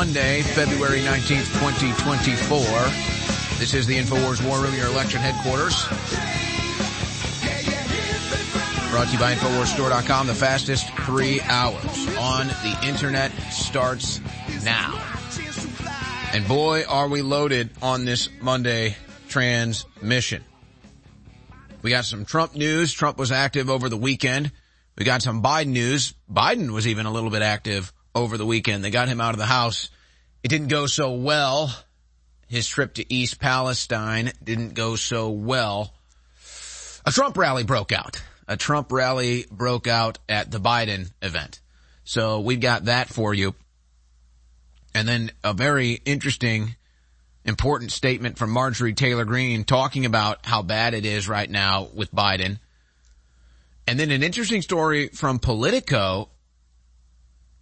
Monday, February 19th, 2024. This is the InfoWars War Room, your election headquarters. Brought to you by InfoWarsStore.com. The fastest three hours on the internet starts now. And boy, are we loaded on this Monday transmission. We got some Trump news. Trump was active over the weekend. We got some Biden news. Biden was even a little bit active over the weekend. They got him out of the house. It didn't go so well. His trip to East Palestine didn't go so well. A Trump rally broke out. A Trump rally broke out at the Biden event. So we've got that for you. And then a very interesting, important statement from Marjorie Taylor Greene talking about how bad it is right now with Biden. And then an interesting story from Politico.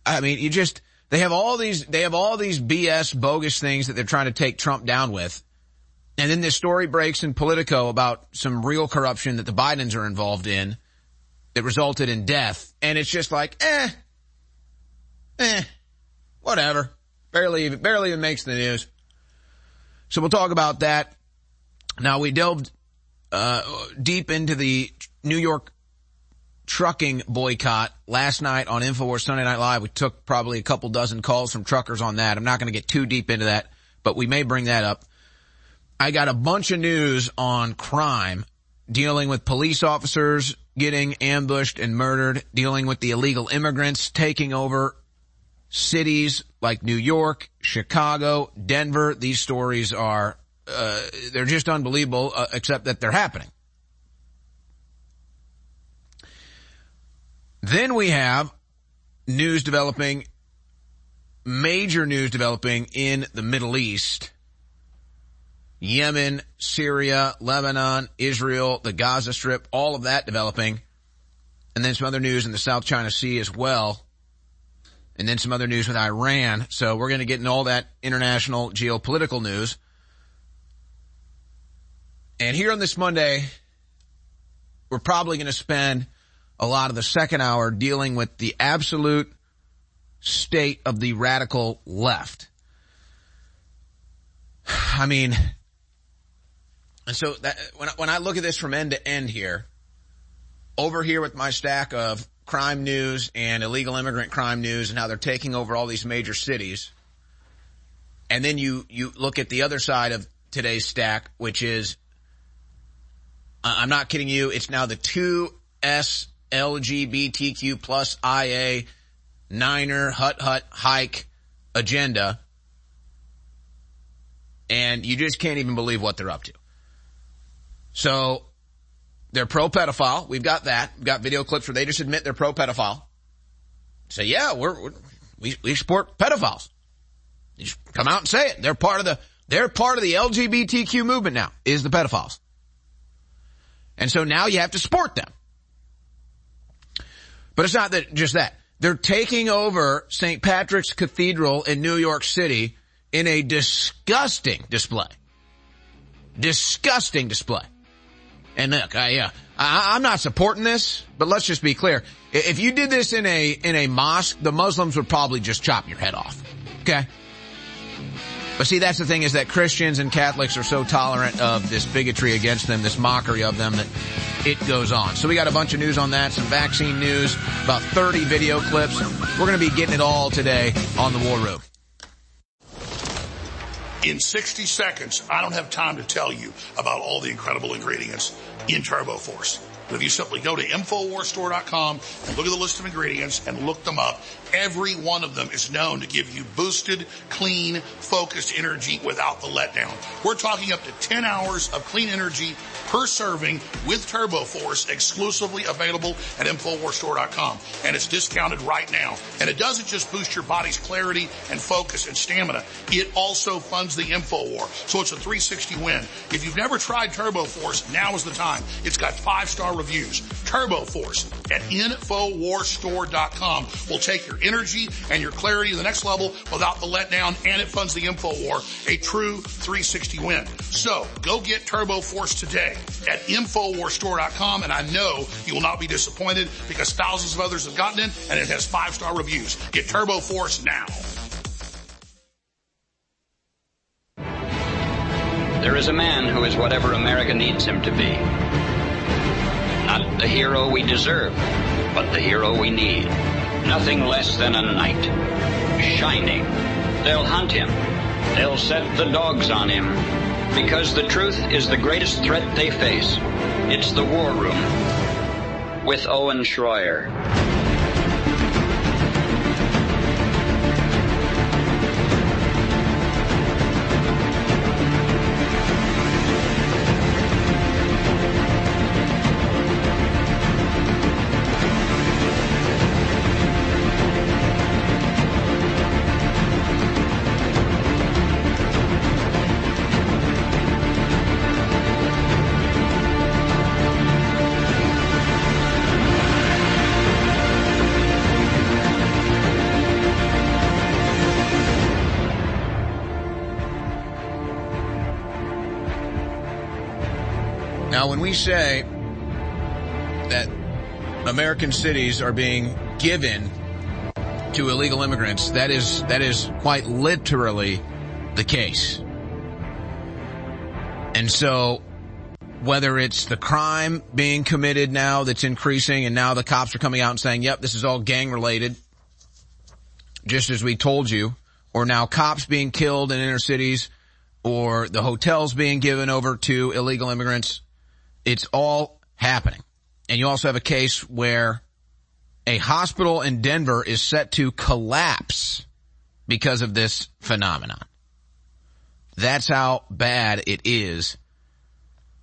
I mean, you just, they have all these, they have all these BS bogus things that they're trying to take Trump down with. And then this story breaks in Politico about some real corruption that the Bidens are involved in that resulted in death. And it's just like, eh, eh, whatever. Barely, barely even makes the news. So we'll talk about that. Now we delved, uh, deep into the New York trucking boycott last night on InfoWars Sunday Night Live. We took probably a couple dozen calls from truckers on that. I'm not going to get too deep into that, but we may bring that up. I got a bunch of news on crime dealing with police officers getting ambushed and murdered, dealing with the illegal immigrants taking over cities like New York, Chicago, Denver. These stories are, uh, they're just unbelievable, uh, except that they're happening. Then we have news developing, major news developing in the Middle East. Yemen, Syria, Lebanon, Israel, the Gaza Strip, all of that developing. And then some other news in the South China Sea as well. And then some other news with Iran. So we're going to get in all that international geopolitical news. And here on this Monday, we're probably going to spend a lot of the second hour dealing with the absolute state of the radical left. I mean, and so that, when, I, when I look at this from end to end here, over here with my stack of crime news and illegal immigrant crime news and how they're taking over all these major cities. And then you, you look at the other side of today's stack, which is, I'm not kidding you, it's now the 2S LGBTQ plus IA Niner Hut Hut Hike agenda. And you just can't even believe what they're up to. So they're pro pedophile. We've got that. We've got video clips where they just admit they're pro pedophile. Say, yeah, we're, we're, we, we support pedophiles. You come out and say it. They're part of the, they're part of the LGBTQ movement now, is the pedophiles. And so now you have to support them. But it's not that just that. They're taking over St. Patrick's Cathedral in New York City in a disgusting display. Disgusting display. And look, I, uh, I, I'm not supporting this, but let's just be clear. If you did this in a, in a mosque, the Muslims would probably just chop your head off. Okay? But see, that's the thing is that Christians and Catholics are so tolerant of this bigotry against them, this mockery of them that it goes on. So we got a bunch of news on that, some vaccine news, about 30 video clips. We're going to be getting it all today on the War Room. In 60 seconds, I don't have time to tell you about all the incredible ingredients in Turbo Force. But if you simply go to InfoWarsStore.com and look at the list of ingredients and look them up, every one of them is known to give you boosted, clean, focused energy without the letdown. We're talking up to 10 hours of clean energy per serving with Turbo Force exclusively available at InfoWarsStore.com. And it's discounted right now. And it doesn't just boost your body's clarity and focus and stamina. It also funds the InfoWar. So it's a 360 win. If you've never tried Turbo Force, now is the time. It's got five star reviews. Turbo Force at InfoWarsStore.com will take your energy and your clarity to the next level without the letdown and it funds the info war, a true 360 win. So go get Turbo Force today at InfoWarsStore.com and I know you will not be disappointed because thousands of others have gotten it and it has five star reviews. Get Turbo Force now. There is a man who is whatever America needs him to be. Not the hero we deserve, but the hero we need. Nothing less than a knight. Shining. They'll hunt him. They'll set the dogs on him. Because the truth is the greatest threat they face. It's the war room. With Owen Schroyer. Say that American cities are being given to illegal immigrants, that is, that is quite literally the case. And so, whether it's the crime being committed now that's increasing and now the cops are coming out and saying, yep, this is all gang related, just as we told you, or now cops being killed in inner cities, or the hotels being given over to illegal immigrants, it's all happening. And you also have a case where a hospital in Denver is set to collapse because of this phenomenon. That's how bad it is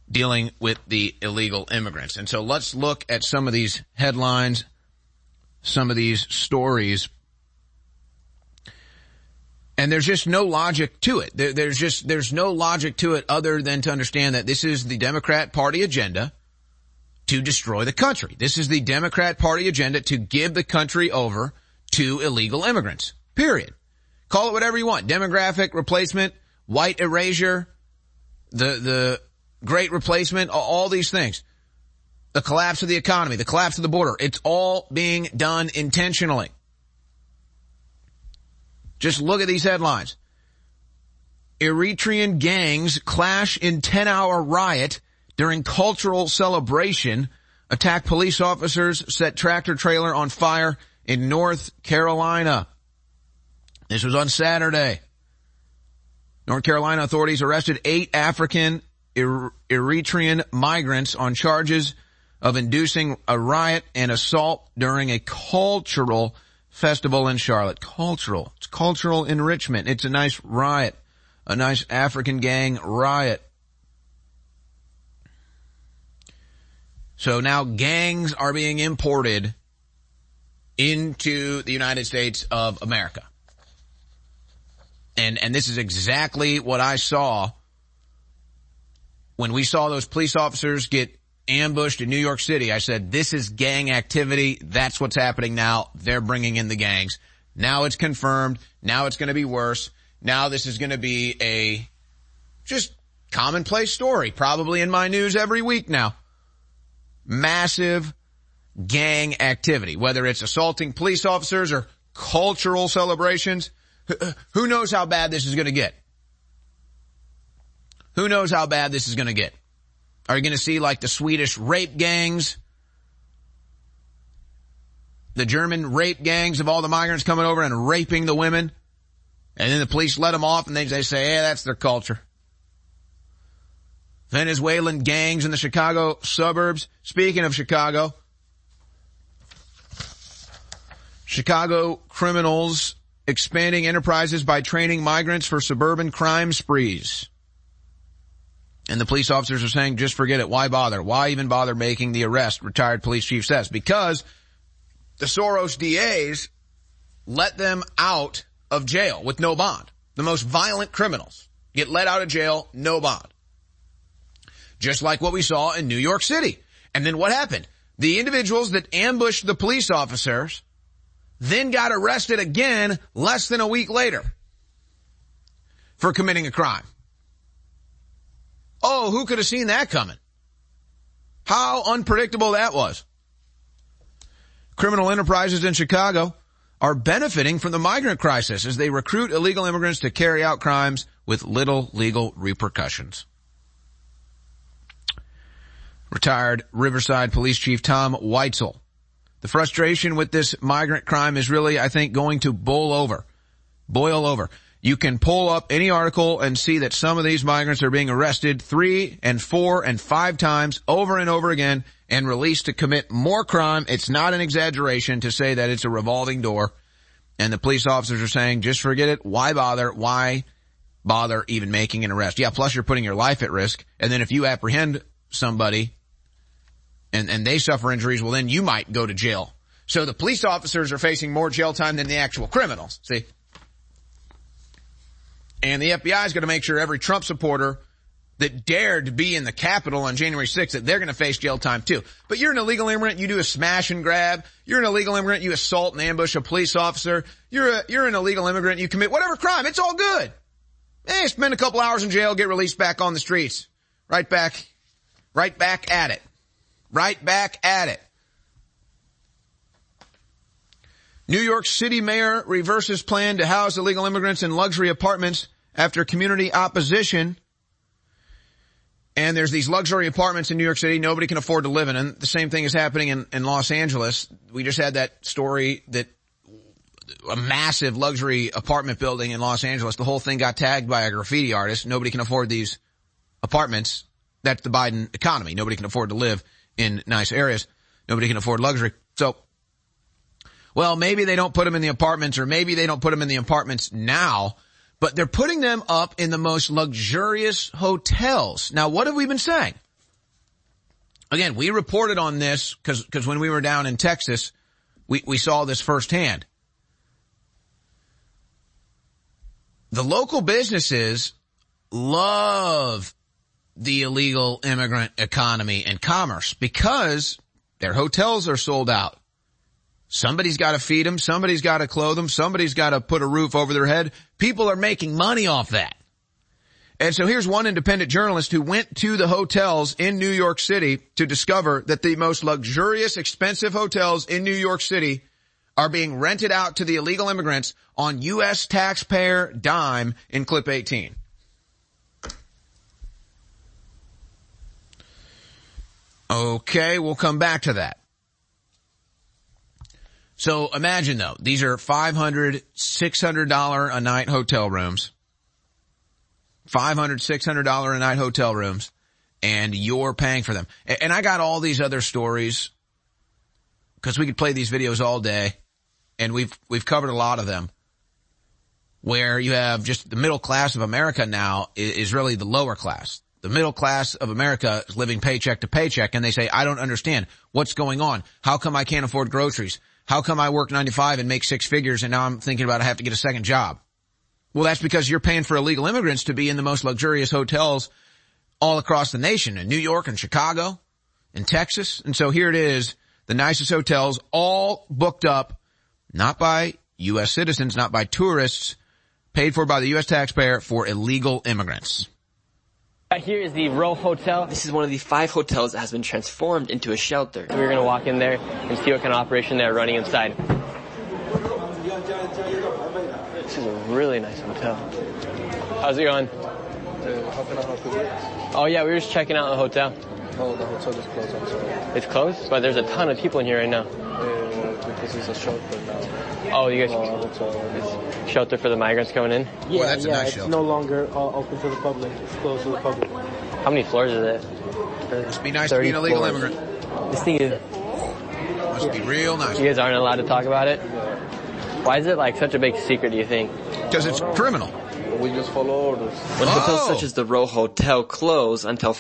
dealing with the illegal immigrants. And so let's look at some of these headlines, some of these stories. And there's just no logic to it. There, there's just, there's no logic to it other than to understand that this is the Democrat party agenda to destroy the country. This is the Democrat party agenda to give the country over to illegal immigrants. Period. Call it whatever you want. Demographic replacement, white erasure, the, the great replacement, all these things. The collapse of the economy, the collapse of the border. It's all being done intentionally. Just look at these headlines. Eritrean gangs clash in 10 hour riot during cultural celebration, attack police officers, set tractor trailer on fire in North Carolina. This was on Saturday. North Carolina authorities arrested eight African er-, Eritrean migrants on charges of inducing a riot and assault during a cultural festival in Charlotte. Cultural. It's cultural enrichment. It's a nice riot. A nice African gang riot. So now gangs are being imported into the United States of America. And, and this is exactly what I saw when we saw those police officers get ambushed in New York City. I said, this is gang activity. That's what's happening now. They're bringing in the gangs. Now it's confirmed. Now it's going to be worse. Now this is going to be a just commonplace story, probably in my news every week now. Massive gang activity, whether it's assaulting police officers or cultural celebrations. Who uh, knows how bad this is going to get? Who knows how bad this is going to get? Are you going to see like the Swedish rape gangs? The German rape gangs of all the migrants coming over and raping the women? And then the police let them off and they, they say, hey, that's their culture. Venezuelan gangs in the Chicago suburbs. Speaking of Chicago, Chicago criminals expanding enterprises by training migrants for suburban crime sprees. And the police officers are saying, just forget it. Why bother? Why even bother making the arrest? Retired police chief says. Because the Soros DAs let them out of jail with no bond. The most violent criminals get let out of jail, no bond. Just like what we saw in New York City. And then what happened? The individuals that ambushed the police officers then got arrested again less than a week later for committing a crime. Oh, who could have seen that coming? How unpredictable that was. Criminal enterprises in Chicago are benefiting from the migrant crisis as they recruit illegal immigrants to carry out crimes with little legal repercussions. Retired Riverside Police Chief Tom Weitzel. The frustration with this migrant crime is really, I think, going to boil over. Boil over. You can pull up any article and see that some of these migrants are being arrested three and four and five times over and over again and released to commit more crime. It's not an exaggeration to say that it's a revolving door. And the police officers are saying, just forget it. Why bother? Why bother even making an arrest? Yeah, plus you're putting your life at risk. And then if you apprehend somebody and, and they suffer injuries, well then you might go to jail. So the police officers are facing more jail time than the actual criminals. See? And the FBI is going to make sure every Trump supporter that dared to be in the Capitol on January 6th that they're going to face jail time too. But you're an illegal immigrant, you do a smash and grab. You're an illegal immigrant, you assault and ambush a police officer. You're a, you're an illegal immigrant, you commit whatever crime. It's all good. Hey, spend a couple hours in jail, get released back on the streets. Right back, right back at it. Right back at it. New York City mayor reverses plan to house illegal immigrants in luxury apartments after community opposition. And there's these luxury apartments in New York City nobody can afford to live in. And the same thing is happening in, in Los Angeles. We just had that story that a massive luxury apartment building in Los Angeles, the whole thing got tagged by a graffiti artist. Nobody can afford these apartments. That's the Biden economy. Nobody can afford to live in nice areas. Nobody can afford luxury. So well, maybe they don't put them in the apartments or maybe they don't put them in the apartments now, but they're putting them up in the most luxurious hotels. Now, what have we been saying? Again, we reported on this because because when we were down in Texas, we, we saw this firsthand. The local businesses love the illegal immigrant economy and commerce because their hotels are sold out. Somebody's got to feed them. Somebody's got to clothe them. Somebody's got to put a roof over their head. People are making money off that. And so here's one independent journalist who went to the hotels in New York City to discover that the most luxurious, expensive hotels in New York City are being rented out to the illegal immigrants on U.S. taxpayer dime in clip 18. Okay, we'll come back to that. So imagine though, these are $500, $600 a night hotel rooms. $500, $600 a night hotel rooms and you're paying for them. And I got all these other stories because we could play these videos all day and we've, we've covered a lot of them where you have just the middle class of America now is really the lower class. The middle class of America is living paycheck to paycheck and they say, I don't understand what's going on. How come I can't afford groceries? How come I work 95 and make six figures and now I'm thinking about I have to get a second job? Well, that's because you're paying for illegal immigrants to be in the most luxurious hotels all across the nation in New York and Chicago and Texas. And so here it is, the nicest hotels all booked up, not by U.S. citizens, not by tourists, paid for by the U.S. taxpayer for illegal immigrants. Here is the Row Hotel. This is one of the five hotels that has been transformed into a shelter. We're going to walk in there and see what kind of operation they're running inside. This is a really nice hotel. How's it going? Oh yeah, we were just checking out the hotel. Oh, the hotel is closed. I'm sorry. It's closed, but there's a ton of people in here right now. Uh, because it's a shelter now. Oh, you guys Uh, hotel. shelter for the migrants coming in. Yeah, that's a yeah, nice it's shelter. no longer uh, open to the public. It's closed to the public. How many floors is it? Must be nice to be an illegal 34. immigrant. This thing is. Must be real nice. You guys aren't allowed to talk about it. Why is it like such a big secret? Do you think? Because it's criminal. We just follow orders. When hotels Oh. such as the Row Hotel close until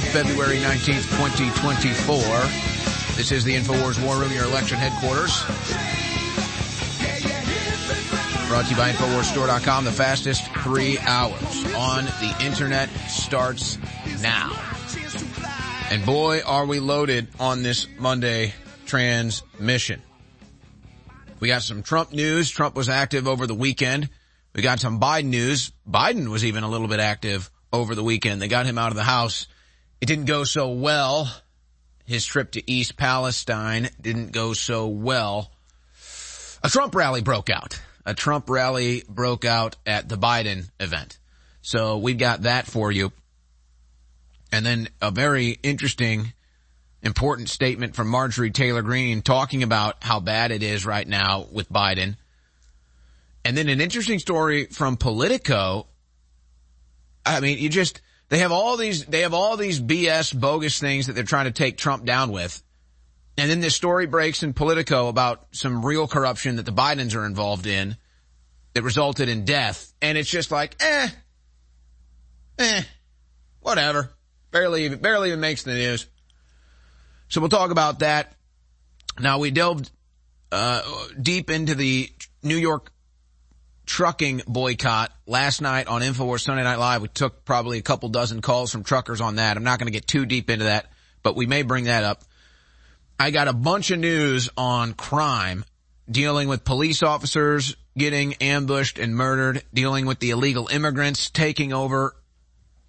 February 19th, 2024. This is the InfoWars War Room, your election headquarters. Brought to you by InfoWarsStore.com. The fastest three hours on the internet starts now. And boy, are we loaded on this Monday transmission. We got some Trump news. Trump was active over the weekend. We got some Biden news. Biden was even a little bit active over the weekend. They got him out of the house. It didn't go so well. His trip to East Palestine didn't go so well. A Trump rally broke out. A Trump rally broke out at the Biden event. So we've got that for you. And then a very interesting, important statement from Marjorie Taylor Greene talking about how bad it is right now with Biden and then an interesting story from Politico. I mean, you just, they have all these, they have all these BS bogus things that they're trying to take Trump down with. And then this story breaks in Politico about some real corruption that the Bidens are involved in that resulted in death. And it's just like, eh, eh, whatever. Barely, barely even makes the news. So we'll talk about that. Now we delved, uh, deep into the New York trucking boycott last night on InfoWars Sunday Night Live. We took probably a couple dozen calls from truckers on that. I'm not going to get too deep into that, but we may bring that up. I got a bunch of news on crime dealing with police officers getting ambushed and murdered, dealing with the illegal immigrants taking over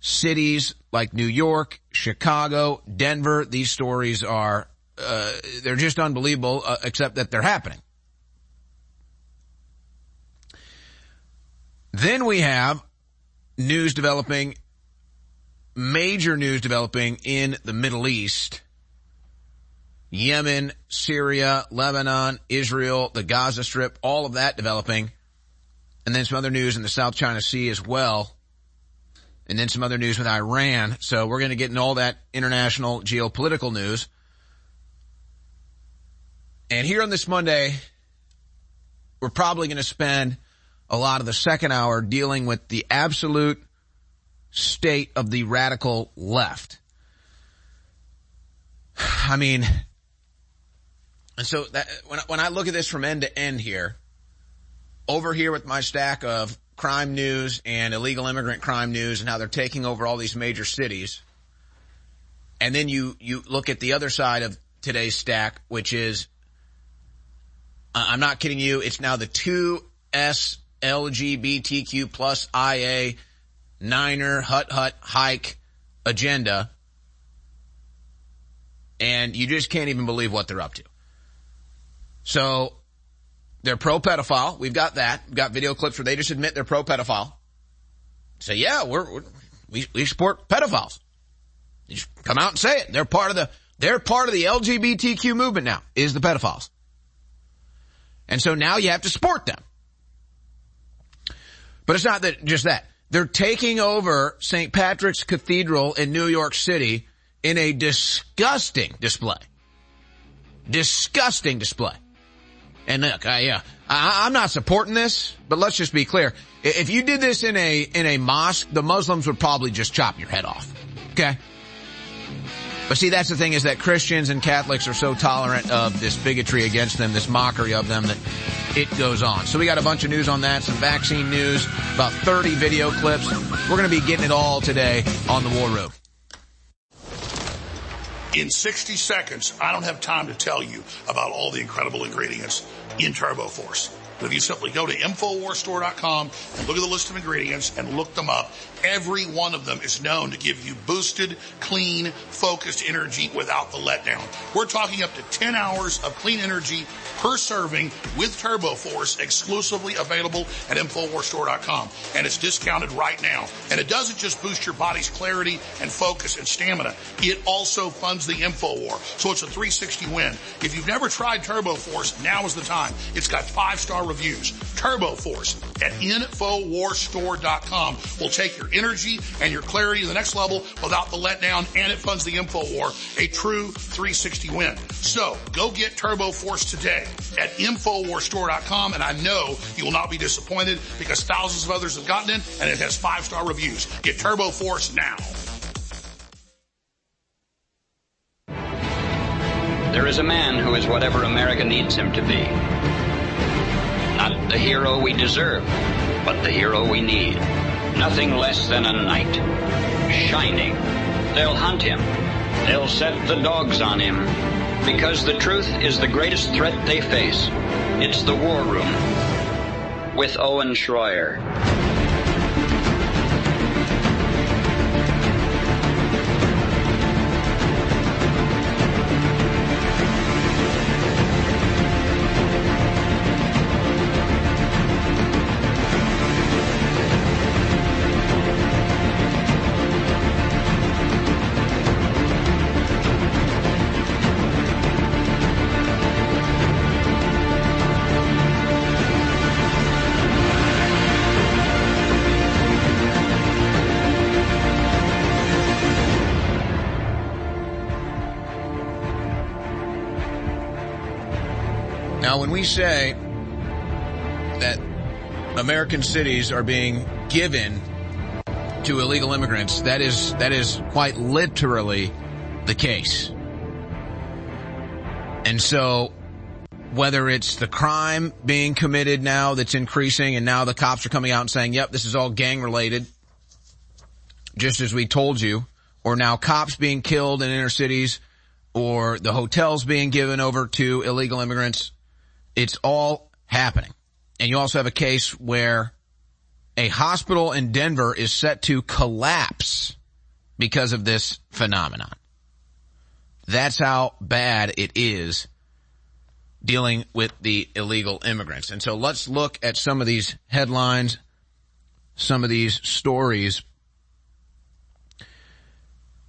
cities like New York, Chicago, Denver. These stories are, uh, they're just unbelievable, uh, except that they're happening. Then we have news developing, major news developing in the Middle East. Yemen, Syria, Lebanon, Israel, the Gaza Strip, all of that developing. And then some other news in the South China Sea as well. And then some other news with Iran. So we're going to get all that international geopolitical news. And here on this Monday, we're probably going to spend a lot of the second hour dealing with the absolute state of the radical left. I mean, and so that, when, when I look at this from end to end here, over here with my stack of crime news and illegal immigrant crime news and how they're taking over all these major cities. And then you, you look at the other side of today's stack, which is, I'm not kidding you, it's now the two S LGBTQ plus IA Niner hut hut hike agenda. And you just can't even believe what they're up to. So they're pro pedophile. We've got that. We've got video clips where they just admit they're pro pedophile. Say, yeah, we're, we're, we, we support pedophiles. You just come out and say it. They're part of the, they're part of the LGBTQ movement now, is the pedophiles. And so now you have to support them. But it's not that just that. They're taking over St. Patrick's Cathedral in New York City in a disgusting display. Disgusting display. And look, I, uh, I, I'm not supporting this, but let's just be clear. If you did this in a, in a mosque, the Muslims would probably just chop your head off. Okay? But see, that's the thing is that Christians and Catholics are so tolerant of this bigotry against them, this mockery of them that it goes on. So we got a bunch of news on that, some vaccine news, about 30 video clips. We're going to be getting it all today on the War Room. In 60 seconds, I don't have time to tell you about all the incredible ingredients in Turbo Force. But if you simply go to InfoWarsStore.com and look at the list of ingredients and look them up, every one of them is known to give you boosted, clean, focused energy without the letdown. We're talking up to 10 hours of clean energy per serving with Turbo Force exclusively available at InfoWarsStore.com. And it's discounted right now. And it doesn't just boost your body's clarity and focus and stamina. It also funds the InfoWar. So it's a 360 win. If you've never tried Turbo Force, now is the time. It's got five star reviews. Turbo Force at InfoWarsStore.com will take your energy and your clarity to the next level without the letdown and it funds the info war, a true 360 win. So go get Turbo Force today at InfoWarsStore.com and I know you will not be disappointed because thousands of others have gotten it and it has five star reviews. Get Turbo Force now. There is a man who is whatever America needs him to be. Not the hero we deserve, but the hero we need. Nothing less than a knight. Shining. They'll hunt him. They'll set the dogs on him. Because the truth is the greatest threat they face. It's the war room. With Owen Schroyer. We say that American cities are being given to illegal immigrants, that is, that is quite literally the case. And so, whether it's the crime being committed now that's increasing and now the cops are coming out and saying, yep, this is all gang related, just as we told you, or now cops being killed in inner cities, or the hotels being given over to illegal immigrants, it's all happening. And you also have a case where a hospital in Denver is set to collapse because of this phenomenon. That's how bad it is dealing with the illegal immigrants. And so let's look at some of these headlines, some of these stories.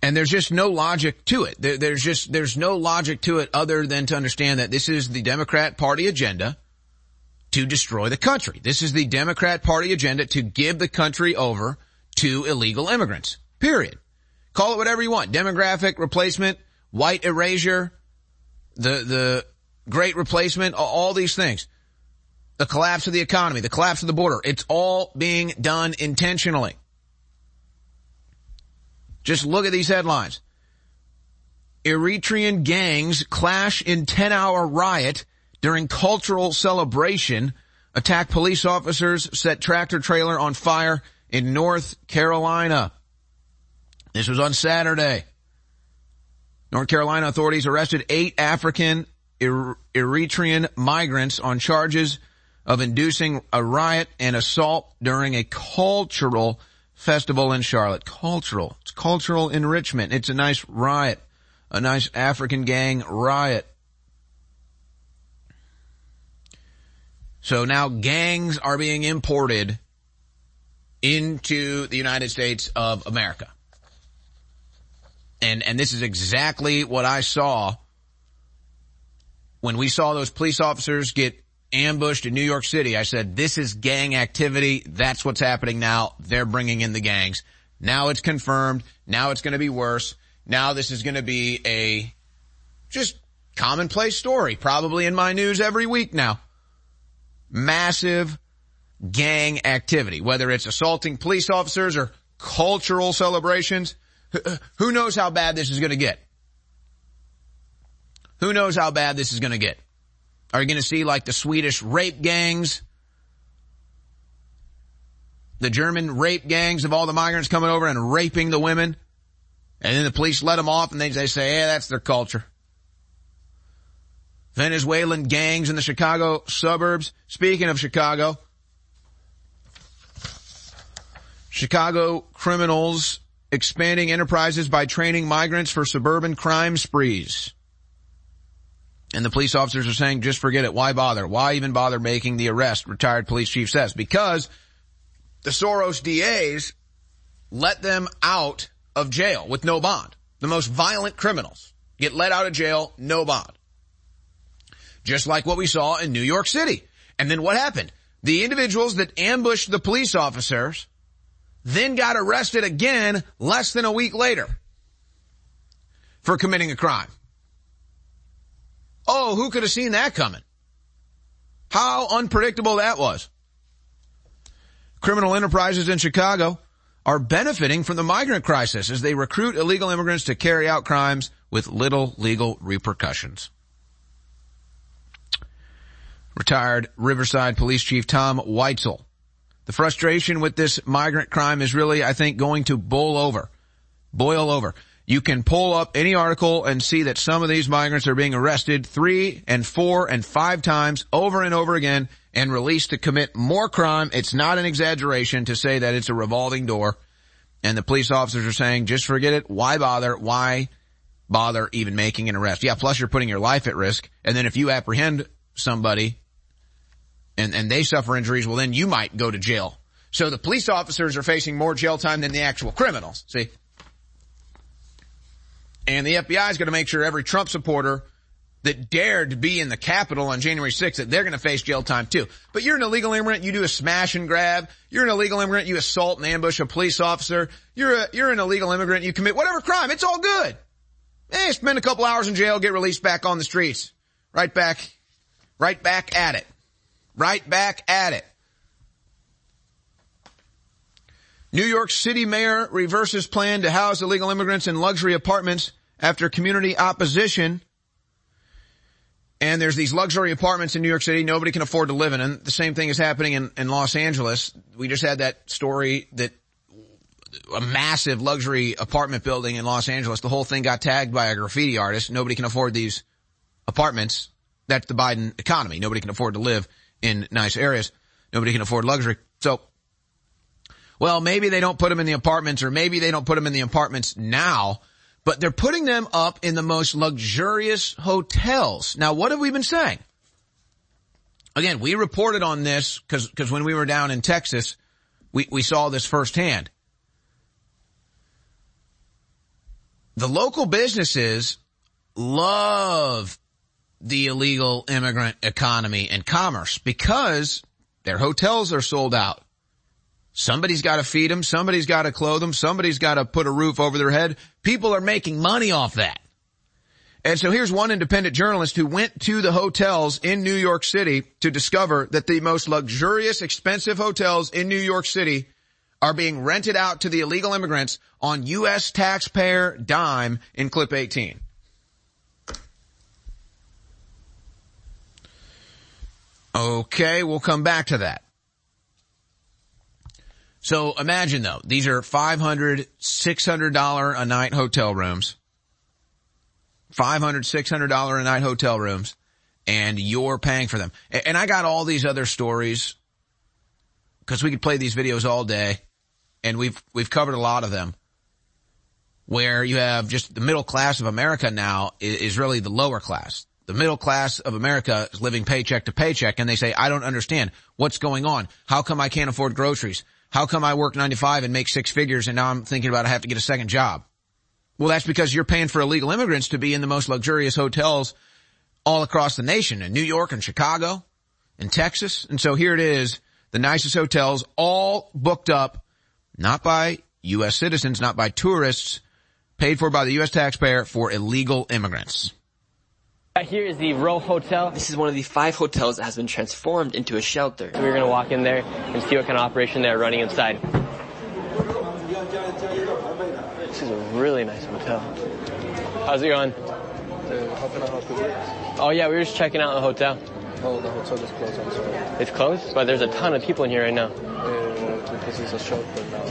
And there's just no logic to it. There, there's just, there's no logic to it other than to understand that this is the Democrat party agenda to destroy the country. This is the Democrat party agenda to give the country over to illegal immigrants. Period. Call it whatever you want. Demographic replacement, white erasure, the, the great replacement, all these things. The collapse of the economy, the collapse of the border. It's all being done intentionally. Just look at these headlines. Eritrean gangs clash in 10 hour riot during cultural celebration, attack police officers, set tractor trailer on fire in North Carolina. This was on Saturday. North Carolina authorities arrested eight African er-, Eritrean migrants on charges of inducing a riot and assault during a cultural festival in Charlotte. Cultural. Cultural enrichment. It's a nice riot. A nice African gang riot. So now gangs are being imported into the United States of America. And, and this is exactly what I saw when we saw those police officers get ambushed in New York City. I said, this is gang activity. That's what's happening now. They're bringing in the gangs. Now it's confirmed. Now it's going to be worse. Now this is going to be a just commonplace story, probably in my news every week now. Massive gang activity, whether it's assaulting police officers or cultural celebrations. Who uh, knows how bad this is going to get? Who knows how bad this is going to get? Are you going to see like the Swedish rape gangs? The German rape gangs of all the migrants coming over and raping the women? And then the police let them off and they, they say, yeah, that's their culture. Venezuelan gangs in the Chicago suburbs. Speaking of Chicago, Chicago criminals expanding enterprises by training migrants for suburban crime sprees. And the police officers are saying, just forget it. Why bother? Why even bother making the arrest? Retired police chief says. Because the Soros DAs let them out of jail with no bond. The most violent criminals get let out of jail, no bond. Just like what we saw in New York City. And then what happened? The individuals that ambushed the police officers then got arrested again less than a week later for committing a crime. Oh, who could have seen that coming? How unpredictable that was. Criminal enterprises in Chicago are benefiting from the migrant crisis as they recruit illegal immigrants to carry out crimes with little legal repercussions. Retired Riverside Police Chief Tom Weitzel. The frustration with this migrant crime is really, I think, going to boil over. Boil over. You can pull up any article and see that some of these migrants are being arrested three and four and five times over and over again and released to commit more crime. It's not an exaggeration to say that it's a revolving door. And the police officers are saying, just forget it. Why bother? Why bother even making an arrest? Yeah, plus you're putting your life at risk. And then if you apprehend somebody and, and they suffer injuries, well then you might go to jail. So the police officers are facing more jail time than the actual criminals. See? And the FBI is going to make sure every Trump supporter that dared to be in the Capitol on January 6th that they're going to face jail time too. But you're an illegal immigrant, you do a smash and grab. You're an illegal immigrant, you assault and ambush a police officer. You're a, you're an illegal immigrant, you commit whatever crime. It's all good. Hey, spend a couple hours in jail, get released back on the streets. Right back, right back at it. Right back at it. New York City mayor reverses plan to house illegal immigrants in luxury apartments after community opposition. And there's these luxury apartments in New York City nobody can afford to live in. And the same thing is happening in, in Los Angeles. We just had that story that a massive luxury apartment building in Los Angeles, the whole thing got tagged by a graffiti artist. Nobody can afford these apartments. That's the Biden economy. Nobody can afford to live in nice areas. Nobody can afford luxury. So well, maybe they don't put them in the apartments or maybe they don't put them in the apartments now, but they're putting them up in the most luxurious hotels. Now, what have we been saying? Again, we reported on this because because when we were down in Texas, we, we saw this firsthand. The local businesses love the illegal immigrant economy and commerce because their hotels are sold out. Somebody's got to feed them. Somebody's got to clothe them. Somebody's got to put a roof over their head. People are making money off that. And so here's one independent journalist who went to the hotels in New York City to discover that the most luxurious, expensive hotels in New York City are being rented out to the illegal immigrants on U.S. taxpayer dime in clip 18. Okay, we'll come back to that. So imagine though, these are $500, $600 a night hotel rooms. $500, $600 a night hotel rooms and you're paying for them. And I got all these other stories because we could play these videos all day and we've, we've covered a lot of them where you have just the middle class of America now is really the lower class. The middle class of America is living paycheck to paycheck and they say, I don't understand what's going on. How come I can't afford groceries? How come I work 95 and make six figures and now I'm thinking about I have to get a second job? Well, that's because you're paying for illegal immigrants to be in the most luxurious hotels all across the nation in New York and Chicago and Texas. And so here it is, the nicest hotels all booked up, not by U.S. citizens, not by tourists, paid for by the U.S. taxpayer for illegal immigrants. Here is the Row Hotel. This is one of the five hotels that has been transformed into a shelter. So we're going to walk in there and see what kind of operation they're running inside. This is a really nice hotel. How's it going? Uh, how can I help you? Oh yeah, we were just checking out the hotel. Oh, the hotel is closed, I'm sorry. It's closed, but there's a ton of people in here right now. Uh, because it's a shelter now.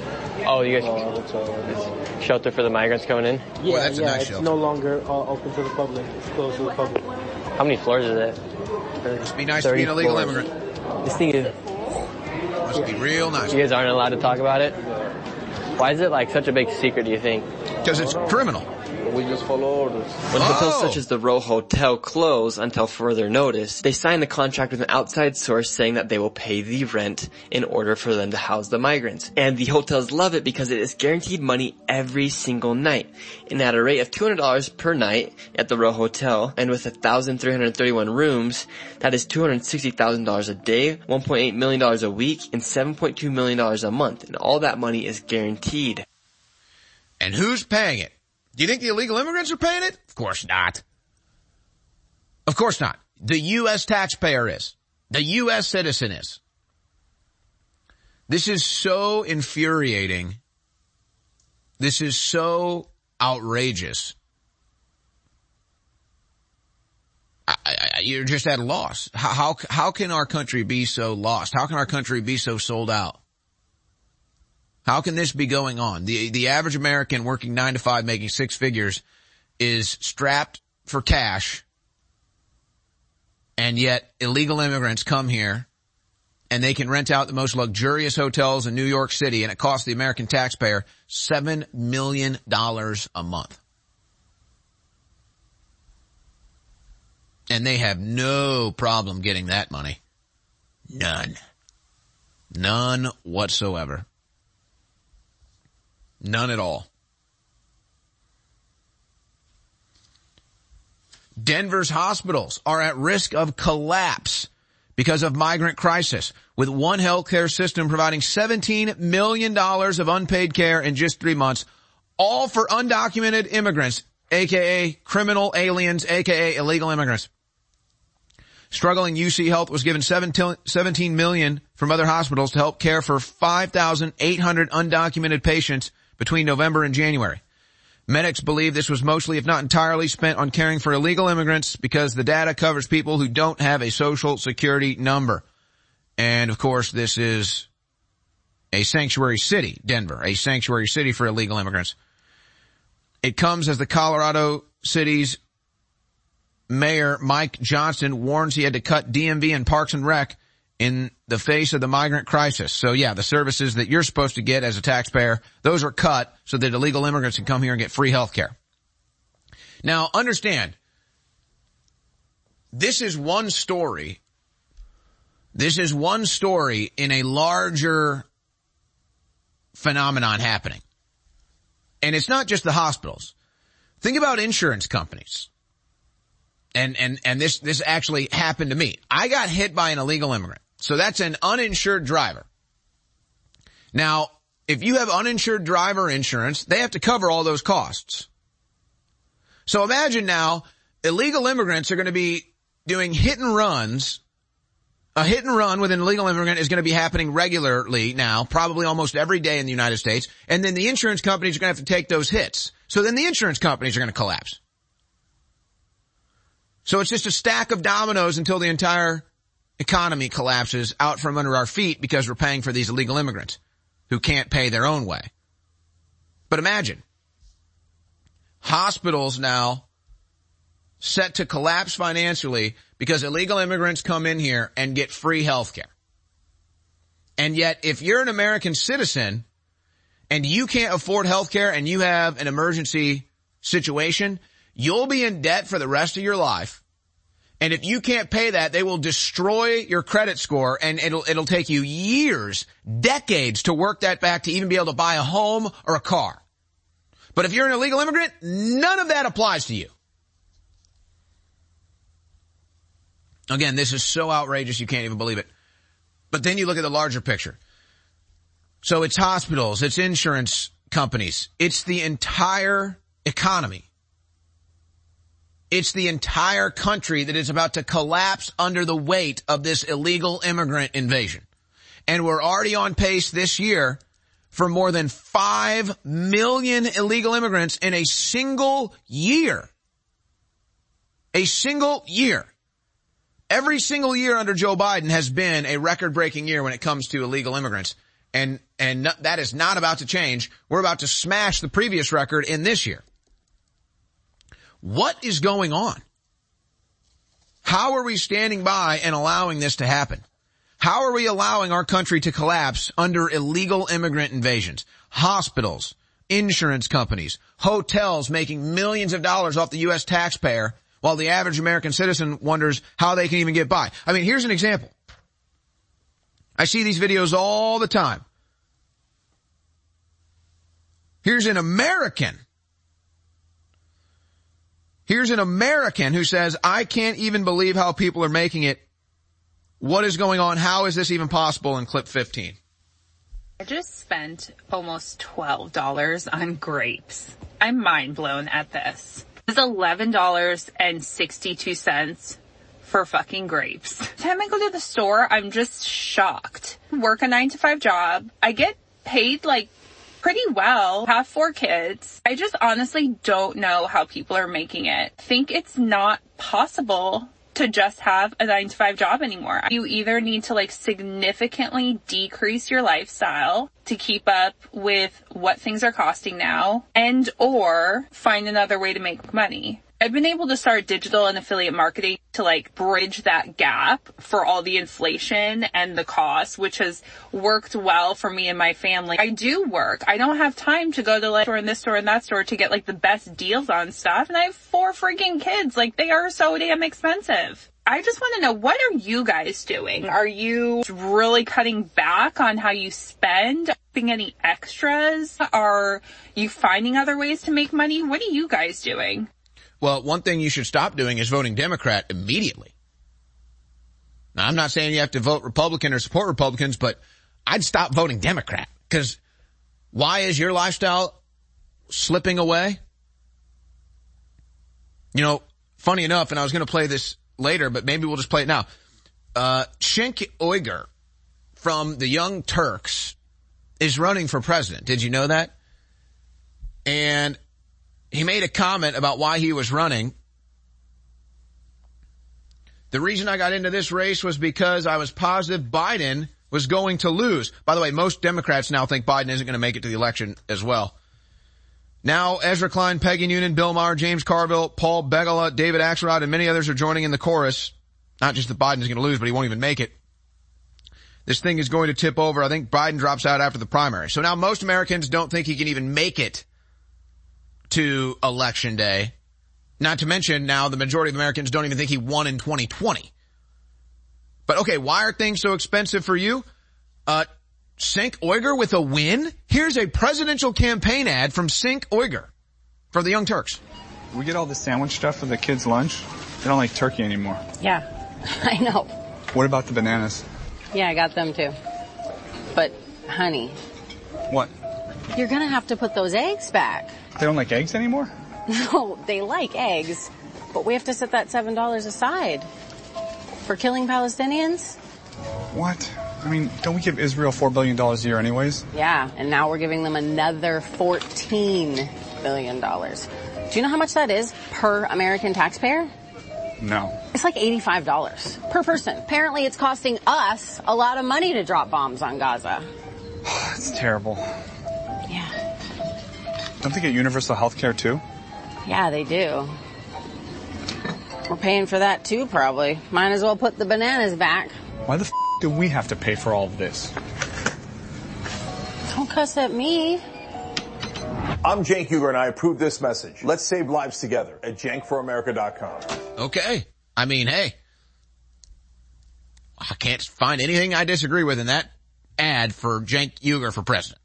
Oh, you Uh, guys hotel. shelter for the migrants coming in? Yeah, that's a yeah, nice it's shelter. no longer uh, open to the public. It's closed to the public. How many floors is it? Must be nice to be an illegal floors. immigrant. This thing is. Must be real nice. You guys aren't allowed to talk about it. Why is it like such a big secret? Do you think? Because it's criminal. We just follow orders. When hotels Oh. such as the Row Hotel close until further notice, they sign a contract with an outside source saying that they will pay the rent in order for them to house the migrants. And the hotels love it because it is guaranteed money every single night. And at a rate of $200 per night at the Row Hotel, and with 1,331 rooms, that is $260,000 a day, $1.8 million a week, and $7.2 million a month. And all that money is guaranteed. And who's paying it? Do you think the illegal immigrants are paying it? Of course not. Of course not. The U.S. taxpayer is. The U.S. citizen is. This is so infuriating. This is so outrageous. I, I, you're just at a loss. How, how how can our country be so lost? How can our country be so sold out? How can this be going on? The the average American working nine to five, making six figures, is strapped for cash, and yet illegal immigrants come here, and they can rent out the most luxurious hotels in New York City, and it costs the American taxpayer seven million dollars a month. And they have no problem getting that money. None. None whatsoever. None at all. Denver's hospitals are at risk of collapse because of migrant crisis, with one healthcare system providing $17 million of unpaid care in just three months, all for undocumented immigrants, aka criminal aliens, aka illegal immigrants. Struggling UC Health was given 17 million from other hospitals to help care for 5,800 undocumented patients between November and January. Medics believe this was mostly, if not entirely, spent on caring for illegal immigrants because the data covers people who don't have a social security number. And of course, this is a sanctuary city, Denver, a sanctuary city for illegal immigrants. It comes as the Colorado city's Mayor Mike Johnston warns he had to cut DMV and Parks and Rec in the face of the migrant crisis. So yeah, the services that you're supposed to get as a taxpayer, those are cut so that illegal immigrants can come here and get free health care. Now understand, this is one story. This is one story in a larger phenomenon happening. And it's not just the hospitals. Think about insurance companies and and and this this actually happened to me. I got hit by an illegal immigrant. So that's an uninsured driver. Now, if you have uninsured driver insurance, they have to cover all those costs. So imagine now illegal immigrants are going to be doing hit and runs. A hit and run with an illegal immigrant is going to be happening regularly now, probably almost every day in the United States. And then the insurance companies are going to have to take those hits. So then the insurance companies are going to collapse. So it's just a stack of dominoes until the entire economy collapses out from under our feet because we're paying for these illegal immigrants who can't pay their own way. But imagine hospitals now set to collapse financially because illegal immigrants come in here and get free health care. And yet if you're an American citizen and you can't afford health care and you have an emergency situation, you'll be in debt for the rest of your life. And if you can't pay that, they will destroy your credit score and it'll, it'll take you years, decades to work that back to even be able to buy a home or a car. But if you're an illegal immigrant, none of that applies to you. Again, this is so outrageous you can't even believe it. But then you look at the larger picture. So it's hospitals, it's insurance companies, it's the entire economy. It's the entire country that is about to collapse under the weight of this illegal immigrant invasion. And we're already on pace this year for more than 5 million illegal immigrants in a single year. A single year. Every single year under Joe Biden has been a record breaking year when it comes to illegal immigrants. And, and that is not about to change. We're about to smash the previous record in this year. What is going on? How are we standing by and allowing this to happen? How are we allowing our country to collapse under illegal immigrant invasions? Hospitals, insurance companies, hotels making millions of dollars off the U.S. taxpayer while the average American citizen wonders how they can even get by. I mean, here's an example. I see these videos all the time. Here's an American. Here's an American who says, I can't even believe how people are making it. What is going on? How is this even possible in clip 15? I just spent almost $12 on grapes. I'm mind blown at this. It's $11.62 for fucking grapes. Time I go to the store, I'm just shocked. Work a nine to five job. I get paid like pretty well, have four kids. I just honestly don't know how people are making it. Think it's not possible to just have a nine to five job anymore. You either need to like significantly decrease your lifestyle to keep up with what things are costing now and or find another way to make money. I've been able to start digital and affiliate marketing to like bridge that gap for all the inflation and the cost, which has worked well for me and my family. I do work. I don't have time to go to like store and this store and that store to get like the best deals on stuff. And I have four freaking kids. Like they are so damn expensive. I just want to know what are you guys doing? Are you really cutting back on how you spend? Any extras? Are you finding other ways to make money? What are you guys doing? Well, one thing you should stop doing is voting Democrat immediately. Now, I'm not saying you have to vote Republican or support Republicans, but I'd stop voting Democrat because why is your lifestyle slipping away? You know, funny enough, and I was going to play this later, but maybe we'll just play it now. Uh, Cenk from the Young Turks is running for president. Did you know that? And he made a comment about why he was running. The reason I got into this race was because I was positive Biden was going to lose. By the way, most Democrats now think Biden isn't going to make it to the election as well. Now, Ezra Klein, Peggy Noonan, Bill Maher, James Carville, Paul Begala, David Axelrod, and many others are joining in the chorus. Not just that Biden is going to lose, but he won't even make it. This thing is going to tip over. I think Biden drops out after the primary. So now most Americans don't think he can even make it to election day. Not to mention now the majority of Americans don't even think he won in 2020. But okay, why are things so expensive for you? Uh, Cenk Uygur with a win? Here's a presidential campaign ad from Cenk Uygur for the Young Turks. We get all the sandwich stuff for the kids' lunch. They don't like turkey anymore. Yeah, I know. What about the bananas? Yeah, I got them too. But, honey, What? You're gonna have to put those eggs back. They don't like eggs anymore? No, they like eggs, but we have to set that $7 aside. For killing Palestinians? What? I mean, don't we give Israel $4 billion a year anyways? Yeah, and now we're giving them another $14 billion. Do you know how much that is per American taxpayer? No. It's like $85 per person. Apparently it's costing us a lot of money to drop bombs on Gaza. That's terrible. Yeah. Don't they get universal health care too? Yeah, they do. We're paying for that too, probably. Might as well put the bananas back. Why the f- do we have to pay for all of this? Don't cuss at me. I'm Cenk Uygur and I approve this message. Let's save lives together at cenkforamerica.com. Okay. I mean, hey, I can't find anything I disagree with in that ad for Cenk Uygur for president.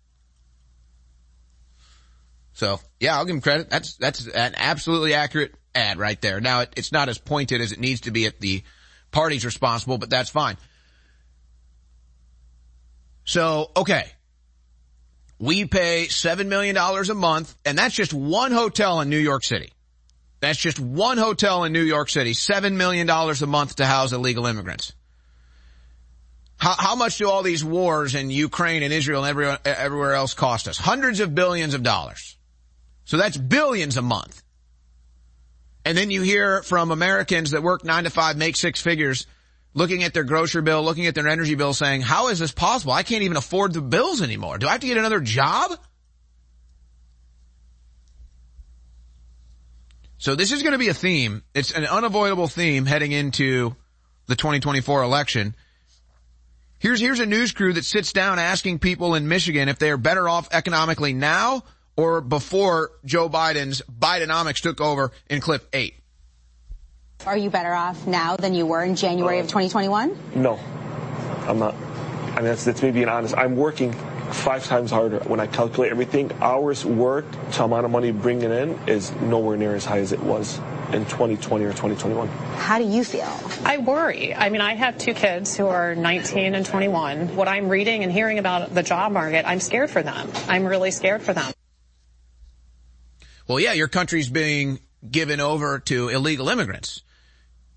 So yeah, I'll give him credit. That's, that's an absolutely accurate ad right there. Now it, it's not as pointed as it needs to be at the parties responsible, but that's fine. So, okay. We pay $7 million a month, and that's just one hotel in New York City. That's just one hotel in New York City, $7 million a month to house illegal immigrants. How, how much do all these wars in Ukraine and Israel and everywhere, everywhere else cost us? Hundreds of billions of dollars. So that's billions a month. And then you hear from Americans that work nine to five, make six figures, looking at their grocery bill, looking at their energy bill saying, how is this possible? I can't even afford the bills anymore. Do I have to get another job? So this is going to be a theme. It's an unavoidable theme heading into the 2024 election. Here's, here's a news crew that sits down asking people in Michigan if they are better off economically now or before Joe Biden's Bidenomics took over in clip eight? Are you better off now than you were in January of uh, 2021? No, I'm not. I mean, that's, that's me being honest. I'm working five times harder. When I calculate everything, hours worked to amount of money bringing in is nowhere near as high as it was in 2020 or 2021. How do you feel? I worry. I mean, I have two kids who are 19 and 21. What I'm reading and hearing about the job market, I'm scared for them. I'm really scared for them. Well, yeah, your country's being given over to illegal immigrants.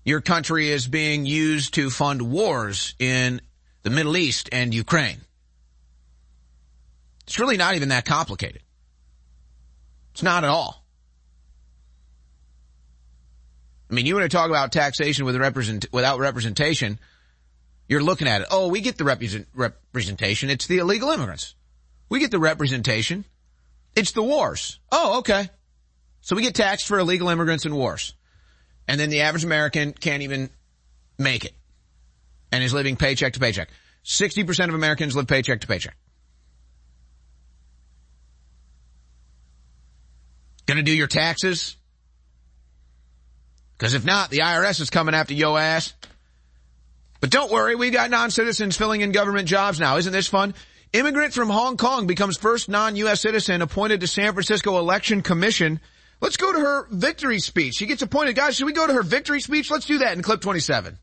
Your country is being used to fund wars in the Middle East and Ukraine. It's really not even that complicated. It's not at all. I mean, you want to talk about taxation with represent, without representation, you're looking at it. Oh, we get the represent, representation. It's the illegal immigrants. We get the representation. It's the wars. Oh, okay. So we get taxed for illegal immigrants and wars. And then the average American can't even make it and is living paycheck to paycheck. 60% of Americans live paycheck to paycheck. Gonna do your taxes? Cause if not, the IRS is coming after yo ass. But don't worry, we've got non-citizens filling in government jobs now. Isn't this fun? Immigrant from Hong Kong becomes first non-U.S. citizen appointed to San Francisco Election Commission. Let's go to her victory speech. She gets appointed. Guys, should we go to her victory speech? Let's do that in clip 27.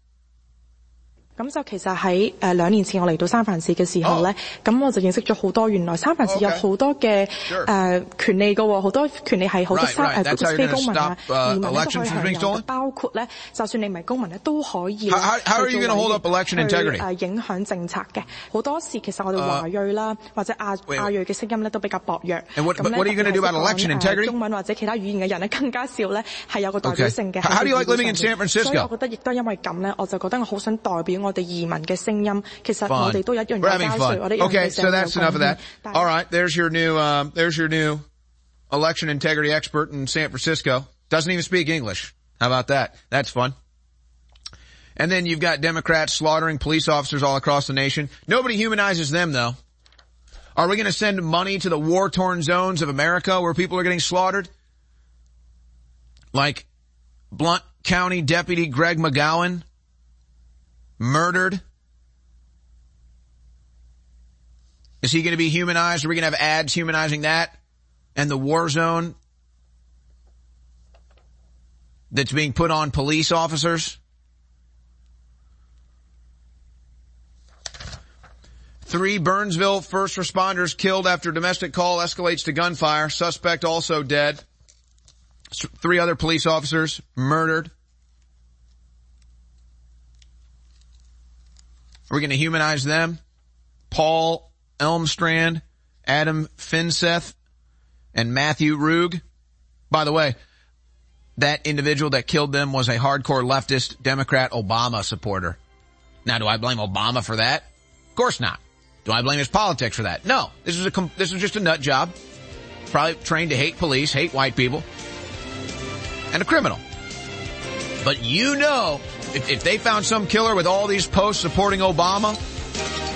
咁就其實喺誒兩年前我嚟到三藩市嘅時候咧，咁我就認識咗好多原來三藩市有好多嘅誒權利嘅喎，好多權利係好多三誒非公民啊移民都可以享有，包括咧就算你唔係公民咧都可以。Up election integrity？誒影響政策嘅好多時其實我哋華裔啦或者亞亞裔嘅聲音咧都比較薄弱。About election integrity？中文或者其他語言嘅人咧 更加少咧係有個代表性嘅。How do you like living in San Francisco？所以我覺得亦都因為咁咧，我就覺得我好想代表。我哋移民嘅聲音，其實我哋都一樣有交稅，我哋一樣嘅社會貢獻。Okay, so that's enough of that. All right, there's your new, there's your new election integrity expert in San Francisco. Doesn't even speak English. How about that? That's fun. And then you've got Democrats slaughtering police officers all across the nation. Nobody humanizes them though. Are we going to send money to the war-torn zones of America where people are getting slaughtered? Like Blount County Deputy Greg McCowan murdered? Is he going to be humanized? Are we going to have ads humanizing that? And the war zone that's being put on police officers? Three Burnsville first responders killed after domestic call escalates to gunfire. Suspect also dead. Three other police officers murdered. Are we going to humanize them? Paul Elmstrand, Adam Finseth, and Matthew Rug. By the way, that individual that killed them was a hardcore leftist Democrat Obama supporter. Now, do I blame Obama for that? Of course not. Do I blame his politics for that? No. This is a, this was just a nut job. Probably trained to hate police, hate white people, and a criminal. But you know, if, if they found some killer with all these posts supporting Obama,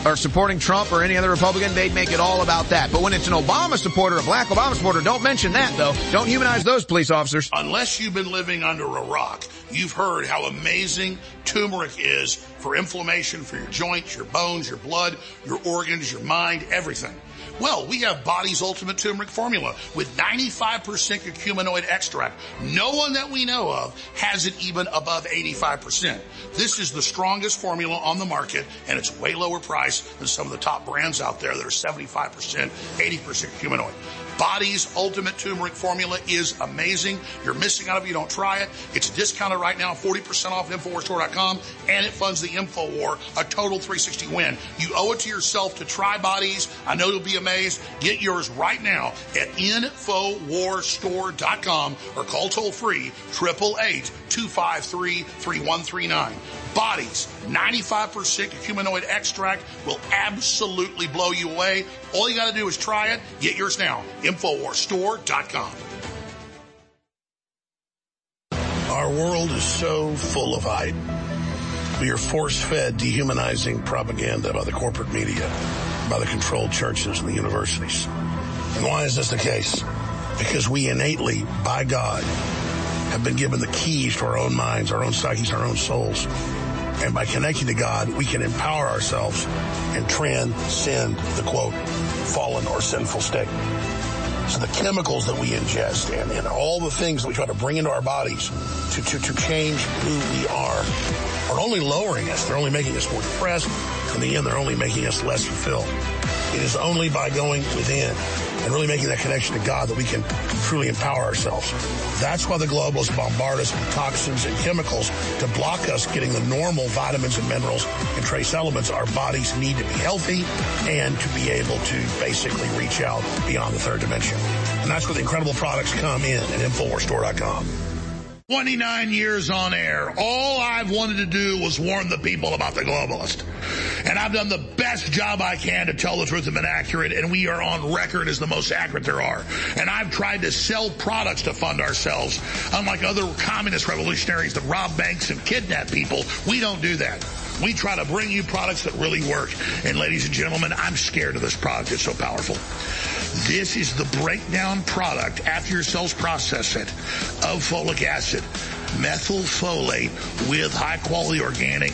or supporting Trump or any other Republican, they'd make it all about that. But when it's an Obama supporter, a black Obama supporter, don't mention that though. Don't humanize those police officers. Unless you've been living under a rock, you've heard how amazing turmeric is for inflammation, for your joints, your bones, your blood, your organs, your mind, everything. Well, we have Body's Ultimate Turmeric Formula with 95% curcuminoid extract. No one that we know of has it even above 85%. This is the strongest formula on the market and it's way lower price than some of the top brands out there that are 75%, 80% curcuminoid. Body's Ultimate Turmeric Formula is amazing. You're missing out if you don't try it. It's discounted right now, 40% off InfoWarsStore.com, and it funds the InfoWar, a total 360 win. You owe it to yourself to try Bodies. I know you'll be amazed. Get yours right now at InfoWarsStore.com or call toll free 888-253-3139. Bodies, 95% curcuminoid extract will absolutely blow you away. All you gotta do is try it. Get yours now. InfoWarsStore.com. Our world is so full of hype. We are force-fed dehumanizing propaganda by the corporate media, by the controlled churches and the universities. And why is this the case? Because we innately, by God, have been given the keys to our own minds, our own psyches, our own souls. And by connecting to God, we can empower ourselves and transcend the quote, fallen or sinful state. So the chemicals that we ingest and, and all the things that we try to bring into our bodies to, to, to change who we are are only lowering us. They're only making us more depressed. In the end, they're only making us less fulfilled. It is only by going within and really making that connection to God that we can truly empower ourselves. That's why the globalists bombard us with toxins and chemicals to block us getting the normal vitamins and minerals and trace elements our bodies need to be healthy and to be able to basically reach out beyond the third dimension. And that's where the incredible products come in at InfoWarsStore.com. 29 years on air. All I've wanted to do was warn the people about the globalist. And I've done the best job I can to tell the truth and been accurate, and we are on record as the most accurate there are. And I've tried to sell products to fund ourselves. Unlike other communist revolutionaries that rob banks and kidnap people, we don't do that. We try to bring you products that really work. And ladies and gentlemen, I'm scared of this product. It's so powerful. This is the breakdown product after your cells process it of folic acid, methylfolate with high quality organic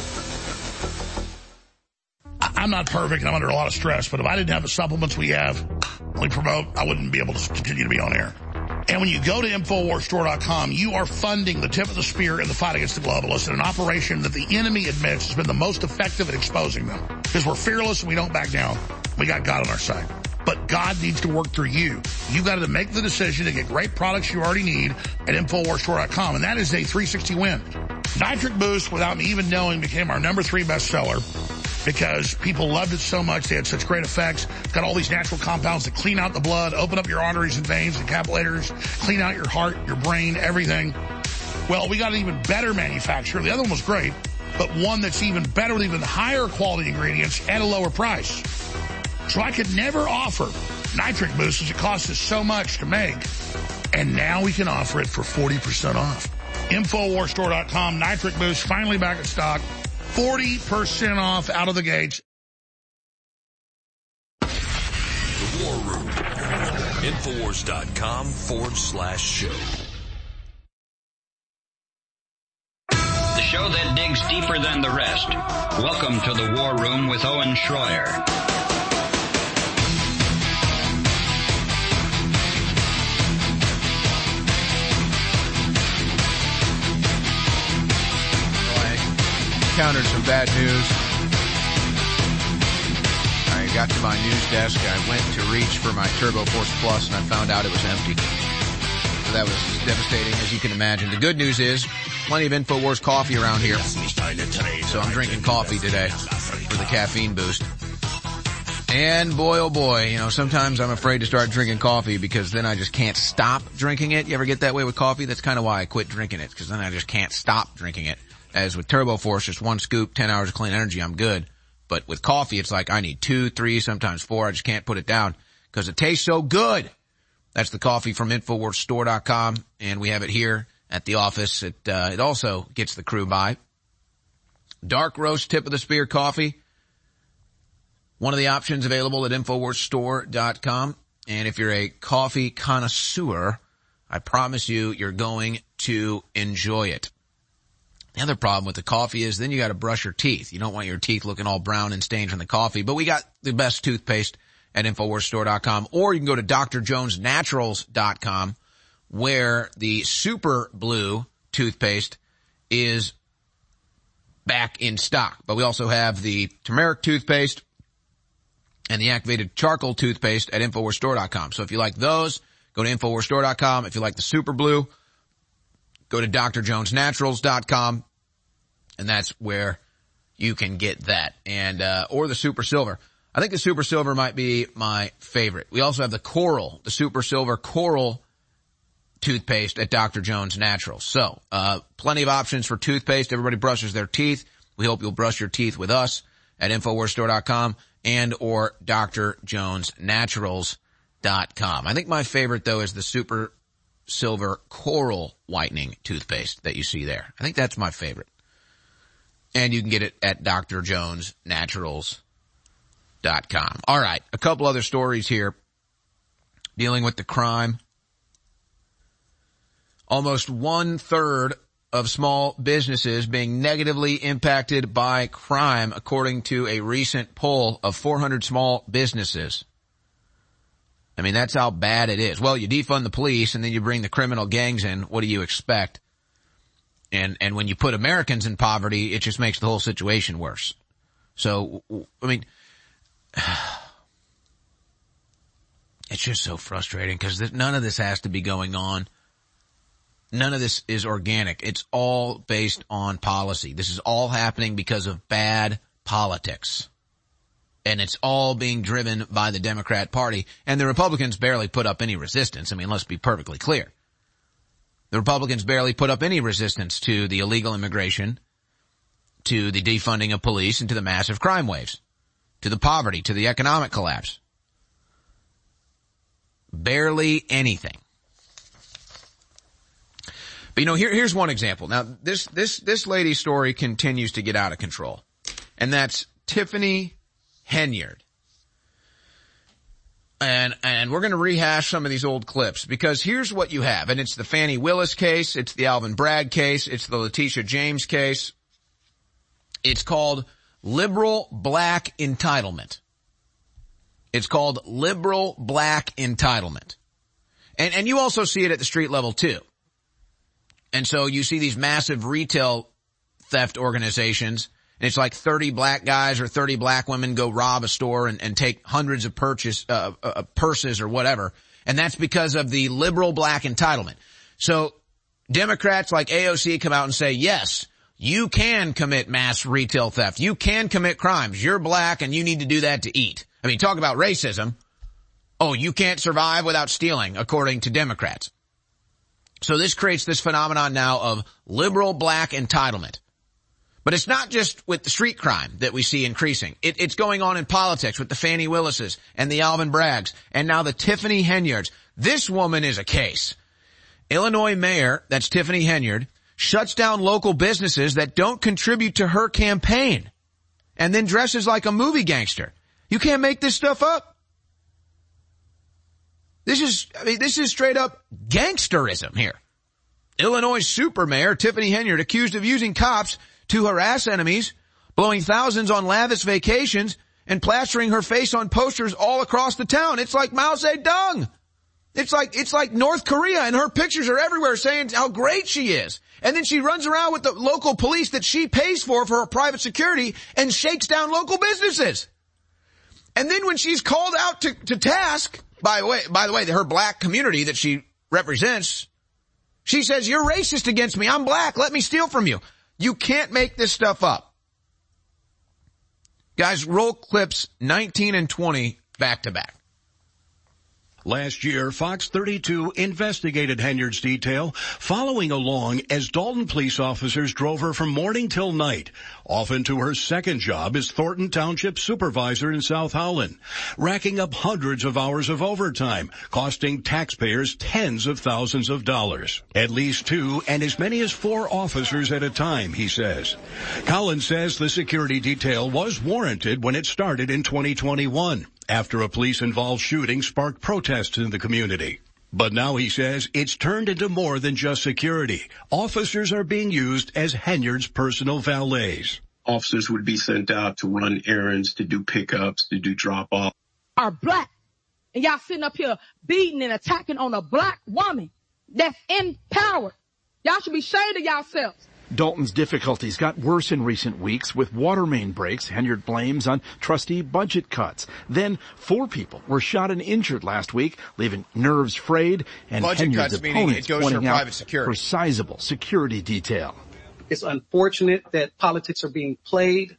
I'm not perfect and I'm under a lot of stress, but if I didn't have the supplements we have, we promote, I wouldn't be able to continue to be on air. And when you go to InfoWarsStore.com, you are funding the tip of the spear in the fight against the globalists in an operation that the enemy admits has been the most effective at exposing them. Because we're fearless and we don't back down. We got God on our side. But God needs to work through you. You got to make the decision to get great products you already need at InfoWarsStore.com. And that is a 360 win. Nitric Boost, without me even knowing, became our number three bestseller because people loved it so much. They had such great effects. Got all these natural compounds that clean out the blood, open up your arteries and veins and capillaries, clean out your heart, your brain, everything. Well, we got an even better manufacturer. The other one was great, but one that's even better with even higher quality ingredients at a lower price. So I could never offer nitric boost as it costs us so much to make. And now we can offer it for 40% off. InfoWarsStore.com, nitric boost, finally back in stock. 40% off out of the gates. The War Room. Infowars.com forward slash show. The show that digs deeper than the rest. Welcome to the War Room with Owen Schroyer. Encountered some bad news. I got to my news desk. I went to reach for my Turbo Force Plus and I found out it was empty. So that was devastating, as you can imagine. The good news is plenty of InfoWars coffee around here. So I'm drinking coffee today for the caffeine boost. And boy, oh boy, you know, sometimes I'm afraid to start drinking coffee because then I just can't stop drinking it. You ever get that way with coffee? That's kind of why I quit drinking it because then I just can't stop drinking it. As with Turbo Force, just one scoop, 10 hours of clean energy, I'm good. But with coffee, it's like I need two, three, sometimes four. I just can't put it down because it tastes so good. That's the coffee from InfoWarsStore.com and we have it here at the office. It, uh, it also gets the crew by. Dark roast tip of the spear coffee. One of the options available at InfoWarsStore.com. And if you're a coffee connoisseur, I promise you, you're going to enjoy it. The other problem with the coffee is then you got to brush your teeth. You don't want your teeth looking all brown and stained from the coffee, but we got the best toothpaste at InfoWarsStore.com or you can go to drjonesnaturals.com where the super blue toothpaste is back in stock. But we also have the turmeric toothpaste and the activated charcoal toothpaste at InfoWarsStore.com. So if you like those, go to InfoWarsStore.com. If you like the super blue, Go to drjonesnaturals.com and that's where you can get that. And, uh, or the super silver. I think the super silver might be my favorite. We also have the coral, the super silver coral toothpaste at Dr. Jones Naturals. So, uh, plenty of options for toothpaste. Everybody brushes their teeth. We hope you'll brush your teeth with us at InfoWarsStore.com and or drjonesnaturals.com. I think my favorite though is the super silver coral whitening toothpaste that you see there. I think that's my favorite. And you can get it at drjonesnaturals.com. All right. A couple other stories here dealing with the crime. Almost one third of small businesses being negatively impacted by crime, according to a recent poll of 400 small businesses. I mean, that's how bad it is. Well, you defund the police and then you bring the criminal gangs in. What do you expect? And, and when you put Americans in poverty, it just makes the whole situation worse. So, I mean, it's just so frustrating because none of this has to be going on None of this is organic. It's all based on policy. This is all happening because of bad politics. And it's all being driven by the Democrat party. And the Republicans barely put up any resistance. I mean, let's be perfectly clear. The Republicans barely put up any resistance to the illegal immigration, to the defunding of police, and to the massive crime waves, to the poverty, to the economic collapse. Barely anything. But you know, here, here's one example. Now, this, this, this lady's story continues to get out of control. And that's Tiffany Henyard. And, and we're going to rehash some of these old clips because here's what you have. And it's the Fani Willis case. It's the Alvin Bragg case. It's the Letitia James case. It's called liberal black entitlement. It's called liberal black entitlement. And, and you also see it at the street level too. And so you see these massive retail theft organizations and it's like 30 black guys or 30 black women go rob a store and, and take hundreds of purchase, uh, uh, uh purses or whatever. And that's because of the liberal black entitlement. So Democrats like AOC come out and say, yes, you can commit mass retail theft. You can commit crimes. You're black and you need to do that to eat. I mean, talk about racism. Oh, you can't survive without stealing, according to Democrats. So this creates this phenomenon now of liberal black entitlement. But it's not just with the street crime that we see increasing. It, it's going on in politics with the Fani Willises and the Alvin Braggs and now the Tiffany Henyards. This woman is a case. Illinois mayor, that's Tiffany Henyard, shuts down local businesses that don't contribute to her campaign and then dresses like a movie gangster. You can't make this stuff up. This is, I mean, this is straight up gangsterism here. Illinois super mayor Tiffany Henyard accused of using cops to harass enemies, blowing thousands on lavish vacations, and plastering her face on posters all across the town. It's like Mao Zedong. It's like, it's like North Korea and her pictures are everywhere saying how great she is. And then she runs around with the local police that she pays for for her private security and shakes down local businesses. And then when she's called out to, to task, by the way, by the way, her black community that she represents, she says, you're racist against me. I'm black. Let me steal from you. You can't make this stuff up. Guys, roll clips 19 and 20 back to back. Last year, Fox 32 investigated Henyard's detail, following along as Dolton police officers drove her from morning till night, often to her second job as Thornton Township supervisor in South Holland, racking up hundreds of hours of overtime, costing taxpayers tens of thousands of dollars. At least two and as many as four officers at a time, he says. Collins says the security detail was warranted when it started in 2021 after a police-involved shooting sparked protests in the community. But now he says it's turned into more than just security. Officers are being used as Henyard's personal valets. Officers would be sent out to run errands, to do pickups, to do drop-off. Are black. And y'all sitting up here beating and attacking on a black woman that's in power. Y'all should be ashamed of yourselves. Dolton's difficulties got worse in recent weeks with water main breaks. Henyard blames on trustee budget cuts. Then four people were shot and injured last week, leaving nerves frayed and budget Henyard's cuts, opponents pointing out security. her sizable security detail. It's unfortunate that politics are being played,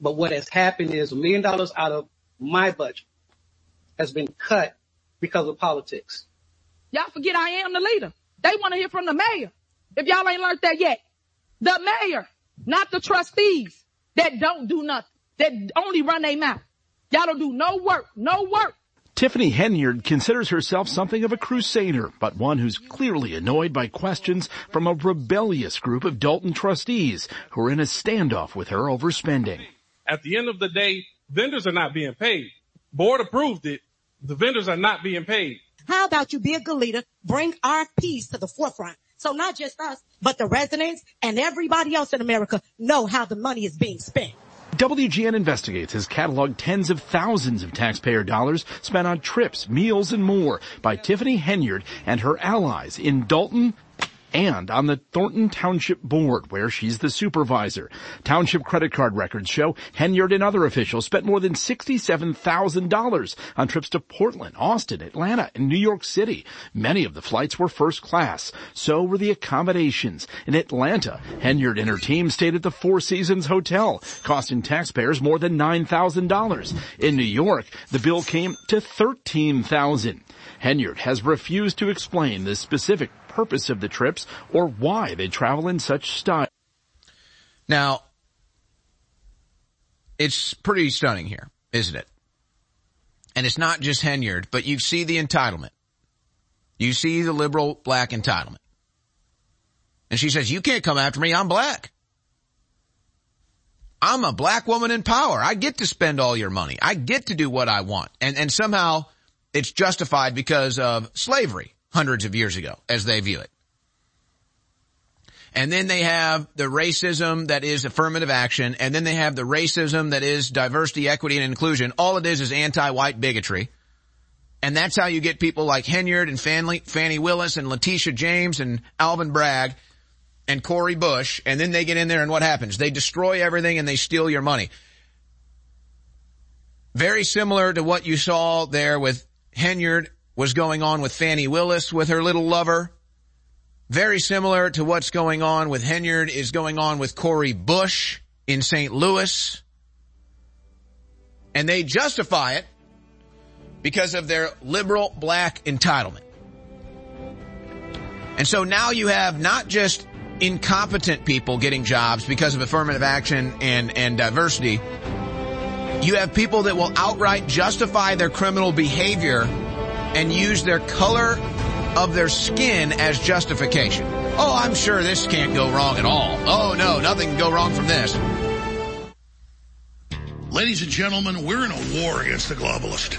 but what has happened is a million dollars out of my budget has been cut because of politics. Y'all forget I am the leader. They want to hear from the mayor. If y'all ain't learned that yet. The mayor, not the trustees that don't do nothing, that only run their mouth. Y'all don't do no work, no work. Tiffany Henyard considers herself something of a crusader, but one who's clearly annoyed by questions from a rebellious group of Dolton trustees who are in a standoff with her over spending. At the end of the day, vendors are not being paid. Board approved it. The vendors are not being paid. How about you be a good leader, bring our peace to the forefront. So not just us, but the residents and everybody else in America know how the money is being spent. WGN Investigates has cataloged tens of thousands of taxpayer dollars spent on trips, meals, and more by Tiffany Henyard and her allies in Dolton, and on the Thornton Township Board, where she's the supervisor. Township credit card records show Henyard and other officials spent more than $67,000 on trips to Portland, Austin, Atlanta, and New York City. Many of the flights were first class. So were the accommodations. In Atlanta, Henyard and her team stayed at the Four Seasons Hotel, costing taxpayers more than $9,000. In New York, the bill came to 13,000. Henyard has refused to explain the specific purpose of the trips or why they travel in such style. Now, it's pretty stunning here, isn't it? And it's not just Henyard, but you see the entitlement. You see the liberal black entitlement. And she says, you can't come after me. I'm black. I'm a black woman in power. I get to spend all your money. I get to do what I want. And, and somehow it's justified because of slavery hundreds of years ago as they view it. And then they have the racism that is affirmative action. And then they have the racism that is diversity, equity, and inclusion. All it is is anti-white bigotry. And that's how you get people like Henyard and Fani Willis and Letitia James and Alvin Bragg and Cori Bush. And then they get in there and what happens? They destroy everything and they steal your money. Very similar to what you saw there with Henyard was going on with Fani Willis with her little lover. Very similar to what's going on with Henyard is going on with Cori Bush in St. Louis. And they justify it because of their liberal black entitlement. And so now you have not just incompetent people getting jobs because of affirmative action and, and diversity. You have people that will outright justify their criminal behavior and use their color of their skin as justification. Oh, I'm sure this can't go wrong at all. Oh no, nothing can go wrong from this. Ladies and gentlemen, we're in a war against the globalist,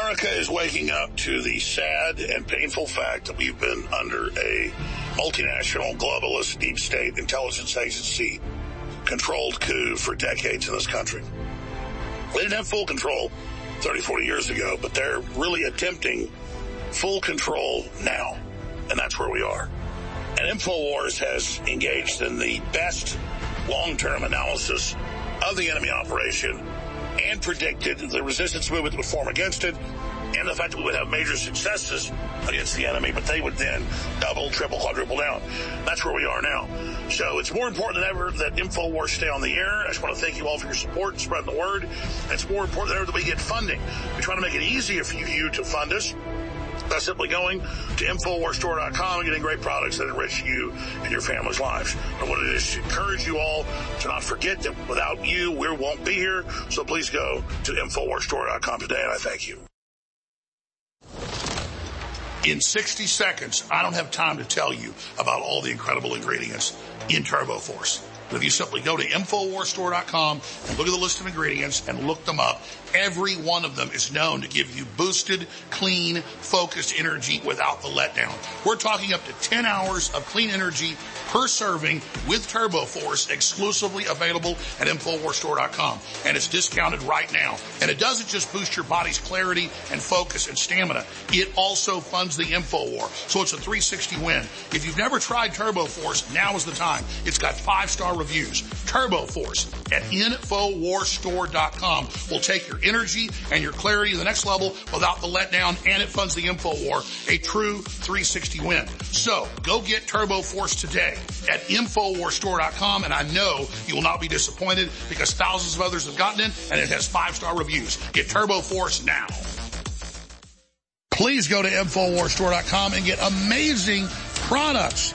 America is waking up to the sad and painful fact that we've been under a multinational globalist deep state intelligence agency controlled coup for decades in this country. They didn't have full control 30, 40 years ago, but they're really attempting full control now. And that's where we are. And InfoWars has engaged in the best long-term analysis of the enemy operation and predicted the resistance movement would form against it and the fact that we would have major successes against the enemy, but they would then double, triple, quadruple down. That's where we are now. So it's more important than ever that InfoWars stay on the air. I just want to thank you all for your support and spreading the word. It's more important than ever that we get funding. We try to make it easier for you to fund us by simply going to InfoWarsStore.com and getting great products that enrich you and your family's lives. I want to just encourage you all to not forget that without you, we won't be here. So please go to InfoWarsStore.com today, and I thank you. In 60 seconds, I don't have time to tell you about all the incredible ingredients in Turbo Force. But if you simply go to InfoWarsStore.com and look at the list of ingredients and look them up, every one of them is known to give you boosted, clean, focused energy without the letdown. We're talking up to 10 hours of clean energy per serving with Turbo Force exclusively available at InfoWarsStore.com. And it's discounted right now. And it doesn't just boost your body's clarity and focus and stamina. It also funds the InfoWar. So it's a 360 win. If you've never tried Turbo Force, now is the time. It's got five star reviews. Turbo Force at InfoWarsStore.com will take your energy and your clarity to the next level without the letdown and it funds the info war, a true 360 win. So go get Turbo Force today at InfoWarsStore.com and I know you will not be disappointed because thousands of others have gotten it and it has five star reviews. Get Turbo Force now. Please go to InfoWarsStore.com and get amazing products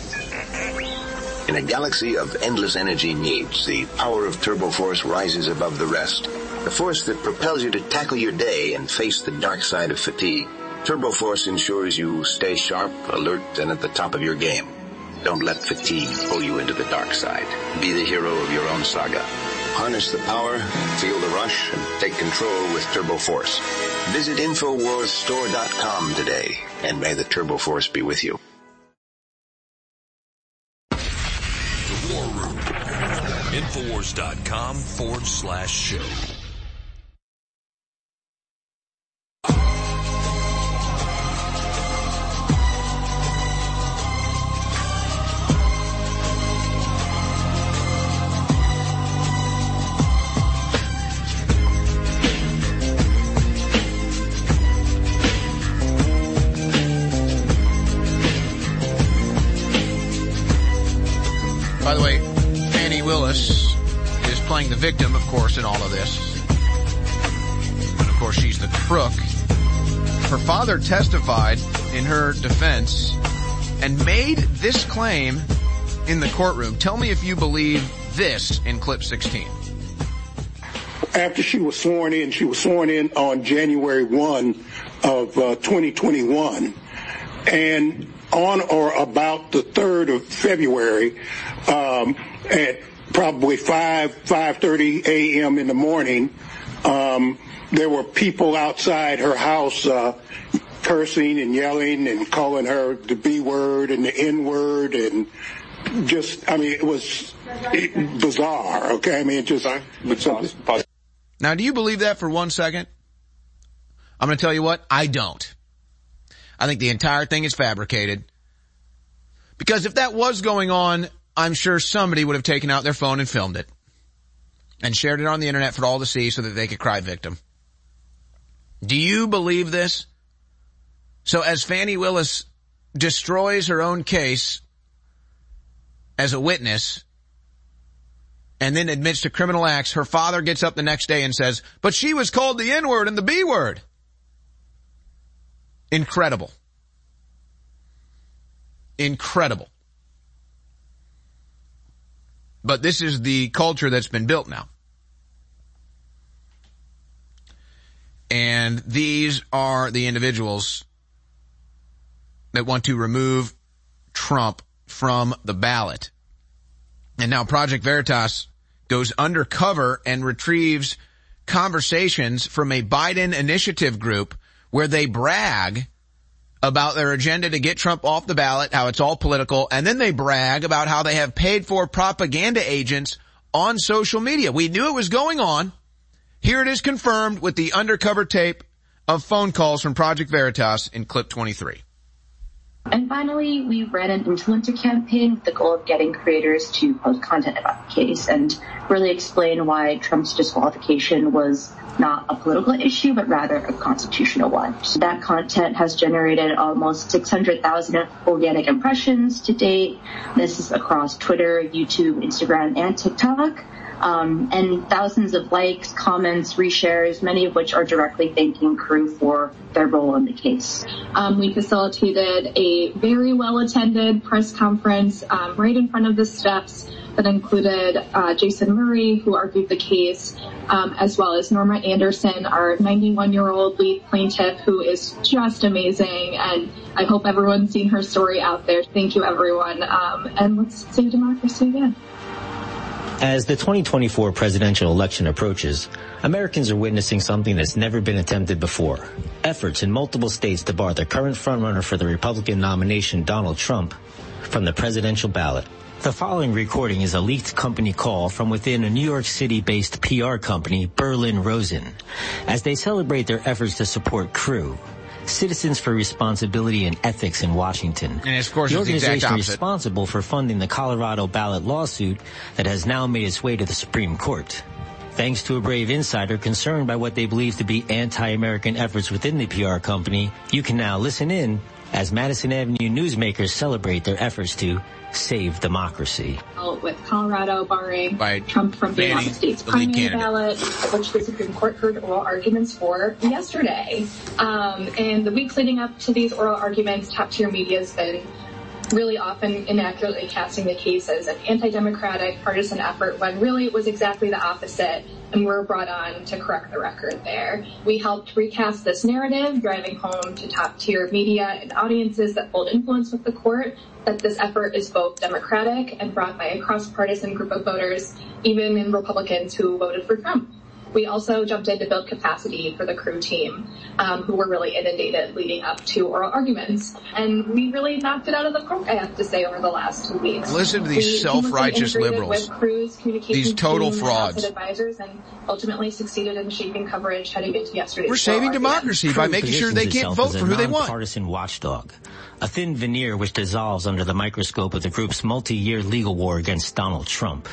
In a galaxy of endless energy needs, the power of Turbo Force rises above the rest. The force that propels you to tackle your day and face the dark side of fatigue. Turbo Force ensures you stay sharp, alert, and at the top of your game. Don't let fatigue pull you into the dark side. Be the hero of your own saga. Harness the power, feel the rush, and take control with Turbo Force. Visit InfoWarsStore.com today, and may the Turbo Force be with you. Infowars.com forward slash show. Victim, of course, in all of this. And of course, she's the crook. Her father testified in her defense and made this claim in the courtroom. Tell me if you believe this in clip 16. after she was sworn in, she was sworn in on January 1 of uh, 2021. And on or about the 3rd of February, um, at probably 5, 5.30 a.m. in the morning, um, there were people outside her house uh, cursing and yelling and calling her the B word and the N word and just, I mean, it was it, bizarre, okay? I mean, it just... Now, do you believe that for one second? I'm going to tell you what, I don't. I think the entire thing is fabricated. Because if that was going on, I'm sure somebody would have taken out their phone and filmed it. And shared it on the internet for all to see so that they could cry victim. Do you believe this? So as Fani Willis destroys her own case as a witness, and then admits to criminal acts, her father gets up the next day and says, but she was called the N word and the B word. Incredible. Incredible. But this is the culture that's been built now. And these are the individuals that want to remove Trump from the ballot. And now Project Veritas goes undercover and retrieves conversations from a Biden initiative group where they brag about their agenda to get Trump off the ballot, how it's all political, and then they brag about how they have paid for propaganda agents on social media. We knew it was going on. Here it is confirmed with the undercover tape of phone calls from Project Veritas in clip 23. And finally, we ran an influencer campaign with the goal of getting creators to post content about the case and really explain why Trump's disqualification was not a political issue, but rather a constitutional one. So that content has generated almost 600,000 organic impressions to date. This is across Twitter, YouTube, Instagram, and TikTok. Um, and thousands of likes, comments, reshares, many of which are directly thanking crew for their role in the case. Um, we facilitated a very well attended press conference um, right in front of the steps that included uh, Jason Murray, who argued the case, um, as well as Norma Anderson, our 91-year-old lead plaintiff, who is just amazing. And I hope everyone's seen her story out there. Thank you, everyone. Um, and let's save democracy again. As the 2024 presidential election approaches, Americans are witnessing something that's never been attempted before. Efforts in multiple states to bar the current frontrunner for the Republican nomination, Donald Trump, from the presidential ballot. The following recording is a leaked company call from within a New York City-based PR company, Berlin Rosen, as they celebrate their efforts to support Crew, Citizens for Responsibility and Ethics in Washington. And of course, the it's the exact organization responsible for funding the Colorado ballot lawsuit that has now made its way to the Supreme Court. Thanks to a brave insider concerned by what they believe to be anti-American efforts within the PR company, you can now listen in as Madison Avenue newsmakers celebrate their efforts to save democracy. with Colorado barring By Trump from being on the state's primary candidate. ballot, which the Supreme Court heard oral arguments for yesterday. Um, and the weeks leading up to these oral arguments, top tier media has been really often inaccurately casting the case as an anti-democratic partisan effort when really it was exactly the opposite and we're brought on to correct the record there. We helped recast this narrative, driving home to top tier media and audiences that hold influence with the court that this effort is both democratic and brought by a cross-partisan group of voters, even in Republicans who voted for Trump. We also jumped in to build capacity for the crew team, um, who were really inundated leading up to oral arguments. And we really knocked it out of the park, I have to say, over the last two weeks. Listen to these We self-righteous seamlessly integrated liberals. With Crew's communications These total team and frauds. outside advisors and ultimately succeeded in shaping coverage heading into yesterday's We're oral saving argument. democracy by making sure they can't vote for who they want. Partisan watchdog, a thin veneer which dissolves under the microscope of the group's multi-year legal war against Donald Trump.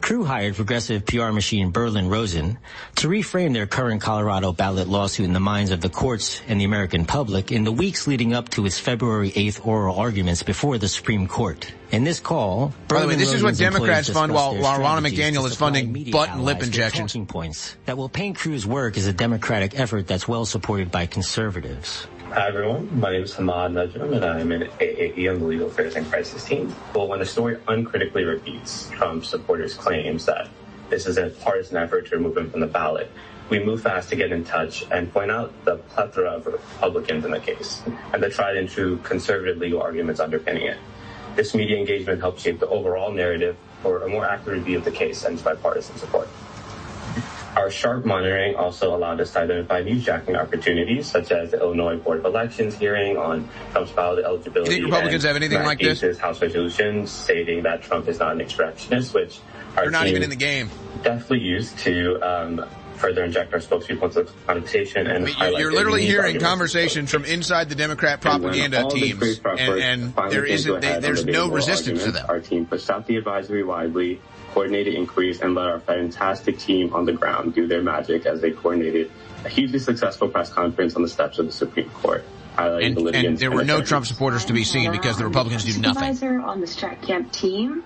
Crew hired progressive PR machine Berlin Rosen to reframe their current Colorado ballot lawsuit in the minds of the courts and the American public in the weeks leading up to its February 8th oral arguments before the Supreme Court. In this call, By the way, Berlin this is what Democrats fund while, their while Ronna McDaniel is funding butt and lip injections. talking points that will paint Crew's work as a democratic effort that's well supported by conservatives. Hi everyone, my name is Hamad Najam and I'm in AAE on the Legal Affairs and Crisis team. Well, when the story uncritically repeats Trump supporters' claims that this is a partisan effort to remove him from the ballot, we move fast to get in touch and point out the plethora of Republicans in the case and the tried and true conservative legal arguments underpinning it. This media engagement helps shape the overall narrative for a more accurate view of the case and its bipartisan support. Our sharp monitoring also allowed us to identify newsjacking opportunities, such as the Illinois Board of Elections hearing on Trump's ballot eligibility. You think Republicans have anything like this? House resolutions stating that Trump is not an extractionist, which They're not even in the game. definitely used to um, further inject our spokespeople into the conversation and highlight You're their literally hearing arguments. conversations from inside the Democrat propaganda all teams, great and, work and finally there came to isn't, they, there's the no of oral resistance to them. Our team pushed out the advisory widely, coordinated inquiries, and let our fantastic team on the ground do their magic as they coordinated a hugely successful press conference on the steps of the Supreme Court. highlighting And, the and there and were no. Trump supporters to be seen because the Republicans do nothing. supervisor on the Strat Camp team.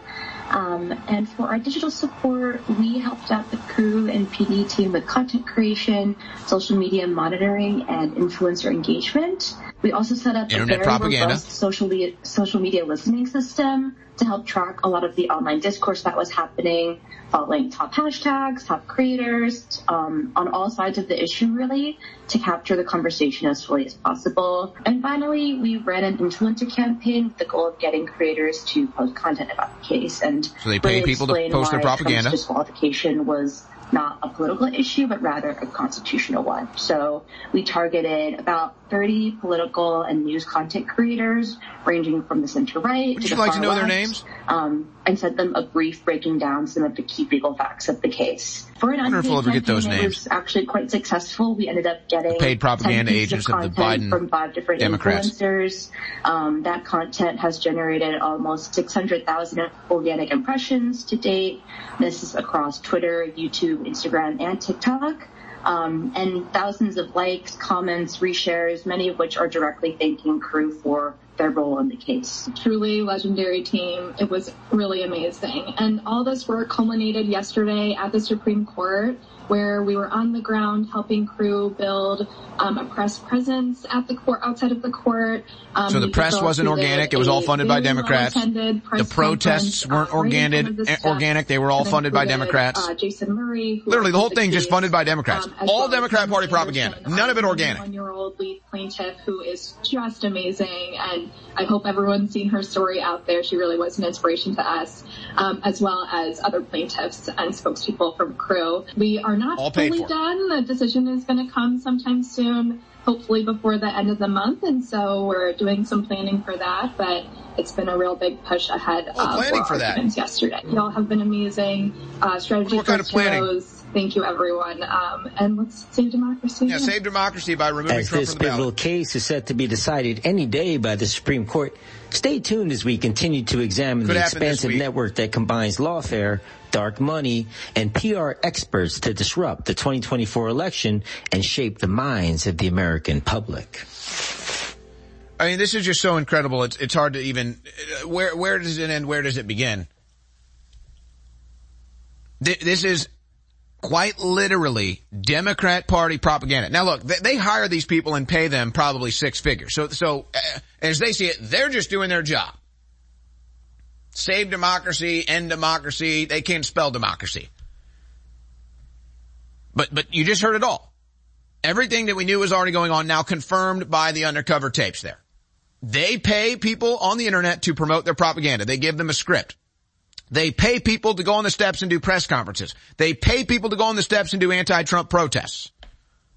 Um, and for our digital support, we helped out the crew and PD team with content creation, social media monitoring, and influencer engagement. We also set up Internet a very propaganda. robust social media, social media listening system to help track a lot of the online discourse that was happening, following top hashtags, top creators, um, on all sides of the issue really, to capture the conversation as fully as possible. And finally, we ran an influencer campaign with the goal of getting creators to post content about the case and So they pay really people to post their why Trump's propaganda? disqualification was not a political issue, but rather a constitutional one. So we targeted about 30 political and news content creators, ranging from the center right Would to you the like far to know their left, names? Um, and sent them a brief breaking down some of the key legal facts of the case. For an I wonder if ever get those campaign, it names. was actually quite successful. We ended up getting The paid propaganda 10 pieces agents of the content Biden from five different Democrats. influencers. Um, that content has generated almost 600,000 organic impressions to date. This is across Twitter, YouTube, Instagram, and TikTok. Um, and thousands of likes, comments, reshares, many of which are directly thanking crew for their role in the case. Truly legendary team. It was really amazing. And all this work culminated yesterday at the Supreme Court where we were on the ground helping crew build um, a press presence at the court, outside of the court. Um, so the press wasn't organic; it was all funded by Democrats. The protests weren't organic. Organic; they were all funded by Democrats. Uh, Jason Murray, literally the whole thing just funded by Democrats. Um, all well Democrat Party propaganda. None of it organic. One-year-old lead plaintiff who is just amazing, and I hope everyone's seen her story out there. She really was an inspiration to us, um, as well as other plaintiffs and spokespeople from crew. We are not All fully done. The decision is going to come sometime soon, hopefully before the end of the month. And so we're doing some planning for that, but it's been a real big push ahead oh, of planning for that. yesterday. Y'all have been amazing. Uh, strategy what kind of planning? Thank you, everyone. Um, and let's save democracy. Yeah, save democracy by removing As Trump this from the pivotal ballot. case is set to be decided any day by the Supreme Court, stay tuned as we continue to examine Could the expansive network that combines lawfare, dark money, and PR experts to disrupt the 2024 election and shape the minds of the American public. I mean, this is just so incredible. It's it's hard to even where where does it end? Where does it begin? This is quite literally Democrat Party propaganda. Now, look, they, hire these people and pay them probably six figures. So so uh, as they see it, they're just doing their job. Save democracy, end democracy. They can't spell democracy. But but you just heard it all. Everything that we knew was already going on now confirmed by the undercover tapes there. They pay people on the internet to promote their propaganda. They give them a script. They pay people to go on the steps and do press conferences. They pay people to go on the steps and do anti-Trump protests.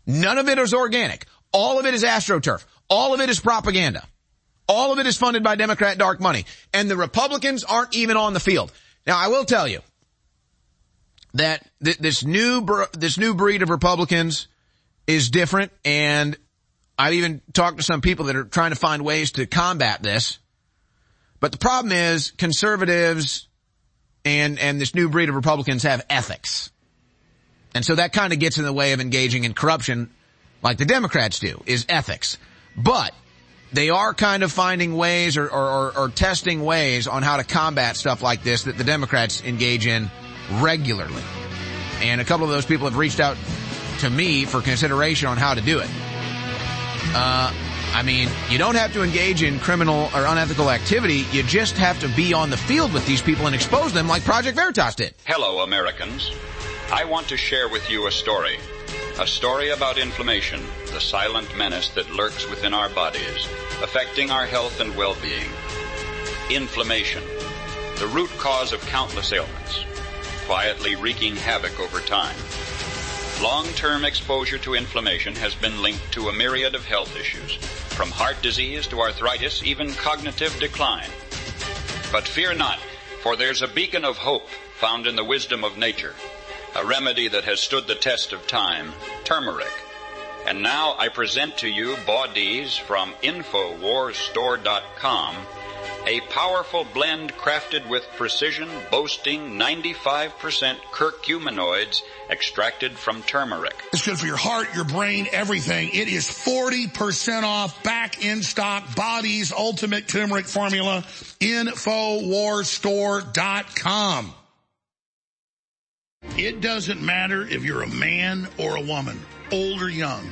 None of it is organic. All of it is astroturf. All of it is propaganda. All of it is funded by Democrat dark money. And the Republicans aren't even on the field. Now I will tell you that th- this new, br- this new breed of Republicans is different and I've even talked to some people that are trying to find ways to combat this. But the problem is conservatives and, and this new breed of Republicans have ethics. And so that kind of gets in the way of engaging in corruption like the Democrats do, is ethics. But they are kind of finding ways or, or, or, testing ways on how to combat stuff like this that the Democrats engage in regularly. And a couple of those people have reached out to me for consideration on how to do it. Uh, I mean, you don't have to engage in criminal or unethical activity. You just have to be on the field with these people and expose them like Project Veritas did. Hello, Americans. I want to share with you a story. A story about inflammation, the silent menace that lurks within our bodies, affecting our health and well-being. Inflammation, the root cause of countless ailments, quietly wreaking havoc over time. Long-term exposure to inflammation has been linked to a myriad of health issues, from heart disease to arthritis, even cognitive decline. But fear not, for there's a beacon of hope found in the wisdom of nature, a remedy that has stood the test of time, turmeric. And now I present to you Body's from InfoWarsStore.com, a powerful blend crafted with precision boasting 95% curcuminoids extracted from turmeric. It's good for your heart, your brain, everything. It is 40% off back in stock Body's Ultimate Turmeric Formula. Infowarsstore.com. It doesn't matter if you're a man or a woman, old or young.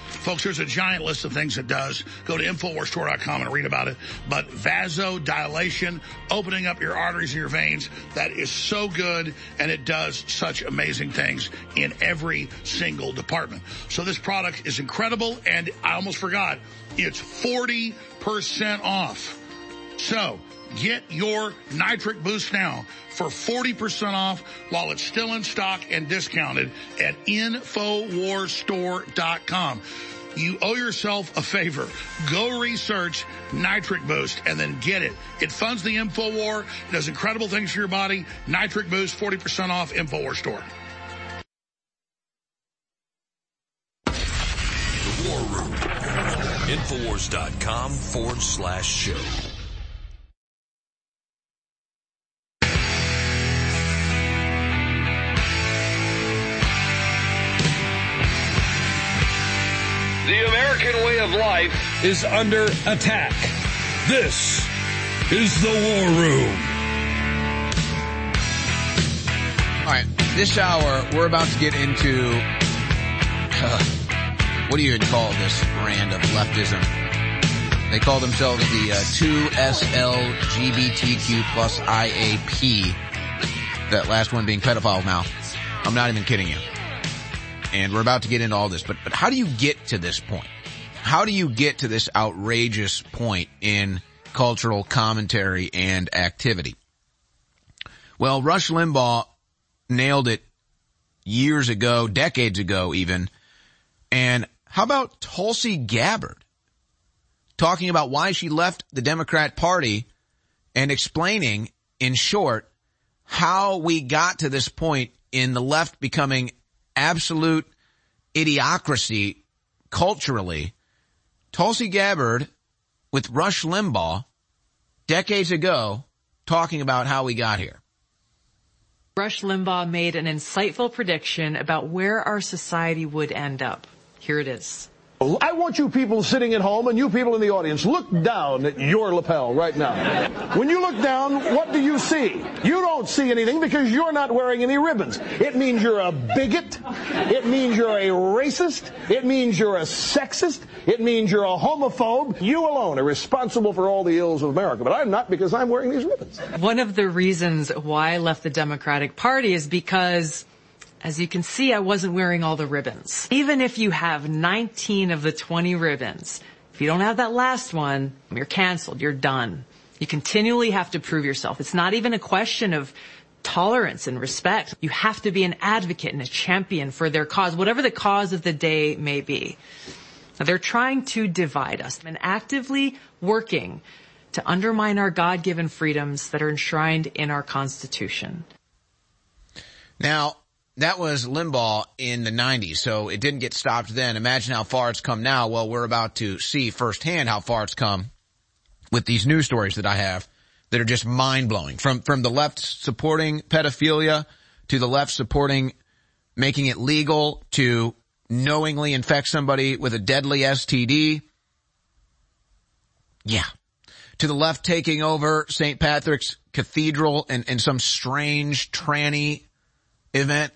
Folks, there's a giant list of things it does. Go to InfoWarsStore.com and read about it. But vasodilation, opening up your arteries and your veins, that is so good and it does such amazing things in every single department. So this product is incredible and I almost forgot, it's 40% off. So get your nitric boost now for 40% off while it's still in stock and discounted at InfoWarsStore.com. You owe yourself a favor. Go research Nitric Boost and then get it. It funds the InfoWar. It does incredible things for your body. Nitric Boost, 40% off InfoWar Store. Infowars.com forward slash show. The American way of life is under attack. This is the War Room. All right, this hour we're about to get into uh, what do you call this brand of leftism? They call themselves the uh, 2SLGBTQ plus IAP. That last one being pedophile mouth. I'm not even kidding you. And we're about to get into all this, but, but how do you get to this point? How do you get to this outrageous point in cultural commentary and activity? Well, Rush Limbaugh nailed it years ago, decades ago even. And how about Tulsi Gabbard talking about why she left the Democrat Party and explaining in short how we got to this point in the left becoming absolute idiocracy culturally. Tulsi Gabbard with Rush Limbaugh decades ago talking about how we got here. Rush Limbaugh made an insightful prediction about where our society would end up. Here it is. I want you people sitting at home and you people in the audience, look down at your lapel right now. When you look down, what do you see? You don't see anything because you're not wearing any ribbons. It means you're a bigot. It means you're a racist. It means you're a sexist. It means you're a homophobe. You alone are responsible for all the ills of America, but I'm not because I'm wearing these ribbons. One of the reasons why I left the Democratic Party is because as you can see, I wasn't wearing all the ribbons. Even if you have 19 of the 20 ribbons, if you don't have that last one, you're canceled. You're done. You continually have to prove yourself. It's not even a question of tolerance and respect. You have to be an advocate and a champion for their cause, whatever the cause of the day may be. Now, they're trying to divide us and actively working to undermine our God-given freedoms that are enshrined in our Constitution. Now, that was Limbaugh in the 90s, so it didn't get stopped then. Imagine how far it's come now. Well, we're about to see firsthand how far it's come with these news stories that I have that are just mind blowing. From, from the left supporting pedophilia to the left supporting making it legal to knowingly infect somebody with a deadly STD. Yeah. To the left taking over St. Patrick's Cathedral and, and some strange tranny event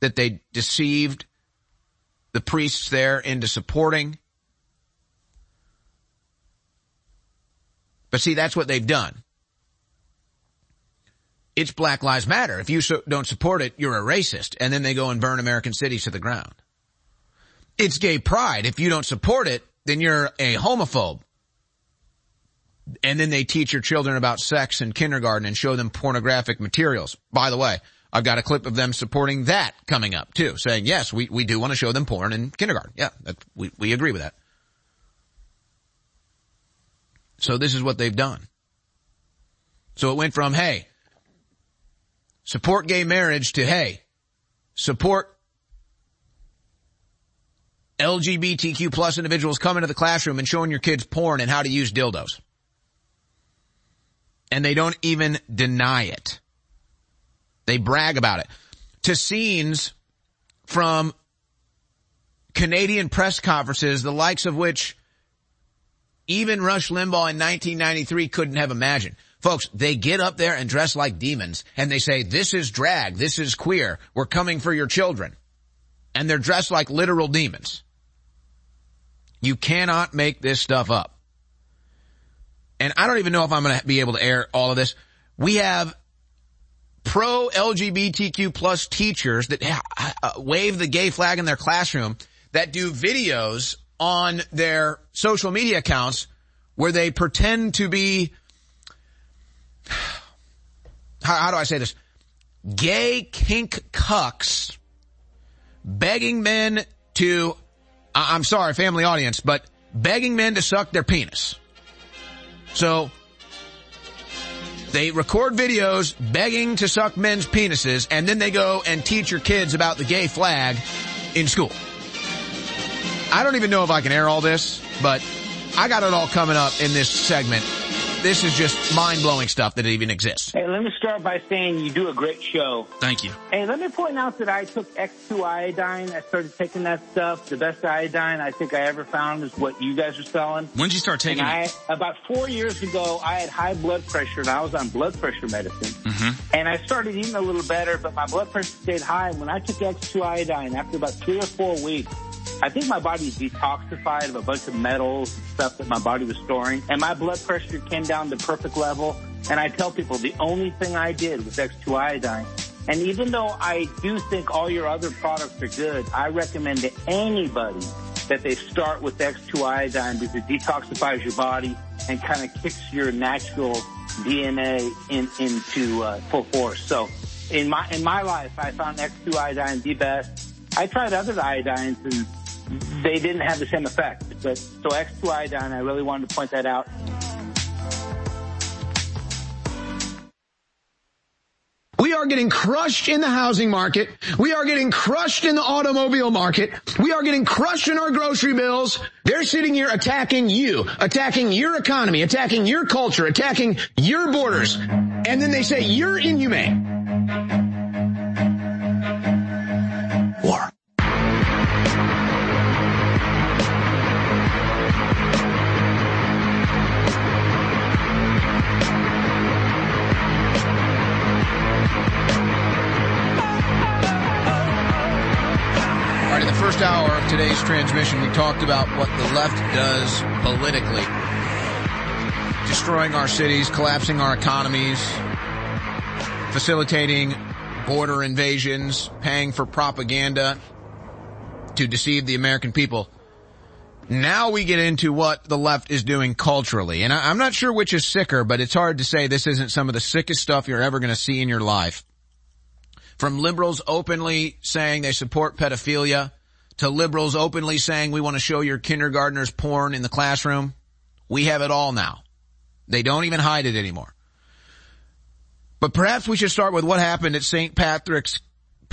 that they deceived the priests there into supporting. But see, that's what they've done. It's Black Lives Matter. If you so don't support it, you're a racist. And then they go and burn American cities to the ground. It's gay pride. If you don't support it, then you're a homophobe. And then they teach your children about sex in kindergarten and show them pornographic materials. By the way, I've got a clip of them supporting that coming up too, saying, yes, we, we do want to show them porn in kindergarten. Yeah, that, we, we agree with that. So this is what they've done. So it went from, hey, support gay marriage to, hey, support LGBTQ plus individuals coming to the classroom and showing your kids porn and how to use dildos. And they don't even deny it. They brag about it. To scenes from Canadian press conferences, the likes of which even Rush Limbaugh in 1993 couldn't have imagined. Folks, they get up there and dress like demons and they say, this is drag, this is queer, we're coming for your children. And they're dressed like literal demons. You cannot make this stuff up. And I don't even know if I'm going to be able to air all of this. We have pro LGBTQ plus teachers that uh, wave the gay flag in their classroom that do videos on their social media accounts where they pretend to be, how, how do I say this? Gay kink cucks begging men to, I'm sorry, family audience, but begging men to suck their penis. So they record videos begging to suck men's penises and then they go and teach your kids about the gay flag in school. I don't even know if I can air all this, but I got it all coming up in this segment. This is just mind blowing stuff that even exists. Hey, let me start by saying you do a great show. Thank you. Hey, let me point out that I took X2 iodine. I started taking that stuff. The best iodine I think I ever found is what you guys are selling. When did you start taking it? I, about four years ago, I had high blood pressure and I was on blood pressure medicine. Mm-hmm. And I started eating a little better, but my blood pressure stayed high. And when I took X2 iodine, after about three or four weeks, I think my body detoxified of a bunch of metals and stuff that my body was storing. And my blood pressure came down to perfect level. And I tell people the only thing I did was X2 iodine. And even though I do think all your other products are good, I recommend to anybody that they start with X2 iodine because it detoxifies your body and kind of kicks your natural DNA in, into uh, full force. So in my in my life, I found X2 iodine the best. I tried other iodines and they didn't have the same effect. But so X2 iodine, I really wanted to point that out. We are getting crushed in the housing market. We are getting crushed in the automobile market. We are getting crushed in our grocery bills. They're sitting here attacking you, attacking your economy, attacking your culture, attacking your borders. And then they say you're inhumane. War. Today's transmission, we talked about what the left does politically. Destroying our cities, collapsing our economies, facilitating border invasions, paying for propaganda to deceive the American people. Now we get into what the left is doing culturally. And I, I'm not sure which is sicker, but it's hard to say this isn't some of the sickest stuff you're ever going to see in your life. From liberals openly saying they support pedophilia to liberals openly saying we want to show your kindergartners porn in the classroom. We have it all now. They don't even hide it anymore. But perhaps we should start with what happened at St. Patrick's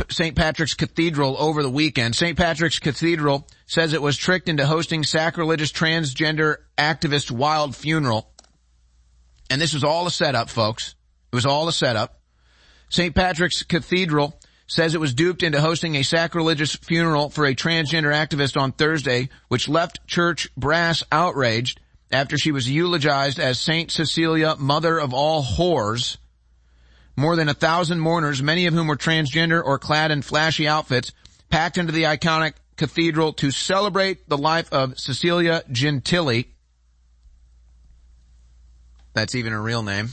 St. Patrick's Cathedral over the weekend. St. Patrick's Cathedral says it was tricked into hosting sacrilegious transgender activist wild funeral. And this was all a setup, folks. It was all a setup. St. Patrick's Cathedral says it was duped into hosting a sacrilegious funeral for a transgender activist on Thursday, which left church brass outraged after she was eulogized as Saint Cecilia, mother of all whores. More than a thousand mourners, many of whom were transgender or clad in flashy outfits, packed into the iconic cathedral to celebrate the life of Cecilia Gentili. That's even a real name.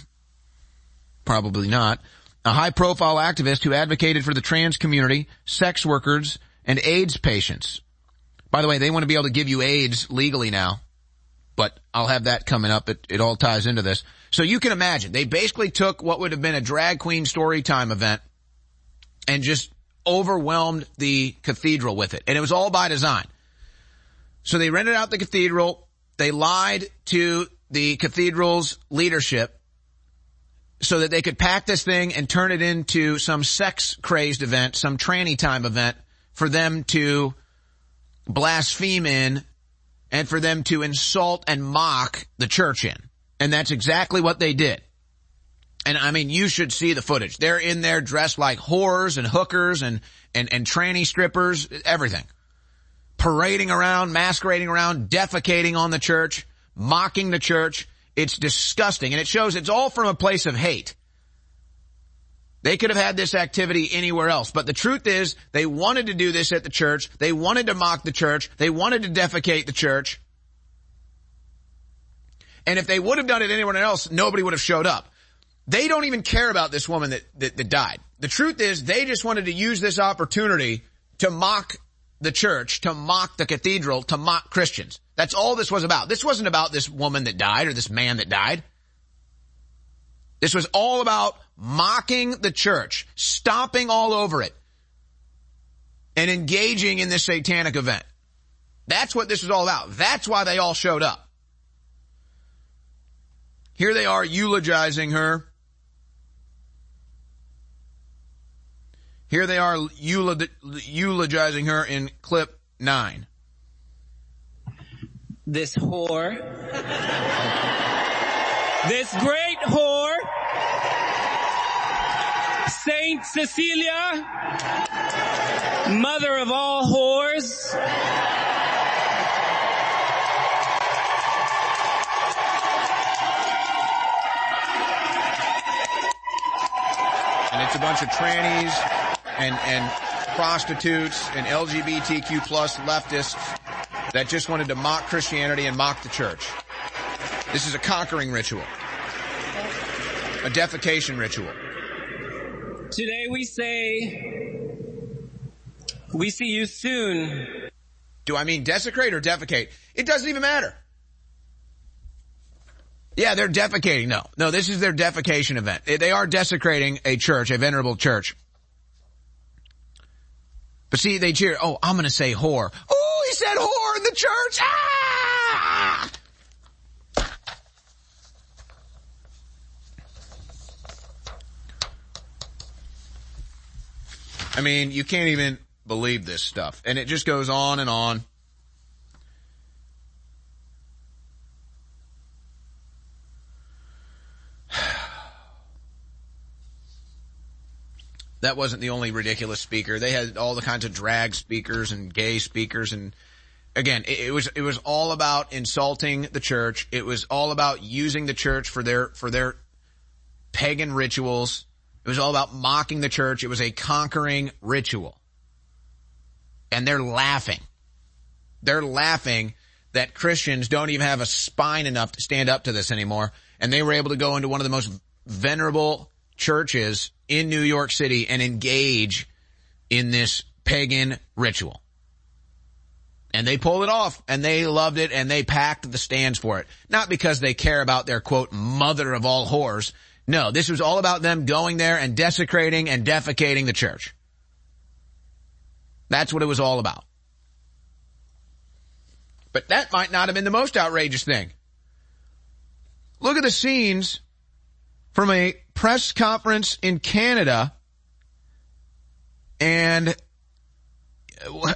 Probably not. A high profile activist who advocated for the trans community, sex workers, and AIDS patients. By the way, they want to be able to give you AIDS legally now. But I'll have that coming up. It, it all ties into this. So you can imagine, they basically took what would have been a drag queen story time event and just overwhelmed the cathedral with it. And it was all by design. So they rented out the cathedral. They lied to the cathedral's leadership so that they could pack this thing and turn it into some sex crazed event, some tranny time event for them to blaspheme in and for them to insult and mock the church in. And that's exactly what they did. And I mean, you should see the footage. They're in there dressed like whores and hookers and, and, and tranny strippers, everything. Parading around, masquerading around, defecating on the church, mocking the church. It's disgusting. And it shows it's all from a place of hate. They could have had this activity anywhere else. But the truth is, they wanted to do this at the church. They wanted to mock the church. They wanted to defecate the church. And if they would have done it anywhere else, nobody would have showed up. They don't even care about this woman that, that, that died. The truth is, they just wanted to use this opportunity to mock the church, to mock the cathedral, to mock Christians. That's all this was about. This wasn't about this woman that died or this man that died. This was all about mocking the church, stomping all over it, and engaging in this satanic event. That's what this was all about. That's why they all showed up. Here they are eulogizing her. Here they are eulogizing her in clip nine. this whore, this great whore, Saint Cecilia, mother of all whores, and it's a bunch of trannies and and prostitutes and LGBTQ plus leftists that just wanted to mock Christianity and mock the church. This is a conquering ritual, a defecation ritual. Today we say, we see you soon. Do I mean desecrate or defecate? It doesn't even matter. Yeah, they're defecating. No, no, this is their defecation event. They are desecrating a church, a venerable church. But see, they cheer, oh, I'm gonna say whore. Oh, he said whore in the church! Ah! I mean, you can't even believe this stuff. And it just goes on and on. That wasn't the only ridiculous speaker. They had all the kinds of drag speakers and gay speakers and again, it, it, was, it was all about insulting the church. It was all about using the church for their, for their pagan rituals. It was all about mocking the church. It was a conquering ritual. And they're laughing. They're laughing that Christians don't even have a spine enough to stand up to this anymore. And they were able to go into one of the most venerable churches in New York City and engage in this pagan ritual. And they pulled it off and they loved it and they packed the stands for it. Not because they care about their quote, mother of all whores. No, this was all about them going there and desecrating and defecating the church. That's what it was all about. But that might not have been the most outrageous thing. Look at the scenes from a press conference in Canada and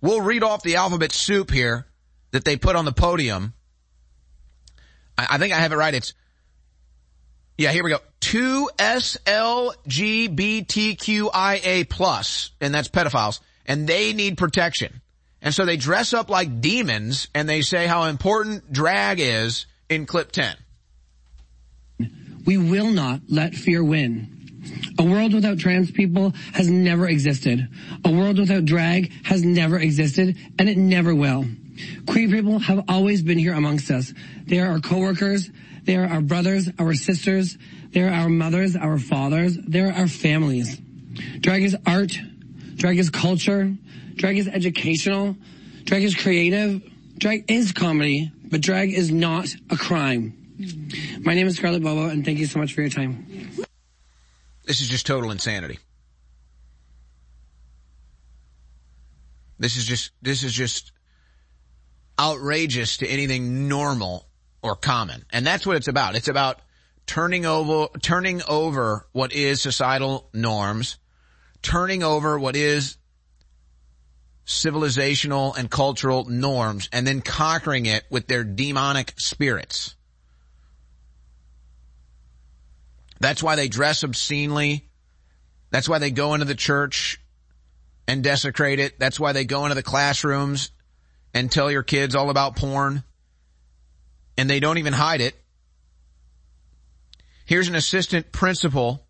we'll read off the alphabet soup here that they put on the podium. I, think I have it right. It's, yeah, here we go. Two SLGBTQIA plus, and that's pedophiles, and they need protection. And so they dress up like demons and they say how important drag is in clip 10. We will not let fear win. A world without trans people has never existed. A world without drag has never existed, and it never will. Queer people have always been here amongst us. They are our coworkers. They are our brothers, our sisters. They are our mothers, our fathers. They are our families. Drag is art. Drag is culture. Drag is educational. Drag is creative. Drag is comedy, but drag is not a crime. My name is Scarlett Bobo, and thank you so much for your time. This is just total insanity. This is just, this is just outrageous to anything normal or common. And that's what it's about. It's about turning over, turning over what is societal norms, turning over what is civilizational and cultural norms, and then conquering it with their demonic spirits. That's why they dress obscenely. That's why they go into the church and desecrate it. That's why they go into the classrooms and tell your kids all about porn. And they don't even hide it. Here's an assistant principal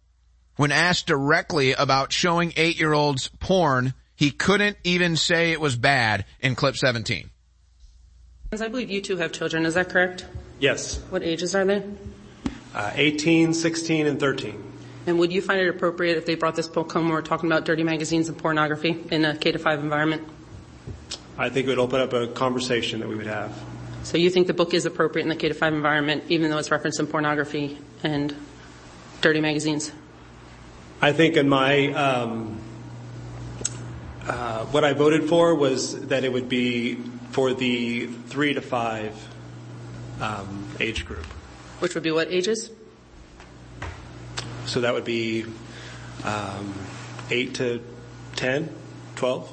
when asked directly about showing eight year olds porn. He couldn't even say it was bad in clip 17. I believe you two have children, is that correct? Yes. What ages are they? Uh, 18, 16, and 13. And would you find it appropriate if they brought this book home where we're talking about dirty magazines and pornography in a K to 5 environment? I think it would open up a conversation that we would have. So you think the book is appropriate in the K to 5 environment even though it's referenced in pornography and dirty magazines? I think in my, um, uh, what I voted for was that it would be for the three to five um, age group. Which would be what ages? So that would be um, 8 to 10, 12.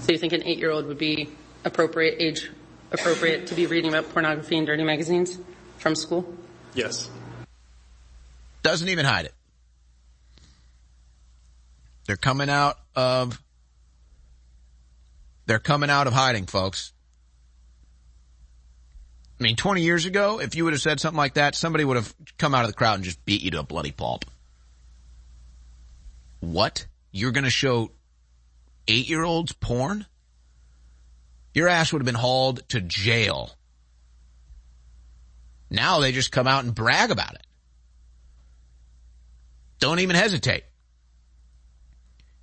So you think an eight year old would be appropriate age appropriate to be reading about pornography and dirty magazines from school? Yes. Doesn't even hide it. They're coming out of they're coming out of hiding, folks. I mean, 20 years ago, if you would have said something like that, somebody would have come out of the crowd and just beat you to a bloody pulp. What? You're going to show eight year olds porn? Your ass would have been hauled to jail. Now they just come out and brag about it. Don't even hesitate.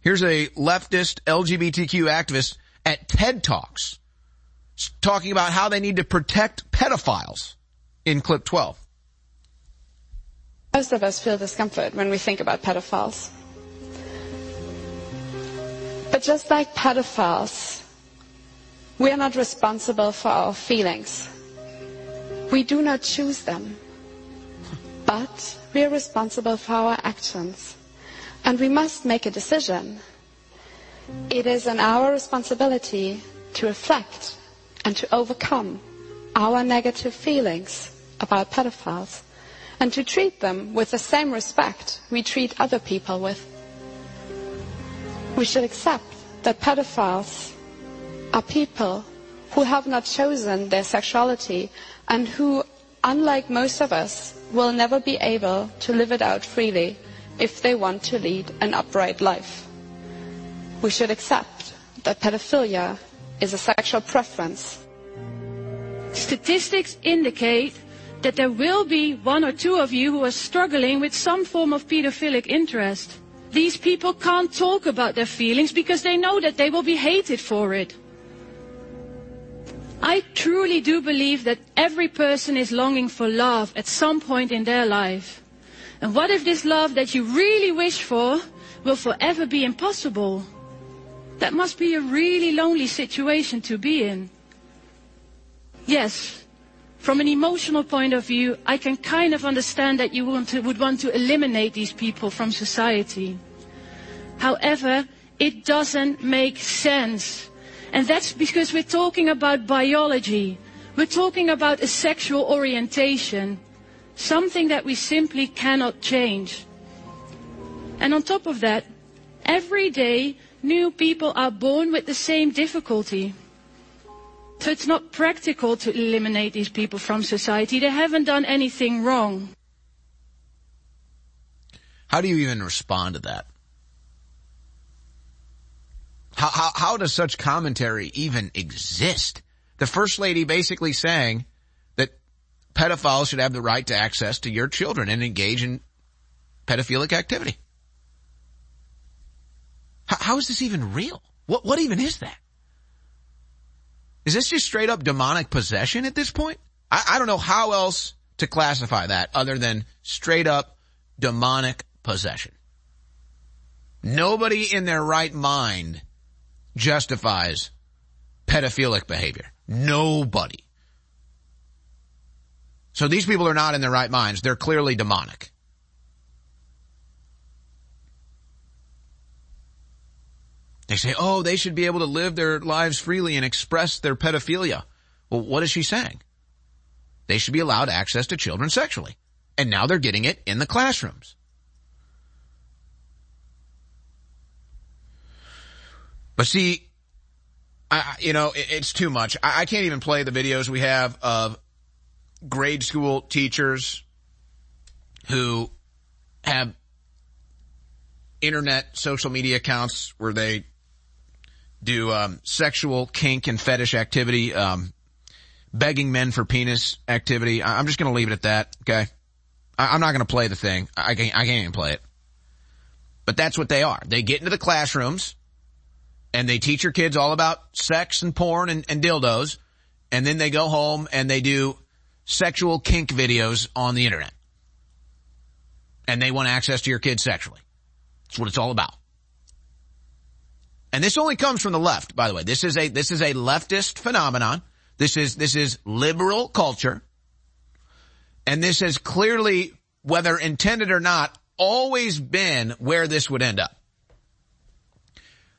Here's a leftist LGBTQ activist at TED Talks talking about how they need to protect pedophiles in clip 12. Most of us feel discomfort when we think about pedophiles. But just like pedophiles, we are not responsible for our feelings. We do not choose them. But we are responsible for our actions. And we must make a decision. It is in our responsibility to reflect and to overcome our negative feelings about pedophiles and to treat them with the same respect we treat other people with. We should accept that pedophiles are people who have not chosen their sexuality and who, unlike most of us, will never be able to live it out freely if they want to lead an upright life. We should accept that pedophilia is a sexual preference. Statistics indicate that there will be one or two of you who are struggling with some form of pedophilic interest. These people can't talk about their feelings because they know that they will be hated for it. I truly do believe that every person is longing for love at some point in their life. And what if this love that you really wish for will forever be impossible? That must be a really lonely situation to be in. Yes, from an emotional point of view, I can kind of understand that you want to, would want to eliminate these people from society. However, it doesn't make sense. And that's because we're talking about biology. We're talking about a sexual orientation. Something that we simply cannot change. And on top of that, every day new people are born with the same difficulty. So it's not practical to eliminate these people from society. They haven't done anything wrong. How do you even respond to that? How, how, how does such commentary even exist? The first lady basically saying that pedophiles should have the right to access to your children and engage in pedophilic activity. How, is this even real? What, what even is that? Is this just straight up demonic possession at this point? I, I don't know how else to classify that other than straight up demonic possession. Nobody in their right mind justifies pedophilic behavior. Nobody. So these people are not in their right minds. They're clearly demonic. They say, oh, they should be able to live their lives freely and express their pedophilia. Well, what is she saying? They should be allowed access to children sexually. And now they're getting it in the classrooms. But see, I, you know, it, it's too much. I, I can't even play the videos we have of grade school teachers who have internet social media accounts where they do um, sexual kink and fetish activity, um, begging men for penis activity. I- am just going to leave it at that. Okay, I- am not going to play the thing. I can't. I can't even play it. But that's what they are. They get into the classrooms and they teach your kids all about sex and porn and, and dildos, and then they go home and they do sexual kink videos on the internet. And they want access to your kids sexually. That's what it's all about. And this only comes from the left, by the way. This is a, this is a leftist phenomenon. This is, this is liberal culture. And this has clearly, whether intended or not, always been where this would end up.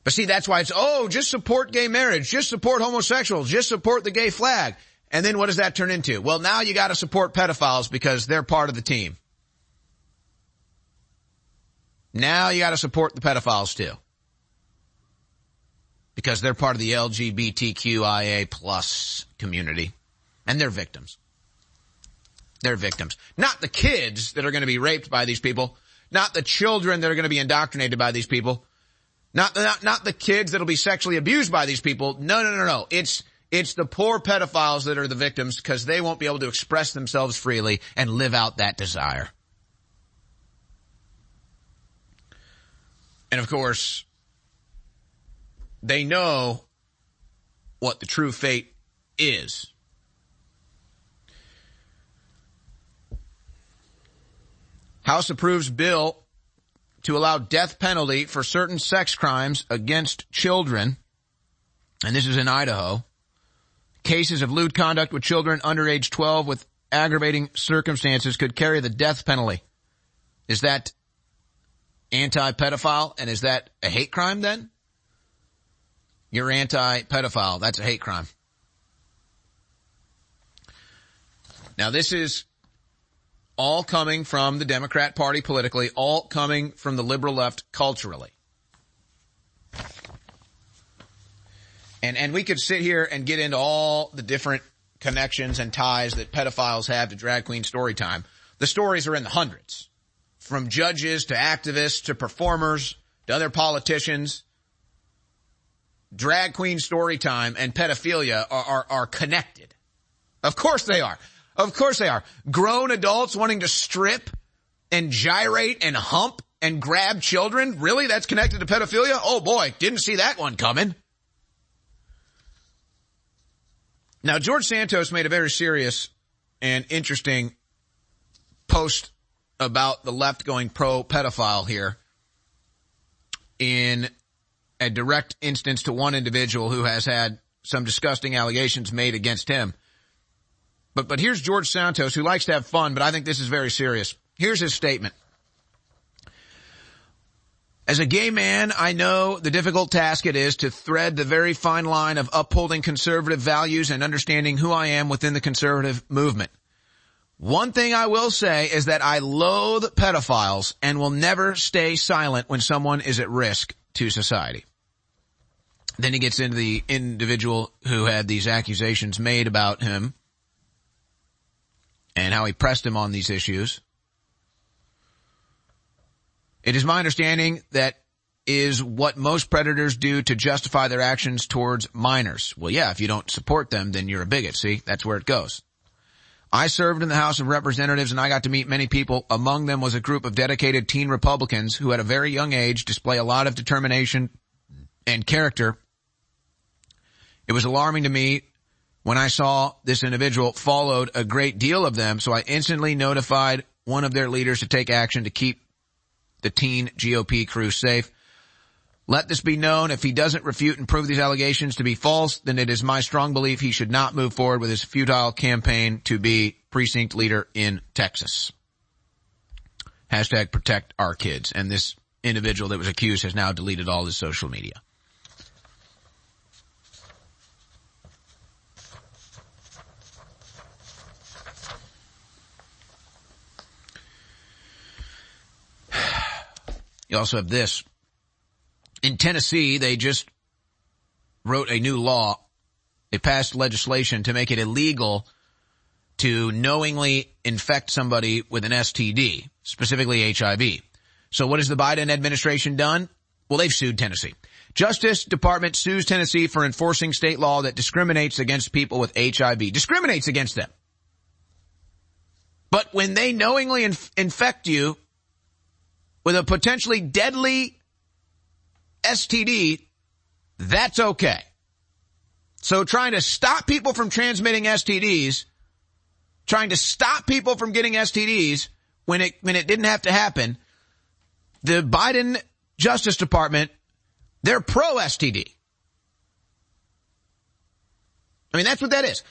But see, that's why it's, oh, just support gay marriage, just support homosexuals, just support the gay flag. And then what does that turn into? Well, now you gotta support pedophiles because they're part of the team. Now you gotta support the pedophiles too. Because they're part of the LGBTQIA plus community. And they're victims. They're victims. Not the kids that are going to be raped by these people. Not the children that are going to be indoctrinated by these people. Not, not, not the kids that'll be sexually abused by these people. No, no, no, no. It's, it's the poor pedophiles that are the victims because they won't be able to express themselves freely and live out that desire. And of course, they know what the true fate is. House approves bill to allow death penalty for certain sex crimes against children. And this is in Idaho. Cases of lewd conduct with children under age 12 with aggravating circumstances could carry the death penalty. Is that anti-pedophile and is that a hate crime then? You're anti-pedophile. That's a hate crime. Now this is all coming from the Democrat Party politically, all coming from the liberal left culturally. And, and we could sit here and get into all the different connections and ties that pedophiles have to drag queen story time. The stories are in the hundreds. From judges to activists to performers to other politicians. Drag queen story time and pedophilia are, are, are connected. Of course they are. Of course they are. Grown adults wanting to strip and gyrate and hump and grab children? Really? That's connected to pedophilia? Oh boy, didn't see that one coming. Now, George Santos made a very serious and interesting post about the left going pro pedophile here in a direct instance to one individual who has had some disgusting allegations made against him. But, but here's George Santos who likes to have fun, but I think this is very serious. Here's his statement. As a gay man, I know the difficult task it is to thread the very fine line of upholding conservative values and understanding who I am within the conservative movement. One thing I will say is that I loathe pedophiles and will never stay silent when someone is at risk to society. Then he gets into the individual who had these accusations made about him and how he pressed him on these issues. It is my understanding that is what most predators do to justify their actions towards minors. Well, yeah, if you don't support them, then you're a bigot. See, that's where it goes. I served in the House of Representatives and I got to meet many people. Among them was a group of dedicated teen Republicans who at a very young age display a lot of determination and character. It was alarming to me when I saw this individual followed a great deal of them, so I instantly notified one of their leaders to take action to keep the teen GOP crew safe. Let this be known. If he doesn't refute and prove these allegations to be false, then it is my strong belief he should not move forward with his futile campaign to be precinct leader in Texas. Hashtag protect our kids. And this individual that was accused has now deleted all his social media. You also have this. In Tennessee, they just wrote a new law. They passed legislation to make it illegal to knowingly infect somebody with an STD, specifically HIV. So what has the Biden administration done? Well, they've sued Tennessee. Justice Department sues Tennessee for enforcing state law that discriminates against people with HIV. Discriminates against them. But when they knowingly inf- infect you with a potentially deadly STD, that's okay. So trying to stop people from transmitting STDs, trying to stop people from getting STDs when it, when it didn't have to happen, the Biden Justice Department, they're pro STD. I mean, that's what that is.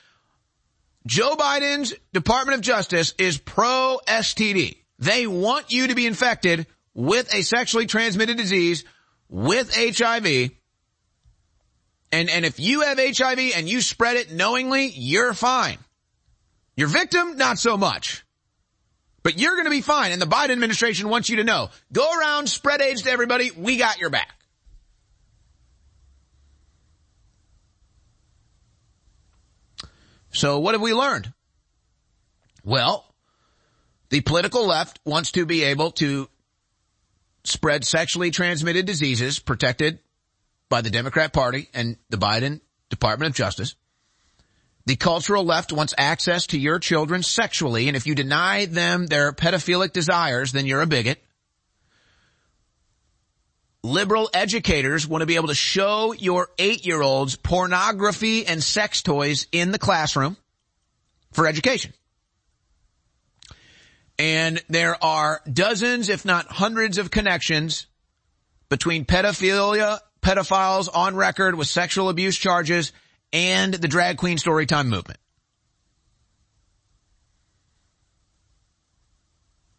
Joe Biden's Department of Justice is pro STD. They want you to be infected with a sexually transmitted disease, with HIV, And, and if you have HIV and you spread it knowingly, you're fine. Your victim, not so much. But you're going to be fine. And the Biden administration wants you to know, go around, spread AIDS to everybody. We got your back. So what have we learned? Well, the political left wants to be able to spread sexually transmitted diseases protected by the Democrat Party and the Biden Department of Justice. The cultural left wants access to your children sexually, and if you deny them their pedophilic desires, then you're a bigot. Liberal educators want to be able to show your eight-year-olds pornography and sex toys in the classroom for education. And there are dozens, if not hundreds of connections between pedophilia, pedophiles on record with sexual abuse charges and the drag queen storytime movement.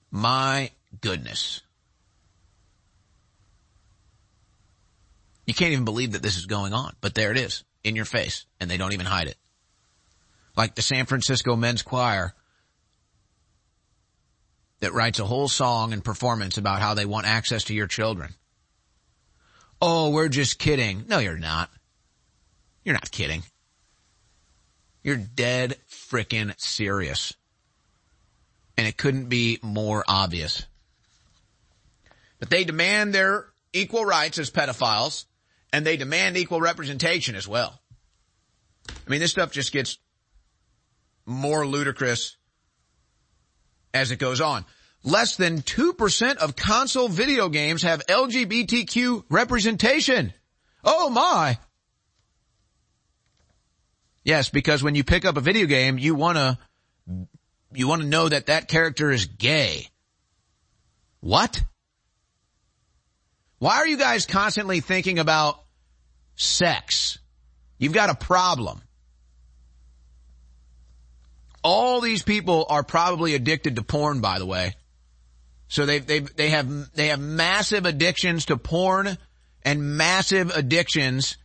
My goodness. You can't even believe that this is going on, but there it is in your face and they don't even hide it. Like the San Francisco Men's Choir that writes a whole song and performance about how they want access to your children. Oh, we're just kidding. No, you're not. You're not kidding. You're dead frickin' serious. And it couldn't be more obvious. But they demand their equal rights as pedophiles and they demand equal representation as well. I mean, this stuff just gets more ludicrous as it goes on. Less than 2% of console video games have LGBTQ representation. Oh my. Yes, because when you pick up a video game, you wanna, you wanna know that that character is gay. What? Why are you guys constantly thinking about sex? You've got a problem. All these people are probably addicted to porn, by the way. So they they they have they have massive addictions to porn and massive addictions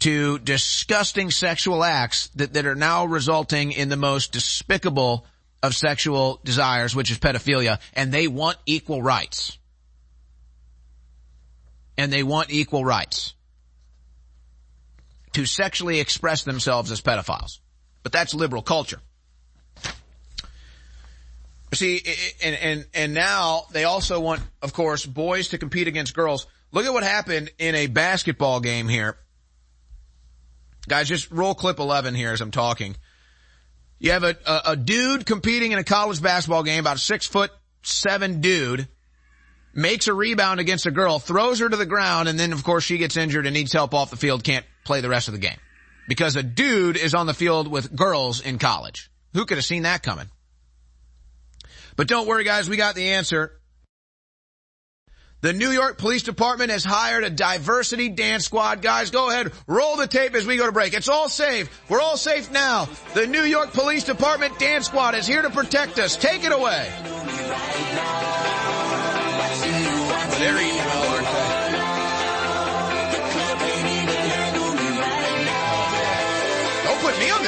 to disgusting sexual acts that, that are now resulting in the most despicable of sexual desires, which is pedophilia, and they want equal rights. And they want equal rights to sexually express themselves as pedophiles. But that's liberal culture. See, and, and, and now they also want, of course, boys to compete against girls. Look at what happened in a basketball game here. Guys, just roll clip 11 here as I'm talking. You have a, a, a dude competing in a college basketball game, about six foot seven dude, makes a rebound against a girl, throws her to the ground, and then of course she gets injured and needs help off the field, can't play the rest of the game. Because a dude is on the field with girls in college. Who could have seen that coming? But don't worry guys, we got the answer. The New York Police Department has hired a diversity dance squad. Guys, go ahead, roll the tape as we go to break. It's all safe. We're all safe now. The New York Police Department dance squad is here to protect us. Take it away. They're eating well,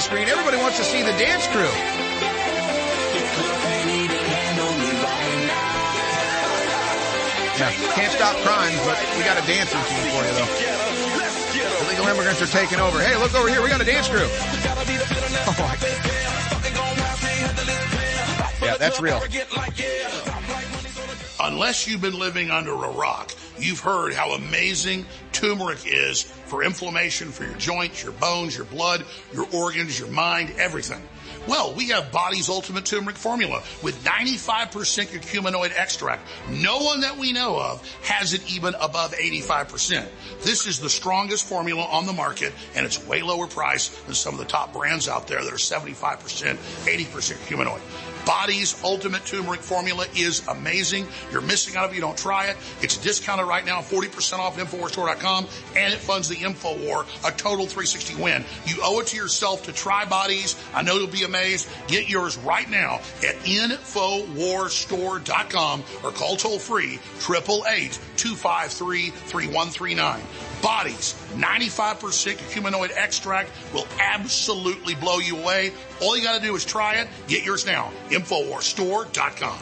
screen. Everybody wants to see the dance crew. Yeah, can't stop crimes, but we got a dance routine for you though. Illegal immigrants are taking over. Hey, look over here. We got a dance crew. Oh yeah, that's real. Unless you've been living under a rock, you've heard how amazing turmeric is for inflammation, for your joints, your bones, your blood, your organs, your mind, everything. Well, we have Body's Ultimate Turmeric Formula with 95% curcuminoid extract. No one that we know of has it even above 85%. This is the strongest formula on the market and it's way lower price than some of the top brands out there that are 75%, 80% curcuminoid. Body's Ultimate Turmeric Formula is amazing. You're missing out if you don't try it. It's discounted right now, 40% off InfoWarsStore.com, and it funds the InfoWar, a total 360 win. You owe it to yourself to try Body's. I know you'll be amazed. Get yours right now at InfoWarsStore.com or call toll free 888-253-3139. Body's, 95% curcuminoid extract will absolutely blow you away. All you gotta do is try it. Get yours now. Infowarsstore.com.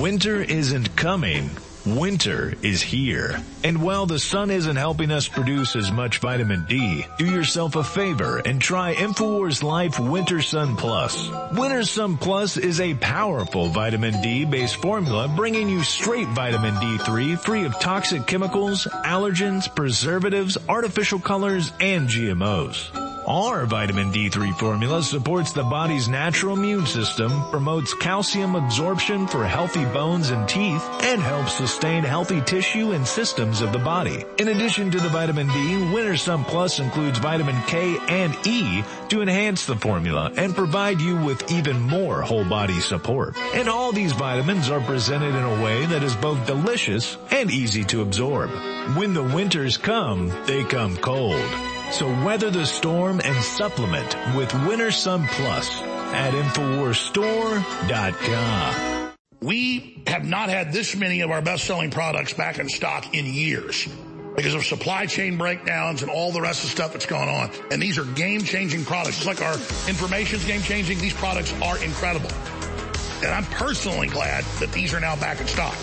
Winter isn't coming. Winter is here. And while the sun isn't helping us produce as much vitamin D, do yourself a favor and try InfoWars Life Winter Sun Plus. Winter Sun Plus is a powerful vitamin D based formula bringing you straight vitamin D3 free of toxic chemicals, allergens, preservatives, artificial colors, and GMOs. Our vitamin D3 formula supports the body's natural immune system, promotes calcium absorption for healthy bones and teeth, and helps sustain healthy tissue and systems of the body. In addition to the vitamin D, Winter Sun Plus includes vitamin K and E to enhance the formula and provide you with even more whole body support. And all these vitamins are presented in a way that is both delicious and easy to absorb. When the winters come, they come cold. So weather the storm and supplement with Winter Sun Plus at InfoWarsStore.com. We have not had this many of our best-selling products back in stock in years because of supply chain breakdowns and all the rest of the stuff that's going on. And these are game-changing products. Just like our information's game-changing, these products are incredible. And I'm personally glad that these are now back in stock.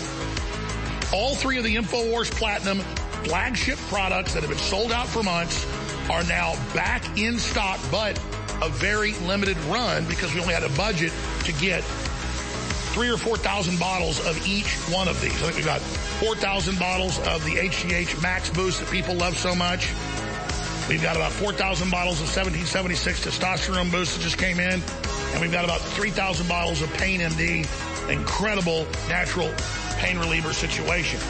All three of the InfoWars Platinum flagship products that have been sold out for months are now back in stock, but a very limited run because we only had a budget to get three or 4,000 bottles of each one of these. I think we've got 4,000 bottles of the HGH Max Boost that people love so much. We've got about 4,000 bottles of 1776 testosterone boost that just came in. And we've got about 3,000 bottles of Pain MD, incredible natural pain reliever situation.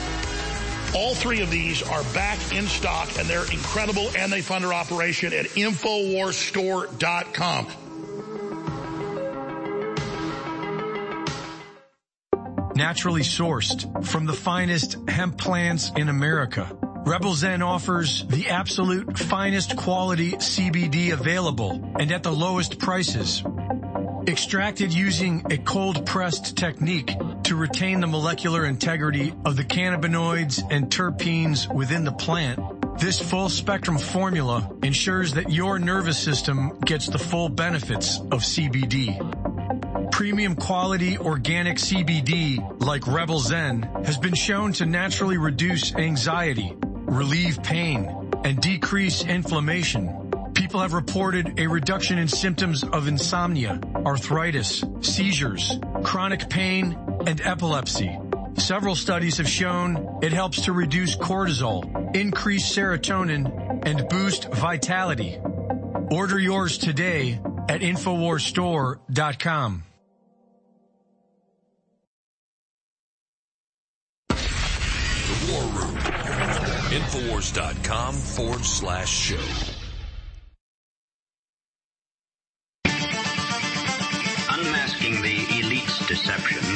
All three of these are back in stock and they're incredible and they fund our operation at InfoWarsStore.com. Naturally sourced from the finest hemp plants in America. Rebel Zen offers the absolute finest quality CBD available and at the lowest prices. Extracted using a cold pressed technique to retain the molecular integrity of the cannabinoids and terpenes within the plant. This full spectrum formula ensures that your nervous system gets the full benefits of CBD. Premium quality organic CBD like Rebel Zen has been shown to naturally reduce anxiety, relieve pain, and decrease inflammation. People have reported a reduction in symptoms of insomnia, arthritis, seizures, chronic pain, and epilepsy. Several studies have shown it helps to reduce cortisol, increase serotonin, and boost vitality. Order yours today at InfoWarsStore.com. The War Room. Infowars.com forward slash show. Unmasking the elite's deceptions.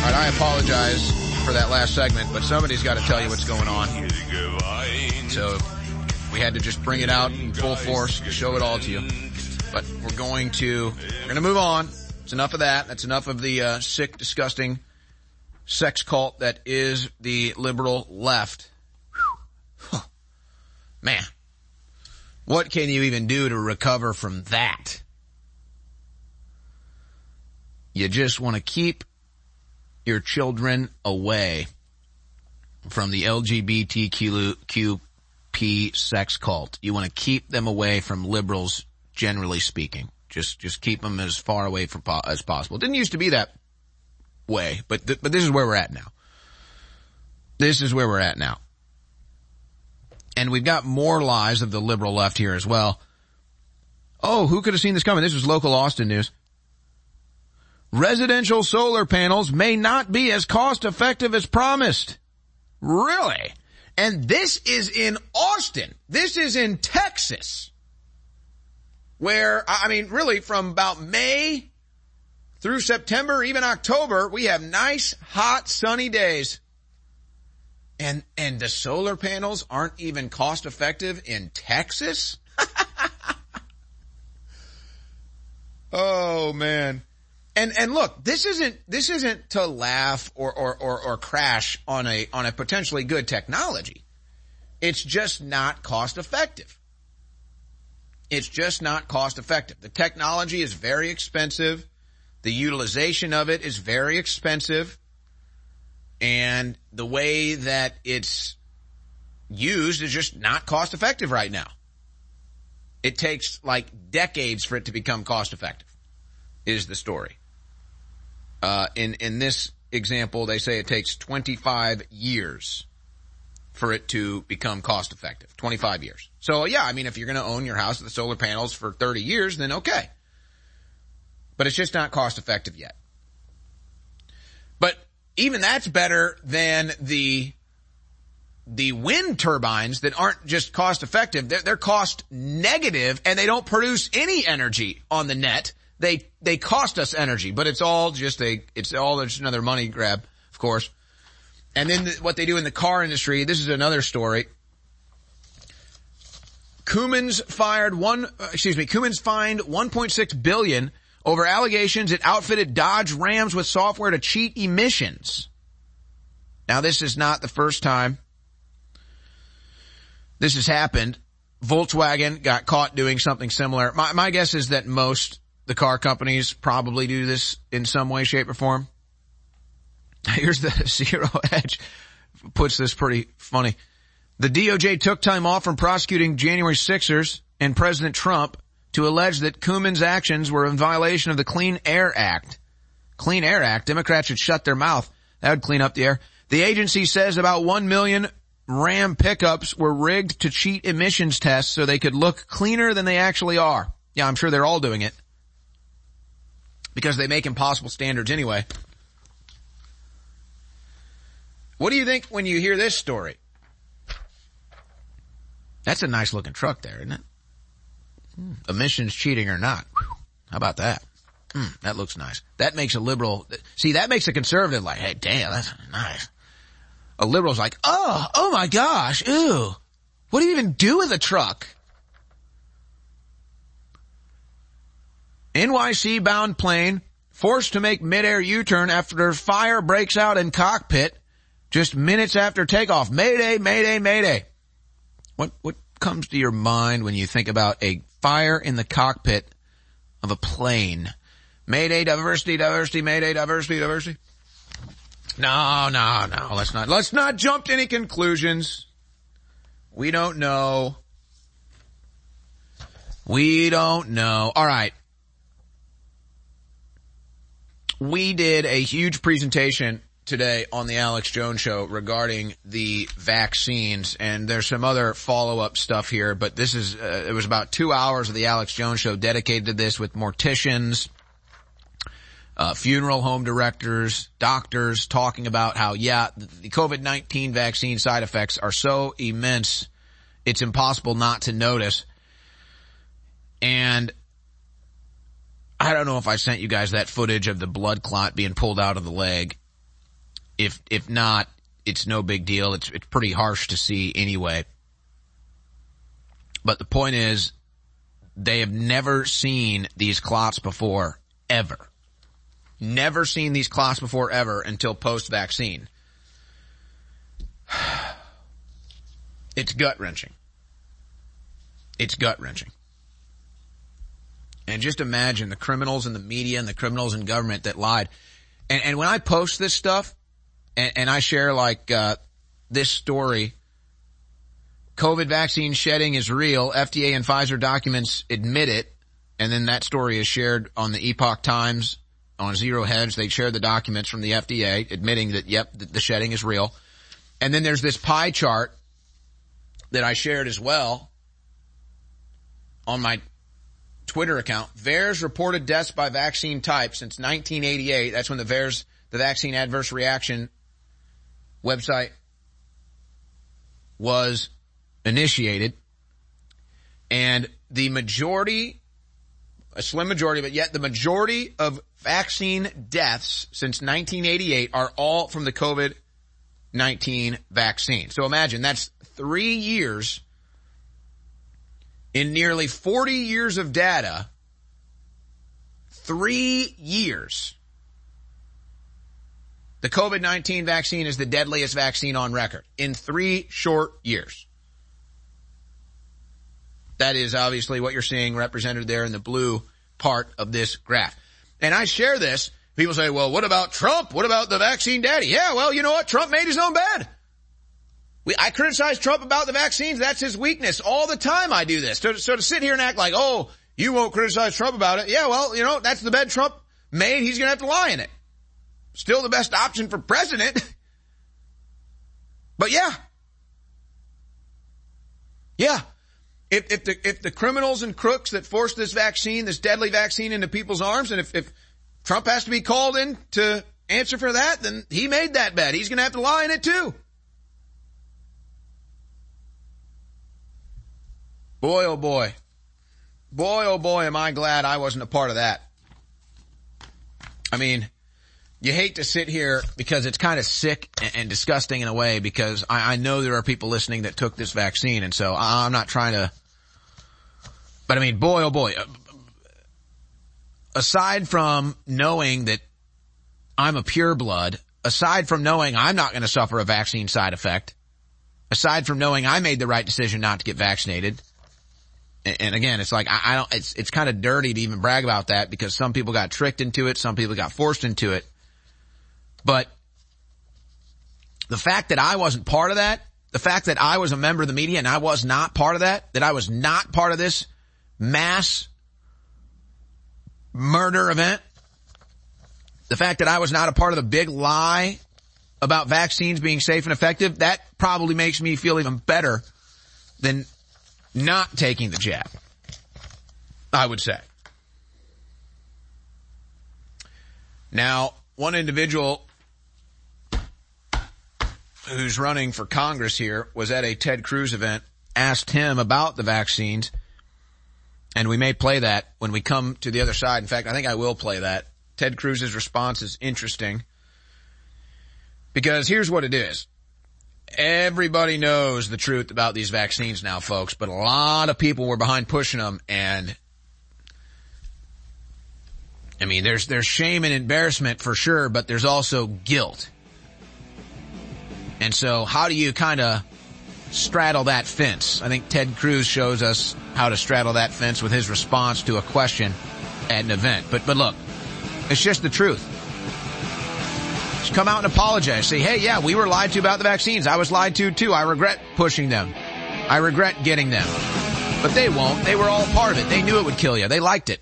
All right, I apologize for that last segment, but somebody's got to tell you what's going on. So we had to just bring it out in full force, show it all to you. But we're going to, we're going to move on. It's enough of that. That's enough of the uh, sick, disgusting sex cult that is the liberal left. Man, what can you even do to recover from that? You just want to keep your children away from the LGBTQP sex cult. You want to keep them away from liberals, generally speaking. Just, just keep them as far away from po- as possible. It didn't used to be that way, but th- but this is where we're at now. This is where we're at now. And we've got more lies of the liberal left here as well. Oh, who could have seen this coming? This was local Austin news. Residential solar panels may not be as cost effective as promised. Really? And this is in Austin. This is in Texas. Where, I mean, really from about May through September, even October, we have nice, hot, sunny days. And, and the solar panels aren't even cost effective in Texas? oh man. And, and look, this isn't, this isn't to laugh or, or, or, or crash on a, on a potentially good technology. It's just not cost effective. It's just not cost effective. The technology is very expensive. The utilization of it is very expensive. And the way that it's used is just not cost effective right now. It takes like decades for it to become cost effective is the story. Uh, in, in this example, they say it takes 25 years for it to become cost effective. 25 years. So yeah, I mean, if you're going to own your house with the solar panels for 30 years, then okay. But it's just not cost effective yet. But even that's better than the the wind turbines that aren't just cost effective, they're, they're, cost negative and they don't produce any energy on the net. They, they cost us energy, but it's all just a, it's all just another money grab, of course. And then the, what they do in the car industry, this is another story. Cummins fired one, uh, excuse me, Cummins fined 1.6 billion over allegations it outfitted Dodge Rams with software to cheat emissions. Now this is not the first time this has happened. Volkswagen got caught doing something similar. My, my guess is that most the car companies probably do this in some way, shape, or form. Here's the Zero Hedge puts this pretty funny. The DOJ took time off from prosecuting January Sixers and President Trump to allege that Cummins' actions were in violation of the Clean Air Act. Clean Air Act, Democrats should shut their mouth. That would clean up the air. The agency says about 1 million Ram pickups were rigged to cheat emissions tests so they could look cleaner than they actually are. Yeah, I'm sure they're all doing it. Because they make impossible standards anyway. What do you think when you hear this story? That's a nice looking truck there, isn't it? Hmm. Emissions cheating or not. How about that? Mm, that looks nice. That makes a liberal, see, that makes a conservative like, hey, damn, that's nice. A liberal's like, oh, oh my gosh, ew. What do you even do with a truck? NYC bound plane forced to make midair U-turn after fire breaks out in cockpit just minutes after takeoff. Mayday, mayday, mayday. What, what comes to your mind when you think about a fire in the cockpit of a plane? Mayday, diversity, diversity, mayday, diversity, diversity. No, no, no, let's not, let's not jump to any conclusions. We don't know. We don't know. All right. We did a huge presentation today on the Alex Jones show regarding the vaccines and there's some other follow-up stuff here, but this is, uh, it was about two hours of the Alex Jones show dedicated to this with morticians, uh, funeral home directors, doctors talking about how, yeah, the COVID-19 vaccine side effects are so immense, it's impossible not to notice. And I don't know if I sent you guys that footage of the blood clot being pulled out of the leg. If, if not, it's no big deal. It's, it's pretty harsh to see anyway. But the point is, they have never seen these clots before, ever. Never seen these clots before ever until post-vaccine. It's gut wrenching. It's gut wrenching. And just imagine the criminals in the media and the criminals in government that lied. And, and when I post this stuff and, and I share like, uh, this story, COVID vaccine shedding is real. FDA and Pfizer documents admit it. And then that story is shared on the Epoch Times on Zero Hedge. They share the documents from the FDA admitting that, yep, the shedding is real. And then there's this pie chart that I shared as well on my Twitter account. VAERS reported deaths by vaccine type since 1988. That's when the VAERS, the vaccine adverse reaction website was initiated. And the majority a slim majority, but yet the majority of vaccine deaths since 1988 are all from the COVID-19 vaccine. So imagine that's three years in nearly 40 years of data, three years. The COVID-19 vaccine is the deadliest vaccine on record in three short years. That is obviously what you're seeing represented there in the blue part of this graph. And I share this. People say, well, what about Trump? What about the vaccine daddy? Yeah, well, you know what? Trump made his own bed. We, I criticize Trump about the vaccines. That's his weakness. All the time I do this. So, so to sit here and act like, oh, you won't criticize Trump about it. Yeah, well, you know, that's the bed Trump made. He's going to have to lie in it. Still the best option for president. but yeah. Yeah. If, if the, if the criminals and crooks that forced this vaccine, this deadly vaccine into people's arms, and if, if Trump has to be called in to answer for that, then he made that bet. He's going to have to lie in it too. Boy, oh boy. Boy, oh boy, am I glad I wasn't a part of that. I mean, you hate to sit here because it's kind of sick and, disgusting in a way because I, I, know there are people listening that took this vaccine and so I'm not trying to, but I mean, boy, oh boy, aside from knowing that I'm a pure blood, aside from knowing I'm not going to suffer a vaccine side effect, aside from knowing I made the right decision not to get vaccinated, and again, it's like, I, don't, it's, it's kind of dirty to even brag about that because some people got tricked into it. Some people got forced into it. But the fact that I wasn't part of that, the fact that I was a member of the media and I was not part of that, that I was not part of this mass murder event, the fact that I was not a part of the big lie about vaccines being safe and effective, that probably makes me feel even better than not taking the jab. I would say. Now, one individual who's running for Congress here was at a Ted Cruz event, asked him about the vaccines, and we may play that when we come to the other side. In fact, I think I will play that. Ted Cruz's response is interesting because here's what it is. Everybody knows the truth about these vaccines now, folks, but a lot of people were behind pushing them and I mean, there's, there's shame and embarrassment for sure, but there's also guilt. And so how do you kind of straddle that fence? I think Ted Cruz shows us how to straddle that fence with his response to a question at an event. But, but look, it's just the truth. Come out and apologize. Say, hey, yeah, we were lied to about the vaccines. I was lied to too. I regret pushing them. I regret getting them. But they won't. They were all part of it. They knew it would kill you. They liked it.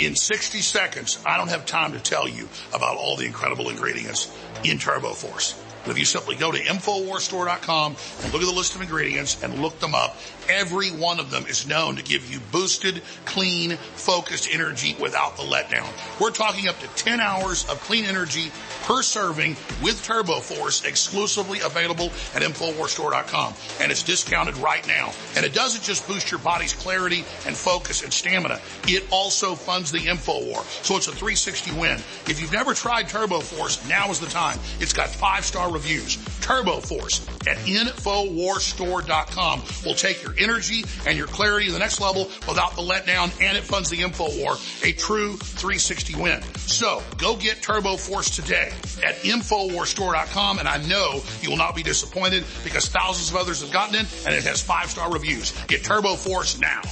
In 60 seconds, I don't have time to tell you about all the incredible ingredients in Turbo Force. But if you simply go to InfoWarsStore.com and look at the list of ingredients and look them up, every one of them is known to give you boosted, clean, focused energy without the letdown. We're talking up to 10 hours of clean energy per serving with Turbo Force exclusively available at InfoWarsStore.com. And it's discounted right now. And it doesn't just boost your body's clarity and focus and stamina. It also funds the InfoWar. So it's a 360 win. If you've never tried Turbo Force, now is the time. It's got five star reviews. Turbo Force at InfoWarsStore.com will take your energy and your clarity to the next level without the letdown and it funds the InfoWar. A true 360 win. So go get Turbo Force today at InfoWarsStore.com and I know you will not be disappointed because thousands of others have gotten it and it has five star reviews. Get Turbo Force now.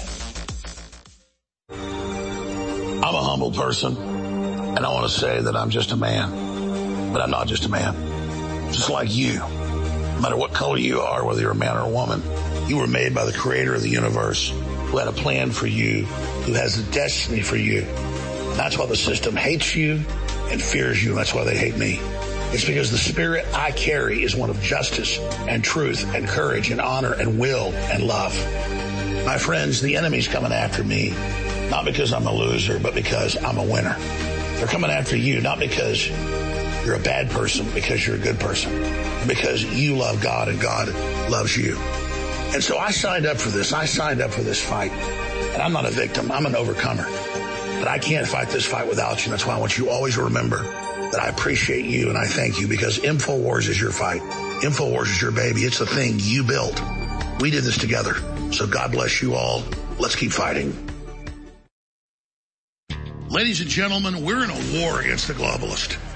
I'm a humble person and I want to say that I'm just a man, but I'm not just a man just like you. No matter what color you are, whether you're a man or a woman, you were made by the creator of the universe who had a plan for you, who has a destiny for you. That's why the system hates you and fears you. And That's why they hate me. It's because the spirit I carry is one of justice and truth and courage and honor and will and love. My friends, the enemy's coming after me, not because I'm a loser, but because I'm a winner. They're coming after you, not because you're a bad person because you're a good person. Because you love God and God loves you. And so I signed up for this. I signed up for this fight And I'm not a victim. I'm an overcomer. But I can't fight this fight without you. That's why I want you always to remember that I appreciate you and I thank you because InfoWars is your fight. InfoWars is your baby. It's the thing you built. We did this together. So God bless you all. Let's keep fighting. Ladies and gentlemen, we're in a war against the globalist,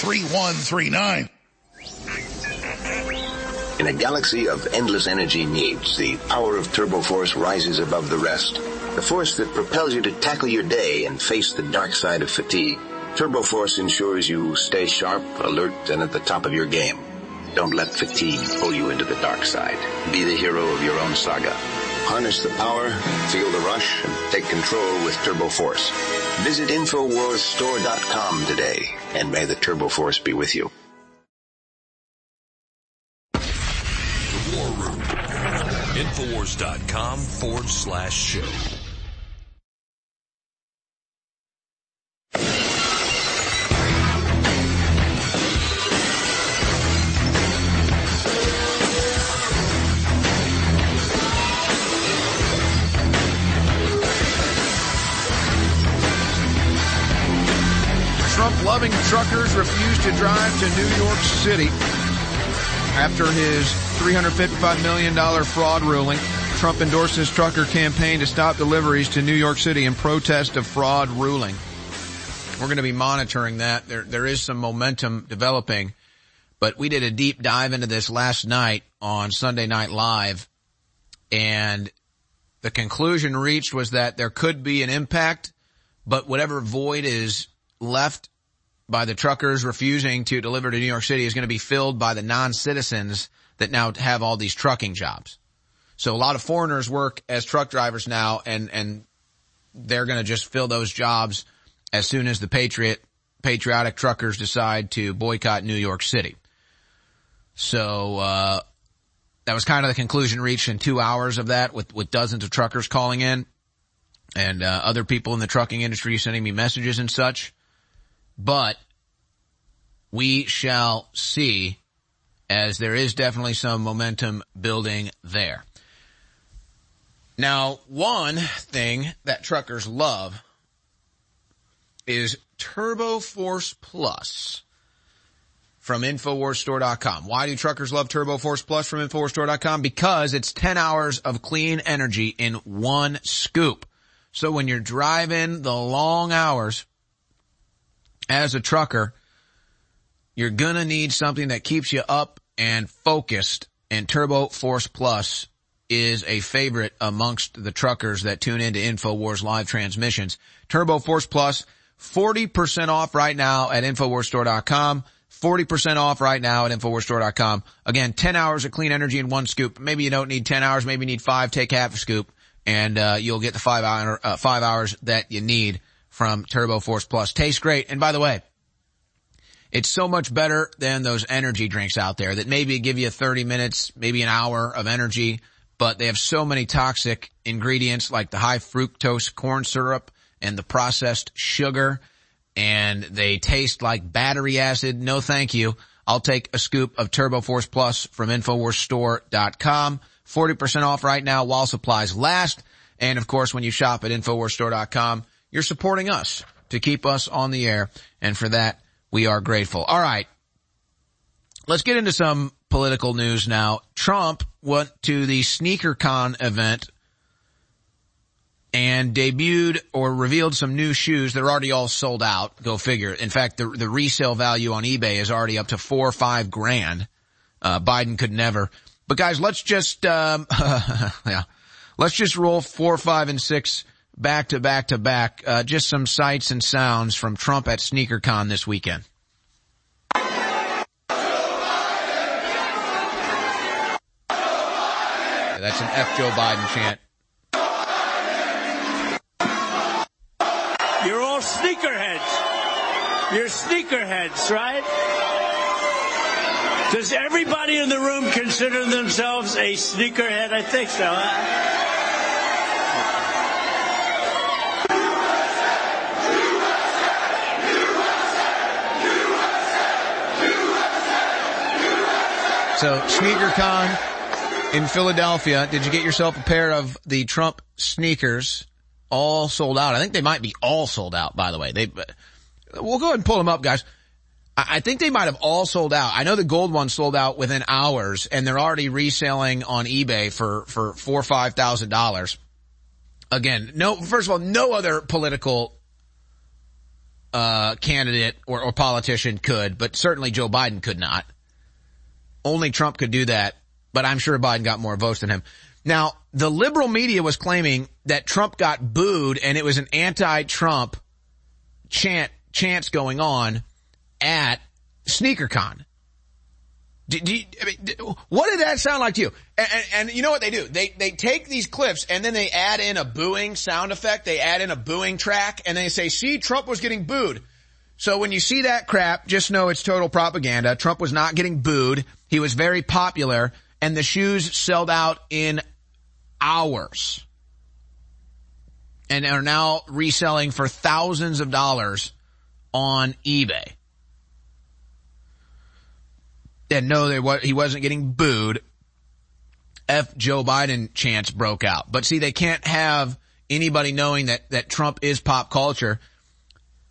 888-253-3139. In a galaxy of endless energy needs, the power of Turbo Force rises above the rest. The force that propels you to tackle your day and face the dark side of fatigue. Turbo Force ensures you stay sharp, alert, and at the top of your game. Don't let fatigue pull you into the dark side. Be the hero of your own saga. Harness the power, feel the rush, and take control with Turbo Force. Visit InfoWarsStore.com today, and may the Turbo Force be with you. The War Room. Infowars.com forward slash show. Trump loving truckers refuse to drive to New York City after his $355 million fraud ruling. Trump endorsed his trucker campaign to stop deliveries to New York City in protest of fraud ruling. We're going to be monitoring that. There, there is some momentum developing, but we did a deep dive into this last night on Sunday Night Live and the conclusion reached was that there could be an impact, but whatever void is left by the truckers refusing to deliver to New York City is going to be filled by the non-citizens that now have all these trucking jobs. So a lot of foreigners work as truck drivers now and, and they're going to just fill those jobs as soon as the patriot, patriotic truckers decide to boycott New York City. So, uh, that was kind of the conclusion reached in two hours of that with, with dozens of truckers calling in and, uh, other people in the trucking industry sending me messages and such. But we shall see as there is definitely some momentum building there. Now, one thing that truckers love is Turbo Force Plus from InfoWarsStore.com. Why do truckers love Turbo Force Plus from InfoWarsStore.com? Because it's 10 hours of clean energy in one scoop. So when you're driving the long hours as a trucker, you're gonna need something that keeps you up and focused and Turbo Force Plus is a favorite amongst the truckers that tune into InfoWars live transmissions. Turbo Force Plus, 40% off right now at InfoWarsStore.com. 40% off right now at InfoWarsStore.com. Again, 10 hours of clean energy in one scoop. Maybe you don't need 10 hours, maybe you need five, take half a scoop and, uh, you'll get the five hour, uh, five hours that you need from Turbo Force Plus. Tastes great. And by the way, it's so much better than those energy drinks out there that maybe give you 30 minutes, maybe an hour of energy, but they have so many toxic ingredients like the high fructose corn syrup and the processed sugar and they taste like battery acid. No thank you. I'll take a scoop of Turbo Force Plus from InfoWarsStore.com. 40% off right now while supplies last. And of course, when you shop at InfoWarsStore.com, you're supporting us to keep us on the air. And for that, we are grateful. All right. Let's get into some political news now. Trump went to the SneakerCon event and debuted or revealed some new shoes that are already all sold out. Go figure. In fact, the, the resale value on eBay is already up to four or five grand. Uh, Biden could never. But guys, let's just, um, yeah, let's just roll four, five, and six back to back to back. Uh, just some sights and sounds from Trump at SneakerCon this weekend. That's an F Joe Biden chant. You're all sneakerheads. You're sneakerheads, right? Does everybody in the room consider themselves a sneakerhead? I think so. Huh? So, SneakerCon in Philadelphia. Did you get yourself a pair of the Trump sneakers? All sold out. I think they might be all sold out, by the way. They, we'll go ahead and pull them up, guys. I think they might have all sold out. I know the gold ones sold out within hours and they're already reselling on eBay for, for four or five thousand dollars. Again, no, first of all, no other political, uh, candidate or, or politician could, but certainly Joe Biden could not. Only Trump could do that, but I'm sure Biden got more votes than him. Now, the liberal media was claiming that Trump got booed and it was an anti-Trump chant, chants going on at SneakerCon. Do, do I mean, what did that sound like to you? And, and, and, you know what they do? They, they take these clips and then they add in a booing sound effect. They add in a booing track and they say, see, Trump was getting booed. So when you see that crap, just know it's total propaganda. Trump was not getting booed. He was very popular and the shoes sold out in hours and are now reselling for thousands of dollars on eBay. And no, they, he wasn't getting booed. F Joe Biden chants broke out. But see, they can't have anybody knowing that, that Trump is pop culture.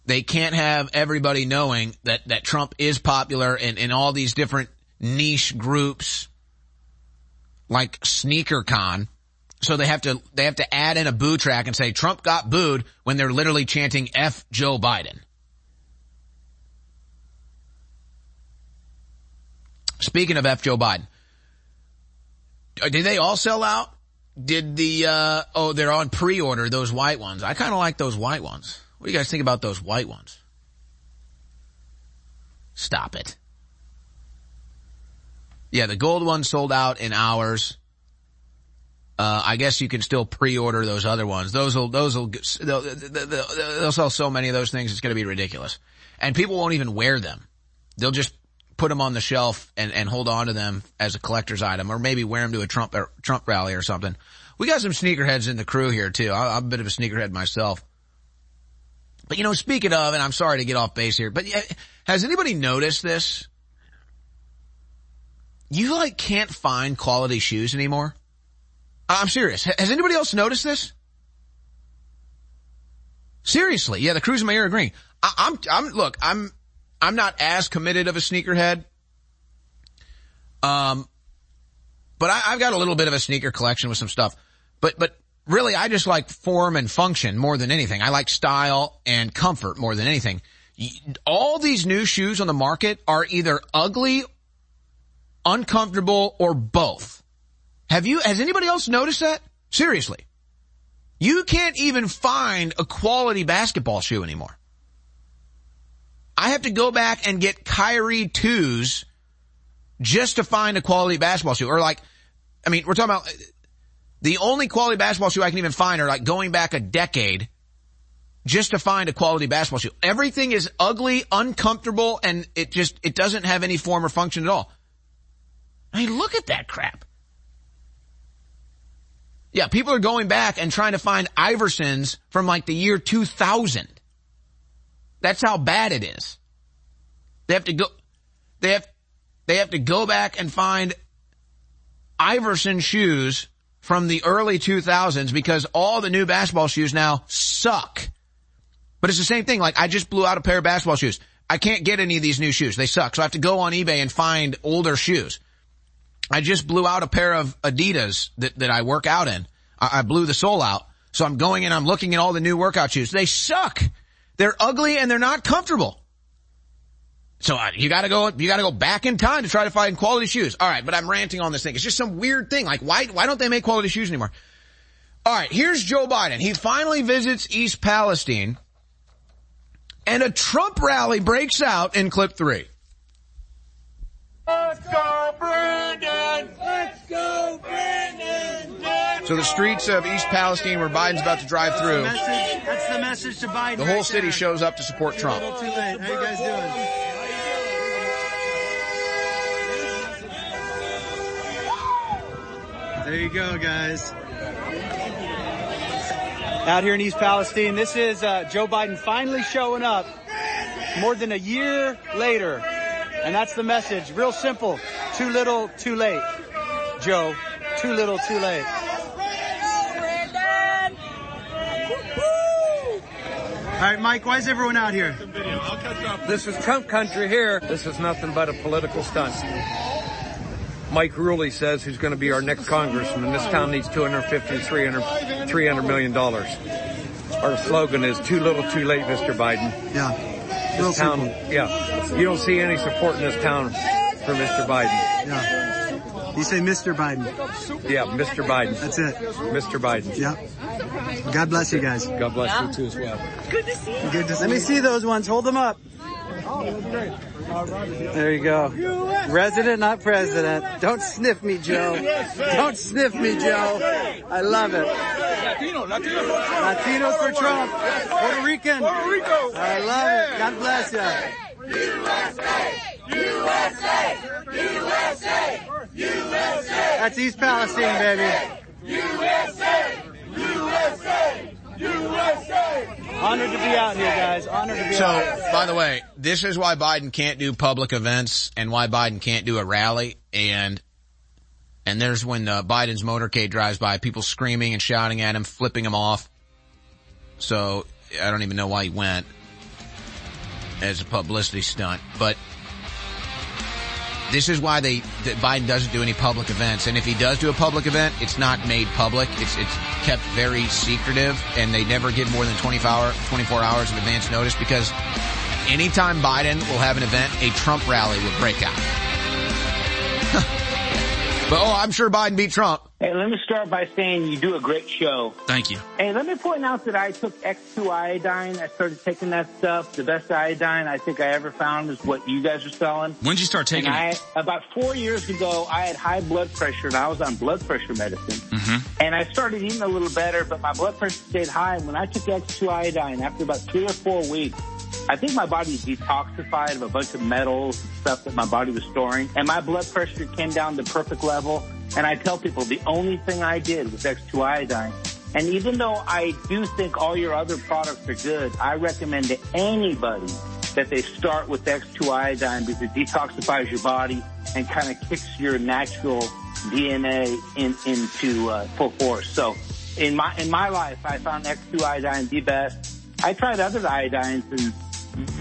They can't have everybody knowing that, that Trump is popular in, in all these different niche groups like SneakerCon. So they have to, they have to add in a boo track and say Trump got booed when they're literally chanting F Joe Biden. Speaking of F Joe Biden, uh, did they all sell out? Did the, uh, oh, they're on pre-order, those white ones. I kind of like those white ones. What do you guys think about those white ones? Stop it. Yeah, the gold one sold out in hours. Uh, I guess you can still pre-order those other ones. Those will, those will, they'll, they'll sell so many of those things, it's going to be ridiculous. And people won't even wear them. They'll just put them on the shelf and, and hold on to them as a collector's item or maybe wear them to a Trump, Trump rally or something. We got some sneakerheads in the crew here too. I, I'm a bit of a sneakerhead myself. But you know, speaking of, and I'm sorry to get off base here, but has anybody noticed this? You like can't find quality shoes anymore. I'm serious. Has anybody else noticed this? Seriously. Yeah, the crews in my ear agreeing. I, I'm, I'm, look, I'm, I'm not as committed of a sneakerhead. Um, but I, I've got a little bit of a sneaker collection with some stuff. But, but really I just like form and function more than anything. I like style and comfort more than anything. All these new shoes on the market are either ugly, uncomfortable, or both. Have you, has anybody else noticed that? Seriously. You can't even find a quality basketball shoe anymore. I have to go back and get Kyrie 2s just to find a quality basketball shoe. Or like, I mean, we're talking about uh, the only quality basketball shoe I can even find are like going back a decade just to find a quality basketball shoe. Everything is ugly, uncomfortable, and it just, it doesn't have any form or function at all. I mean, look at that crap. Yeah, people are going back and trying to find Iversons from like the year 2000. That's how bad it is. They have to go, they have, they have to go back and find Iverson shoes from the early 2000s because all the new basketball shoes now suck. But it's the same thing. Like I just blew out a pair of basketball shoes. I can't get any of these new shoes. They suck. So I have to go on eBay and find older shoes. I just blew out a pair of Adidas that, that I work out in. I, I blew the sole out. So I'm going and I'm looking at all the new workout shoes. They suck. They're ugly and they're not comfortable. So uh, you gotta go, you gotta go back in time to try to find quality shoes. Alright, but I'm ranting on this thing. It's just some weird thing. Like why, why don't they make quality shoes anymore? Alright, here's Joe Biden. He finally visits East Palestine and a Trump rally breaks out in clip three. Let's go, Brandon! Let's go, Brandon! So the streets of East Palestine where Biden's about to drive through, Message, that's the message to Biden. the whole right city there. shows up to support Too Trump. little, too late. How you guys doing? There you go, guys. Out here in East Palestine, this is uh, Joe Biden finally showing up more than a year later. And that's the message. Real simple. Too little, too late. Joe, too little, too late. All right, Mike, why is everyone out here? This is Trump country here. This is nothing but a political stunt. Mike Rulli says he's going to be our next congressman. This town needs 250 to 300, 300 million dollars. Our slogan is too little, too late, Mr. Biden. Yeah. This Real town, simple. yeah. You don't see any support in this town for Mr. Biden. Yeah. You say Mr. Biden. Yeah, Mr. Biden. That's it. Mr. Biden. Yeah. God bless you guys. God bless you too as well. Good to see you. Good to see Let me see those ones. Hold them up. Oh, There you go. Resident, not president. Don't sniff me, Joe. Don't sniff me, Joe. I love it. Latino, Latino for Trump. Latinos for Trump. Puerto Rican. Puerto Rico. I love it. God bless you. USA! USA! USA! USA! That's East Palestine, baby. USA! USA! USA! Honored to be out here, guys. Honored to be So, out here. by the way, this is why Biden can't do public events and why Biden can't do a rally. And, and there's when uh, Biden's motorcade drives by, people screaming and shouting at him, flipping him off. So, I don't even know why he went as a publicity stunt, but this is why they, Biden doesn't do any public events. And if he does do a public event, it's not made public. It's, it's kept very secretive and they never give more than 24 hour, 24 hours of advance notice because anytime Biden will have an event, a Trump rally will break out. but oh, I'm sure Biden beat Trump. Hey, let me start by saying you do a great show. Thank you. Hey, let me point out that I took X2 iodine. I started taking that stuff. The best iodine I think I ever found is what you guys are selling. When did you start taking And it? I, about four years ago, I had high blood pressure and I was on blood pressure medicine. Mm-hmm. And I started eating a little better, but my blood pressure stayed high. And when I took X2 iodine, after about three or four weeks, I think my body detoxified of a bunch of metals and stuff that my body was storing. And my blood pressure came down to perfect level. And I tell people the only thing I did was X2 iodine. And even though I do think all your other products are good, I recommend to anybody that they start with X2 iodine because it detoxifies your body and kind of kicks your natural DNA in, into uh, full force. So in my in my life, I found X2 iodine the best. I tried other iodines and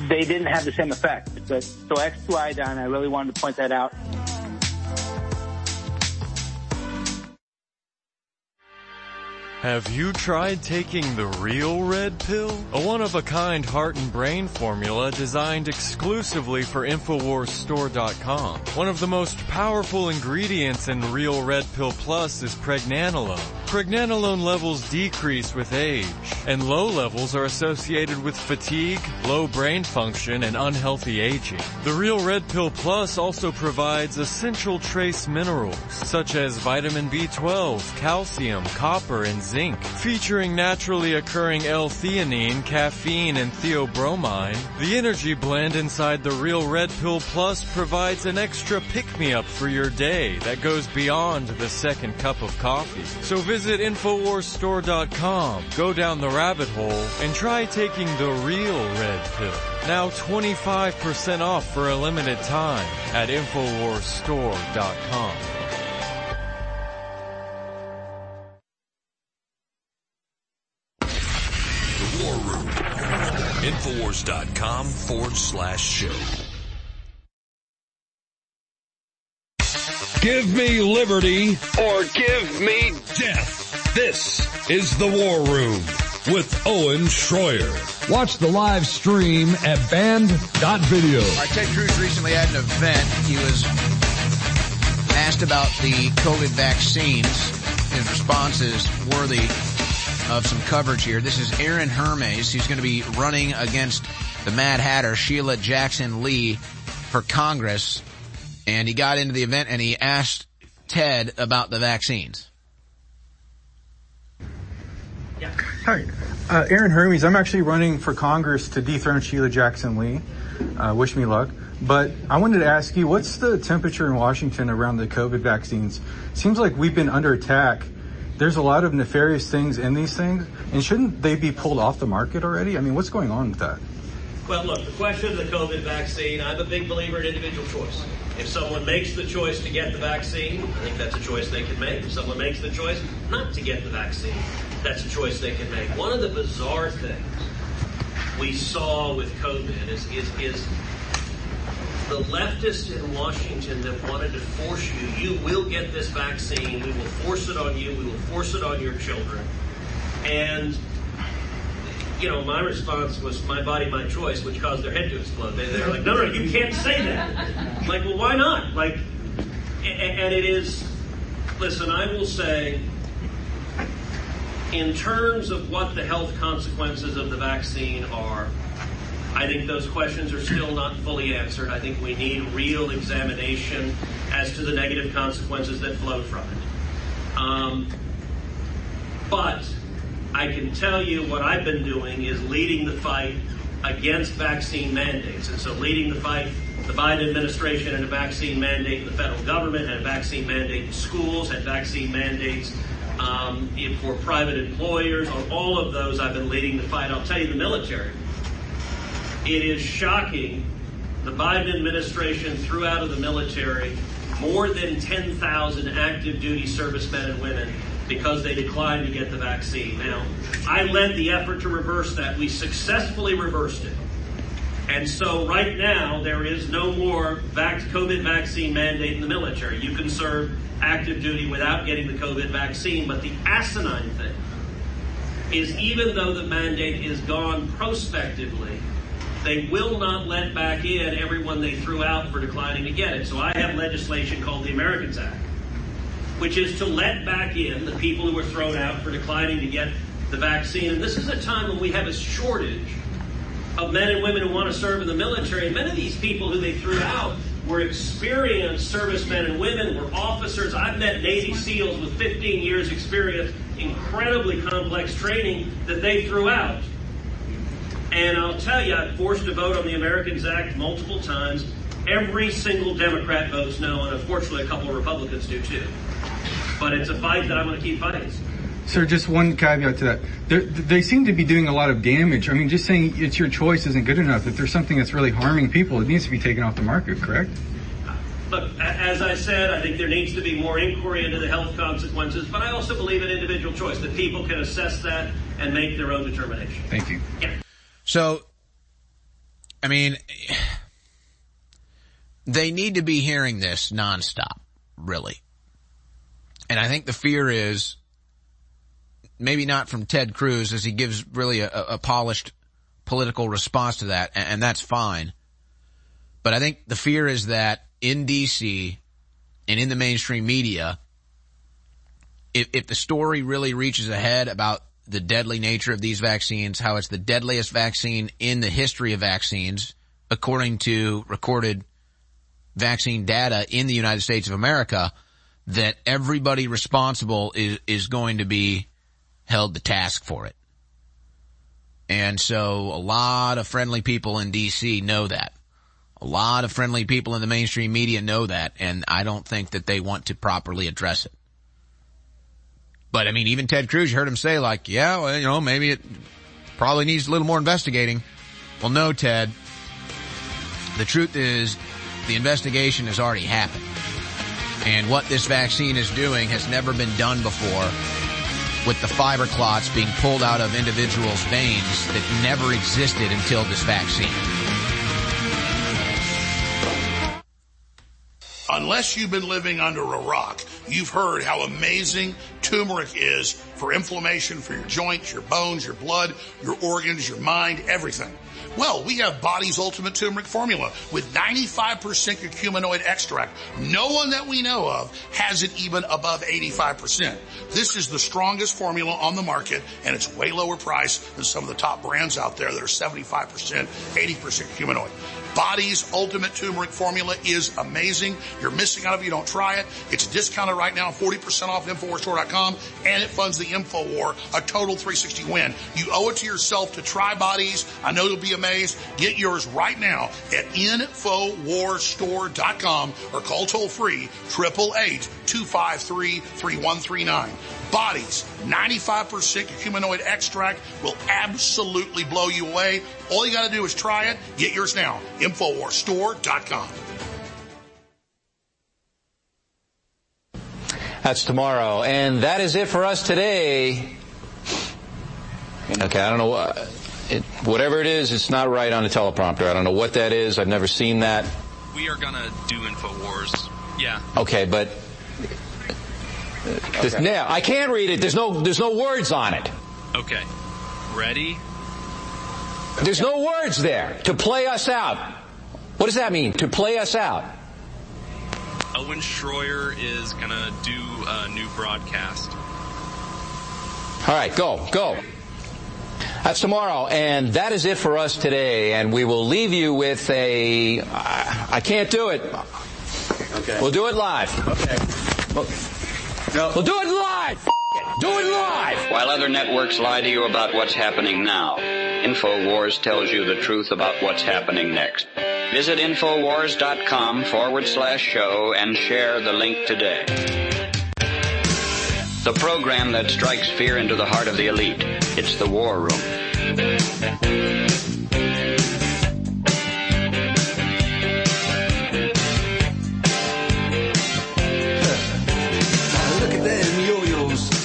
they didn't have the same effect. But so X2 iodine, I really wanted to point that out. Have you tried taking the real red pill? A one-of-a-kind heart and brain formula designed exclusively for InfoWarsStore.com. One of the most powerful ingredients in Real Red Pill Plus is pregnenolone. Pregnenolone levels decrease with age, and low levels are associated with fatigue, low brain function, and unhealthy aging. The Real Red Pill Plus also provides essential trace minerals, such as vitamin B12, calcium, copper, and zinc. Featuring naturally occurring L-theanine, caffeine, and theobromine, the energy blend inside the Real Red Pill Plus provides an extra pick-me-up for your day that goes beyond the second cup of coffee. So visit InfoWarsStore.com, go down the rabbit hole, and try taking the real red pill. Now 25% off for a limited time at InfoWarsStore.com. Infowars.com forward slash show. Give me liberty or give me death. This is the War Room with Owen Schroyer. Watch the live stream at band.video. All right, Ted Cruz recently had an event. He was asked about the COVID vaccines. His response is worthy of some coverage here. This is Aaron Hermes. He's going to be running against the Mad Hatter, Sheila Jackson Lee, for Congress. And he got into the event and he asked Ted about the vaccines. Hi, uh, Aaron Hermes. I'm actually running for Congress to dethrone Sheila Jackson Lee. Uh, wish me luck. But I wanted to ask you, what's the temperature in Washington around the COVID vaccines? Seems like we've been under attack. There's a lot of nefarious things in these things, and shouldn't they be pulled off the market already? I mean, what's going on with that? Well, look, the question of the COVID vaccine, I'm a big believer in individual choice. If someone makes the choice to get the vaccine, I think that's a choice they can make. If someone makes the choice not to get the vaccine, that's a choice they can make. One of the bizarre things we saw with COVID is, is, is the leftists in Washington that wanted to force you, you will get this vaccine, we will force it on you, we will force it on your children. And you know, my response was my body, my choice, which caused their head to explode. They, they're like, no, no, you can't say that. Like, well, why not? Like, and it is, listen, I will say, in terms of what the health consequences of the vaccine are, I think those questions are still not fully answered. I think we need real examination as to the negative consequences that flow from it. Um, but I can tell you what I've been doing is leading the fight against vaccine mandates. And so leading the fight, the Biden administration had a vaccine mandate in the federal government, had a vaccine mandate in schools, had vaccine mandates um, for private employers. On all of those, I've been leading the fight. I'll tell you the military. It is shocking. The Biden administration threw out of the military more than 10,000 active duty servicemen and women because they declined to get the vaccine. Now, I led the effort to reverse that. We successfully reversed it. And so right now, there is no more COVID vaccine mandate in the military. You can serve active duty without getting the COVID vaccine. But the asinine thing is even though the mandate is gone prospectively, they will not let back in everyone they threw out for declining to get it. So I have legislation called the Americans Act which is to let back in the people who were thrown out for declining to get the vaccine. And this is a time when we have a shortage of men and women who want to serve in the military. And many of these people who they threw out were experienced servicemen and women, were officers. I've met Navy SEALs with 15 years experience, incredibly complex training that they threw out. And I'll tell you, I've forced a vote on the Americans Act multiple times. Every single Democrat votes no, and unfortunately, a couple of Republicans do too. But it's a fight that I'm going to keep fighting. Sir, just one caveat to that. They're, they seem to be doing a lot of damage. I mean, just saying it's your choice isn't good enough. If there's something that's really harming people, it needs to be taken off the market, correct? Look, as I said, I think there needs to be more inquiry into the health consequences, but I also believe in individual choice, that people can assess that and make their own determination. Thank you. Yeah. So, I mean, they need to be hearing this nonstop, really. And I think the fear is maybe not from Ted Cruz as he gives really a, a polished political response to that, and, and that's fine. But I think the fear is that in DC and in the mainstream media, if, if the story really reaches ahead about the deadly nature of these vaccines, how it's the deadliest vaccine in the history of vaccines, according to recorded vaccine data in the United States of America, that everybody responsible is, is going to be held to task for it. And so a lot of friendly people in DC know that. A lot of friendly people in the mainstream media know that, and I don't think that they want to properly address it. But I mean, even Ted Cruz, you heard him say like, yeah, well, you know, maybe it probably needs a little more investigating. Well, no, Ted. The truth is the investigation has already happened. And what this vaccine is doing has never been done before with the fiber clots being pulled out of individuals' veins that never existed until this vaccine. Unless you've been living under a rock, you've heard how amazing turmeric is for inflammation, for your joints, your bones, your blood, your organs, your mind, everything. Well, we have Body's Ultimate Turmeric Formula with 95% curcuminoid extract. No one that we know of has it even above 85%. This is the strongest formula on the market and it's way lower price than some of the top brands out there that are 75%, 80% curcuminoid. Body's Ultimate Turmeric Formula is amazing. You're missing out if you don't try it. It's discounted right now, 40% off InfoWarsStore.com, and it funds the InfoWar, a total 360 win. You owe it to yourself to try Body's. I know you'll be amazed. Get yours right now at InfoWarsStore.com or call toll free 888-253-3139. Body's, 95% curcuminoid extract will absolutely blow you away. All you gotta do is try it. Get yours now. Infowarsstore.com. That's tomorrow. And that is it for us today. Okay, I don't know what, it, whatever it is, it's not right on the teleprompter. I don't know what that is. I've never seen that. We are gonna do InfoWars. Yeah. Okay, but this, now I can't read it. There's no there's no words on it. Okay. Ready? There's no words there to play us out. What does that mean? To play us out? Owen Schroyer is gonna do a new broadcast. All right, go, go. That's tomorrow, and that is it for us today. And we will leave you with a. I, I can't do it. Okay. We'll do it live. Okay. We'll, we'll do it live. It. Do it live. While other networks lie to you about what's happening now, InfoWars tells you the truth about what's happening next. Visit Infowars.com forward slash show and share the link today. The program that strikes fear into the heart of the elite. It's the War Room.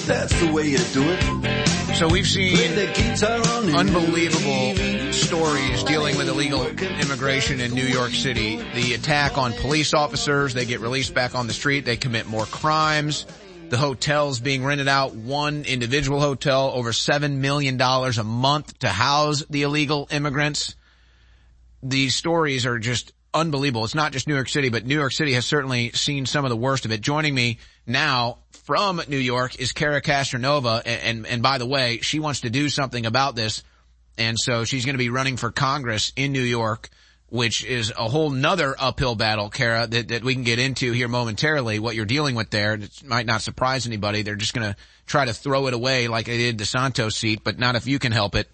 That's the way you do it. So we've seen the guitar on the unbelievable stories dealing with illegal immigration in New York City. The attack on police officers, they get released back on the street, they commit more crimes. The hotels being rented out, one individual hotel, over $7 million a month to house the illegal immigrants. These stories are just unbelievable. It's not just New York City, but New York City has certainly seen some of the worst of it. Joining me now from New York is Cara Castronuova. And, and, and by the way, she wants to do something about this. And so she's going to be running for Congress in New York, which is a whole nother uphill battle, Cara, that, that we can get into here momentarily, what you're dealing with there. It might not surprise anybody. They're just going to try to throw it away like they did the Santos seat, but not if you can help it.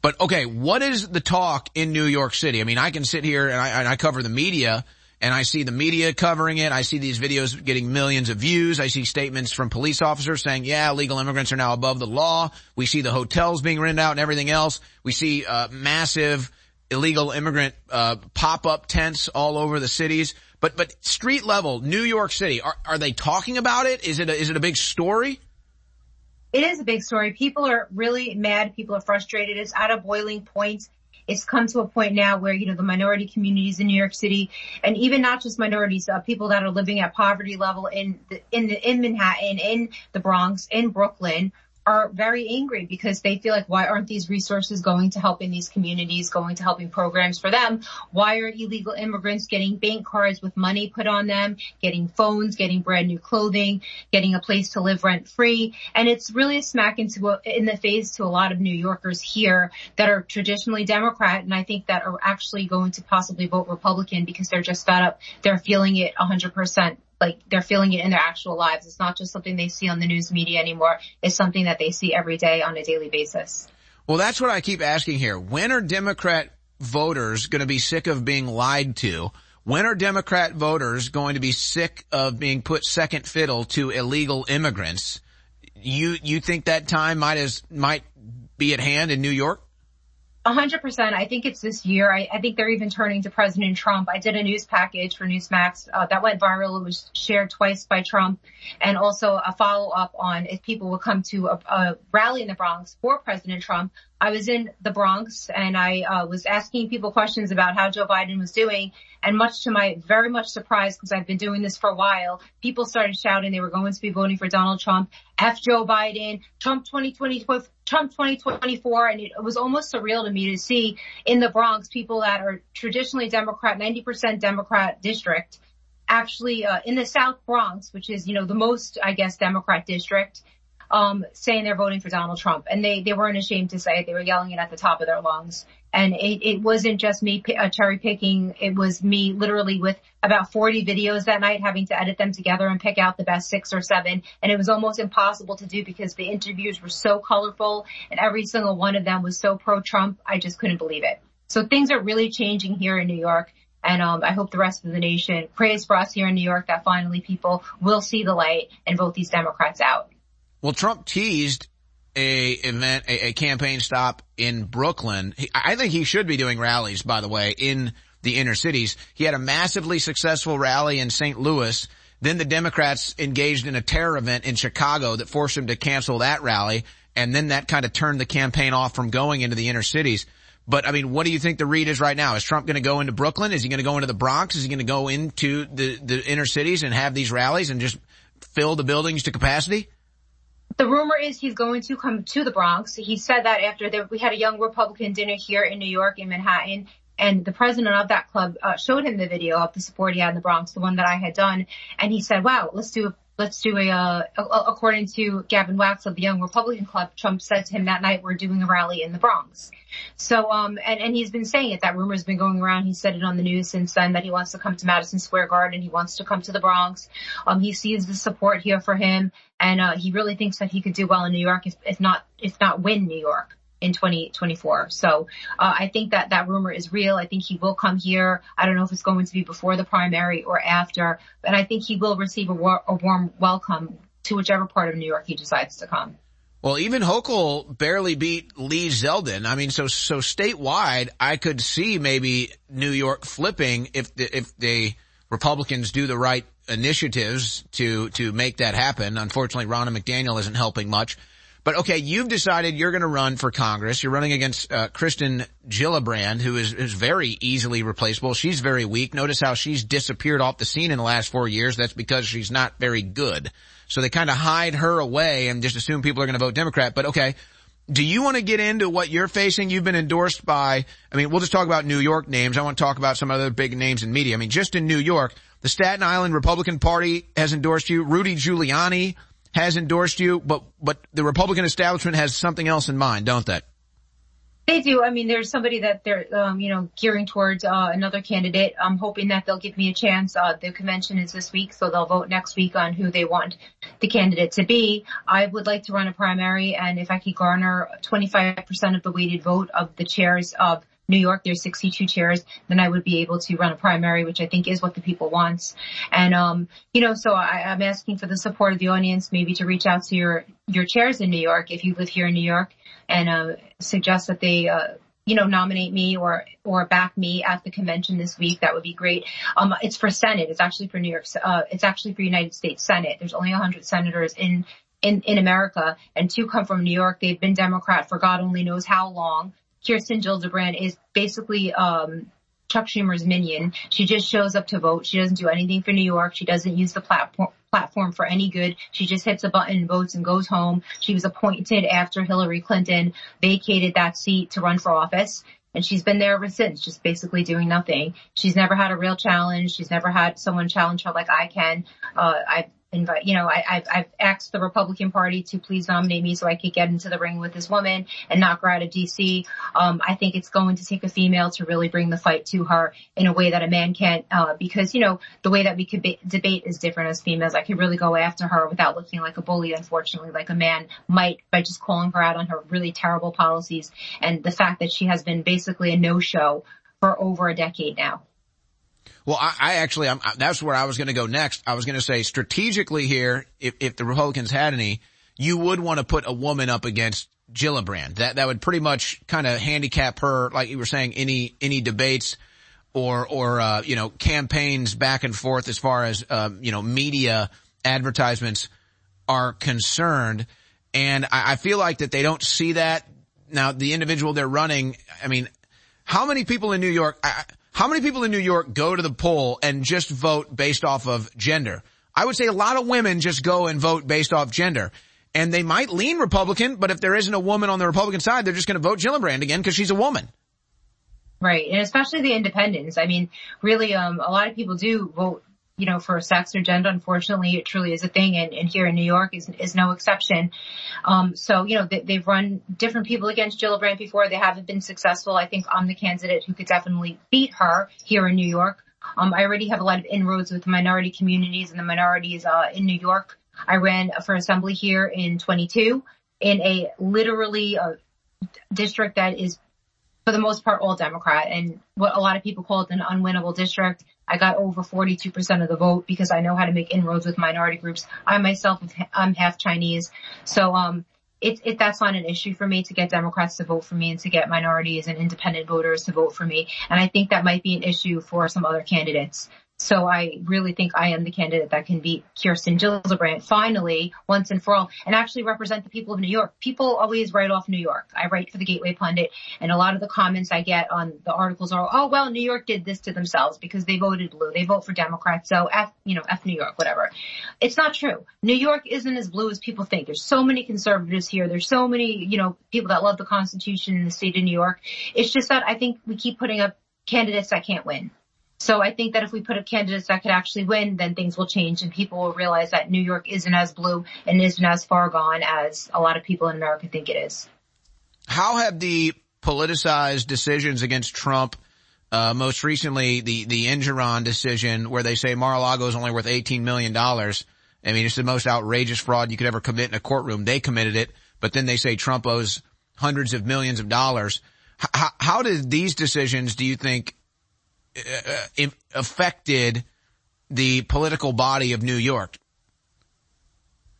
But okay, what is the talk in New York City? I mean, I can sit here and I, and I cover the media and I see the media covering it. I see these videos getting millions of views. I see statements from police officers saying, yeah, illegal immigrants are now above the law. We see the hotels being rented out and everything else. We see, uh, massive illegal immigrant, uh, pop-up tents all over the cities. But, but street level, New York City, are, are they talking about it? Is it a, is it a big story? it is a big story. People are really mad. People are frustrated. It's at a boiling point. It's come to a point now where, you know, the minority communities in New York City and even not just minorities, uh, people that are living at poverty level in the, in the, in Manhattan, in the Bronx, in Brooklyn are very angry because they feel like why aren't these resources going to helping these communities, going to helping programs for them? Why are illegal immigrants getting bank cards with money put on them, getting phones, getting brand new clothing, getting a place to live rent free? And it's really a smack into a, in the face to a lot of New Yorkers here that are traditionally Democrat and I think that are actually going to possibly vote Republican because they're just fed up. They're feeling it 100% like they're feeling it in their actual lives. It's not just something they see on the news media anymore. It's something that they see every day on a daily basis. Well, that's what I keep asking here. When are Democrat voters going to be sick of being lied to? When are Democrat voters going to be sick of being put second fiddle to illegal immigrants? you, you think that time might as, might be at hand in New York? A hundred percent. I think it's this year. I, I, think they're even turning to President Trump. I did a news package for Newsmax uh, that went viral. It was shared twice by Trump, and also a follow up on if people would come to a, a rally in the Bronx for President Trump. I was in the Bronx and I uh, was asking people questions about how Joe Biden was doing. And much to my very much surprise, because I've been doing this for a while, people started shouting they were going to be voting for Donald Trump, F Joe Biden, Trump 2020, Trump 2024. And it was almost surreal to me to see in the Bronx people that are traditionally Democrat, 90% Democrat district, actually uh, in the South Bronx, which is, you know, the most, I guess, Democrat district, um, saying they're voting for Donald Trump, and they they weren't ashamed to say it. They were yelling it at the top of their lungs. And it, it wasn't just me uh, cherry picking. It was me literally with about 40 videos that night, having to edit them together and pick out the best six or seven. And it was almost impossible to do because the interviews were so colorful, and every single one of them was so pro-Trump. I just couldn't believe it. So things are really changing here in New York. And um, I hope the rest of the nation prays for us here in New York that finally people will see the light and vote these Democrats out. Well, Trump teased a event, a, a campaign stop in Brooklyn. He, I think he should be doing rallies, by the way, in the inner cities. He had a massively successful rally in St. Louis. Then the Democrats engaged in a terror event in Chicago that forced him to cancel that rally. And then that kind of turned the campaign off from going into the inner cities. But I mean, what do you think the read is right now? Is Trump going to go into Brooklyn? Is he going to go into the Bronx? Is he going to go into the, the inner cities and have these rallies and just fill the buildings to capacity? The rumor is he's going to come to the Bronx. He said that after the, we had a young Republican dinner here in New York in Manhattan and the president of that club uh, showed him the video of the support he had in the Bronx, the one that I had done, and he said, "Wow, let's do let's do a, uh, according to Gavin Wax of the Young Republican Club, Trump said to him that night, we're doing a rally in the Bronx. So, um, and, and he's been saying it, that rumor's been going around. He said it on the news since then that he wants to come to Madison Square Garden. He wants to come to the Bronx. Um, he sees the support here for him and, uh, he really thinks that he could do well in New York, if, if not, if not win New York in 2024. So uh, I think that that rumor is real. I think he will come here. I don't know if it's going to be before the primary or after, but I think he will receive a, war- a warm welcome to whichever part of New York he decides to come. Well, even Hochul barely beat Lee Zeldin. I mean, so so statewide, I could see maybe New York flipping if the, if the Republicans do the right initiatives to to make that happen. Unfortunately, Ronna McDaniel isn't helping much. But okay, you've decided you're going to run for Congress. You're running against uh, Kirsten Gillibrand, who is, is very easily replaceable. She's very weak. Notice how she's disappeared off the scene in the last four years. That's because she's not very good. So they kind of hide her away and just assume people are going to vote Democrat. But okay, do you want to get into what you're facing? You've been endorsed by, I mean, we'll just talk about New York names. I want to talk about some other big names in media. I mean, just in New York, the Staten Island Republican Party has endorsed you. Rudy Giuliani has endorsed you, but, but the Republican establishment has something else in mind, don't they? They do. I mean, there's somebody that they're, um, you know, gearing towards uh, another candidate. I'm hoping that they'll give me a chance. Uh, the convention is this week, so they'll vote next week on who they want the candidate to be. I would like to run a primary, and if I could garner 25% of the weighted vote of the chairs of New York, there's 62 chairs, then I would be able to run a primary, which I think is what the people want. And, um, you know, so I, I'm asking for the support of the audience, maybe to reach out to your, your chairs in New York if you live here in New York and, uh, suggest that they, uh, you know, nominate me or, or back me at the convention this week. That would be great. Um, it's for Senate. It's actually for New York. Uh, it's actually for United States Senate. There's only 100 senators in, in, in America and two come from New York. They've been Democrat for God only knows how long. Kirsten Gillibrand is basically um, Chuck Schumer's minion. She just shows up to vote. She doesn't do anything for New York. She doesn't use the platform platform for any good. She just hits a button, votes, and goes home. She was appointed after Hillary Clinton vacated that seat to run for office. And she's been there ever since, just basically doing nothing. She's never had a real challenge. She's never had someone challenge her like I can. Uh, I've invite, you know, I, have I've asked the Republican Party to please nominate me so I could get into the ring with this woman and knock her out of DC. Um, I think it's going to take a female to really bring the fight to her in a way that a man can't, uh, because, you know, the way that we could be, debate is different as females. I could really go after her without looking like a bully, unfortunately, like a man might by just calling her out on her really terrible policies and the fact that she has been basically a no-show for over a decade now. Well, I, I actually, I'm, that's where I was going to go next. I was going to say strategically here, if, if the Republicans had any, you would want to put a woman up against Gillibrand. That that would pretty much kind of handicap her, like you were saying, any any debates or or uh, you know campaigns back and forth as far as uh, you know media advertisements are concerned. And I, I feel like that they don't see that now. The individual they're running, I mean, how many people in New York? I, how many people in New York go to the poll and just vote based off of gender? I would say a lot of women just go and vote based off gender. And they might lean Republican, but if there isn't a woman on the Republican side, they're just going to vote Gillibrand again because she's a woman. Right. And especially the independents. I mean, really, um, a lot of people do vote, you know, for sex or gender. Unfortunately, it truly is a thing. And, and here in New York is, is no exception. Um, so, you know, they, have run different people against Gillibrand before. They haven't been successful. I think I'm the candidate who could definitely beat her here in New York. Um, I already have a lot of inroads with minority communities and the minorities, uh, in New York. I ran for assembly here in 22 in a literally a uh, district that is for the most part all Democrat and what a lot of people call it an unwinnable district. I got over 42% of the vote because I know how to make inroads with minority groups. I myself, I'm half Chinese. So, um, it, it, that's not an issue for me to get Democrats to vote for me and to get minorities and independent voters to vote for me. And I think that might be an issue for some other candidates. So I really think I am the candidate that can beat Kirsten Gillibrand finally, once and for all, and actually represent the people of New York. People always write off New York. I write for the Gateway Pundit and a lot of the comments I get on the articles are, oh well, New York did this to themselves because they voted blue. They vote for Democrats. So F, you know, F New York, whatever. It's not true. New York isn't as blue as people think. There's so many conservatives here. There's so many, you know, people that love the Constitution in the state of New York. It's just that I think we keep putting up candidates that can't win. So I think that if we put up candidates that could actually win, then things will change and people will realize that New York isn't as blue and isn't as far gone as a lot of people in America think it is. How have the politicized decisions against Trump, uh, most recently the, the Engoron decision where they say Mar-a-Lago is only worth $18 million. I mean, it's the most outrageous fraud you could ever commit in a courtroom. They committed it, but then they say Trump owes hundreds of millions of dollars. H- how did these decisions, do you think, affected the political body of New York?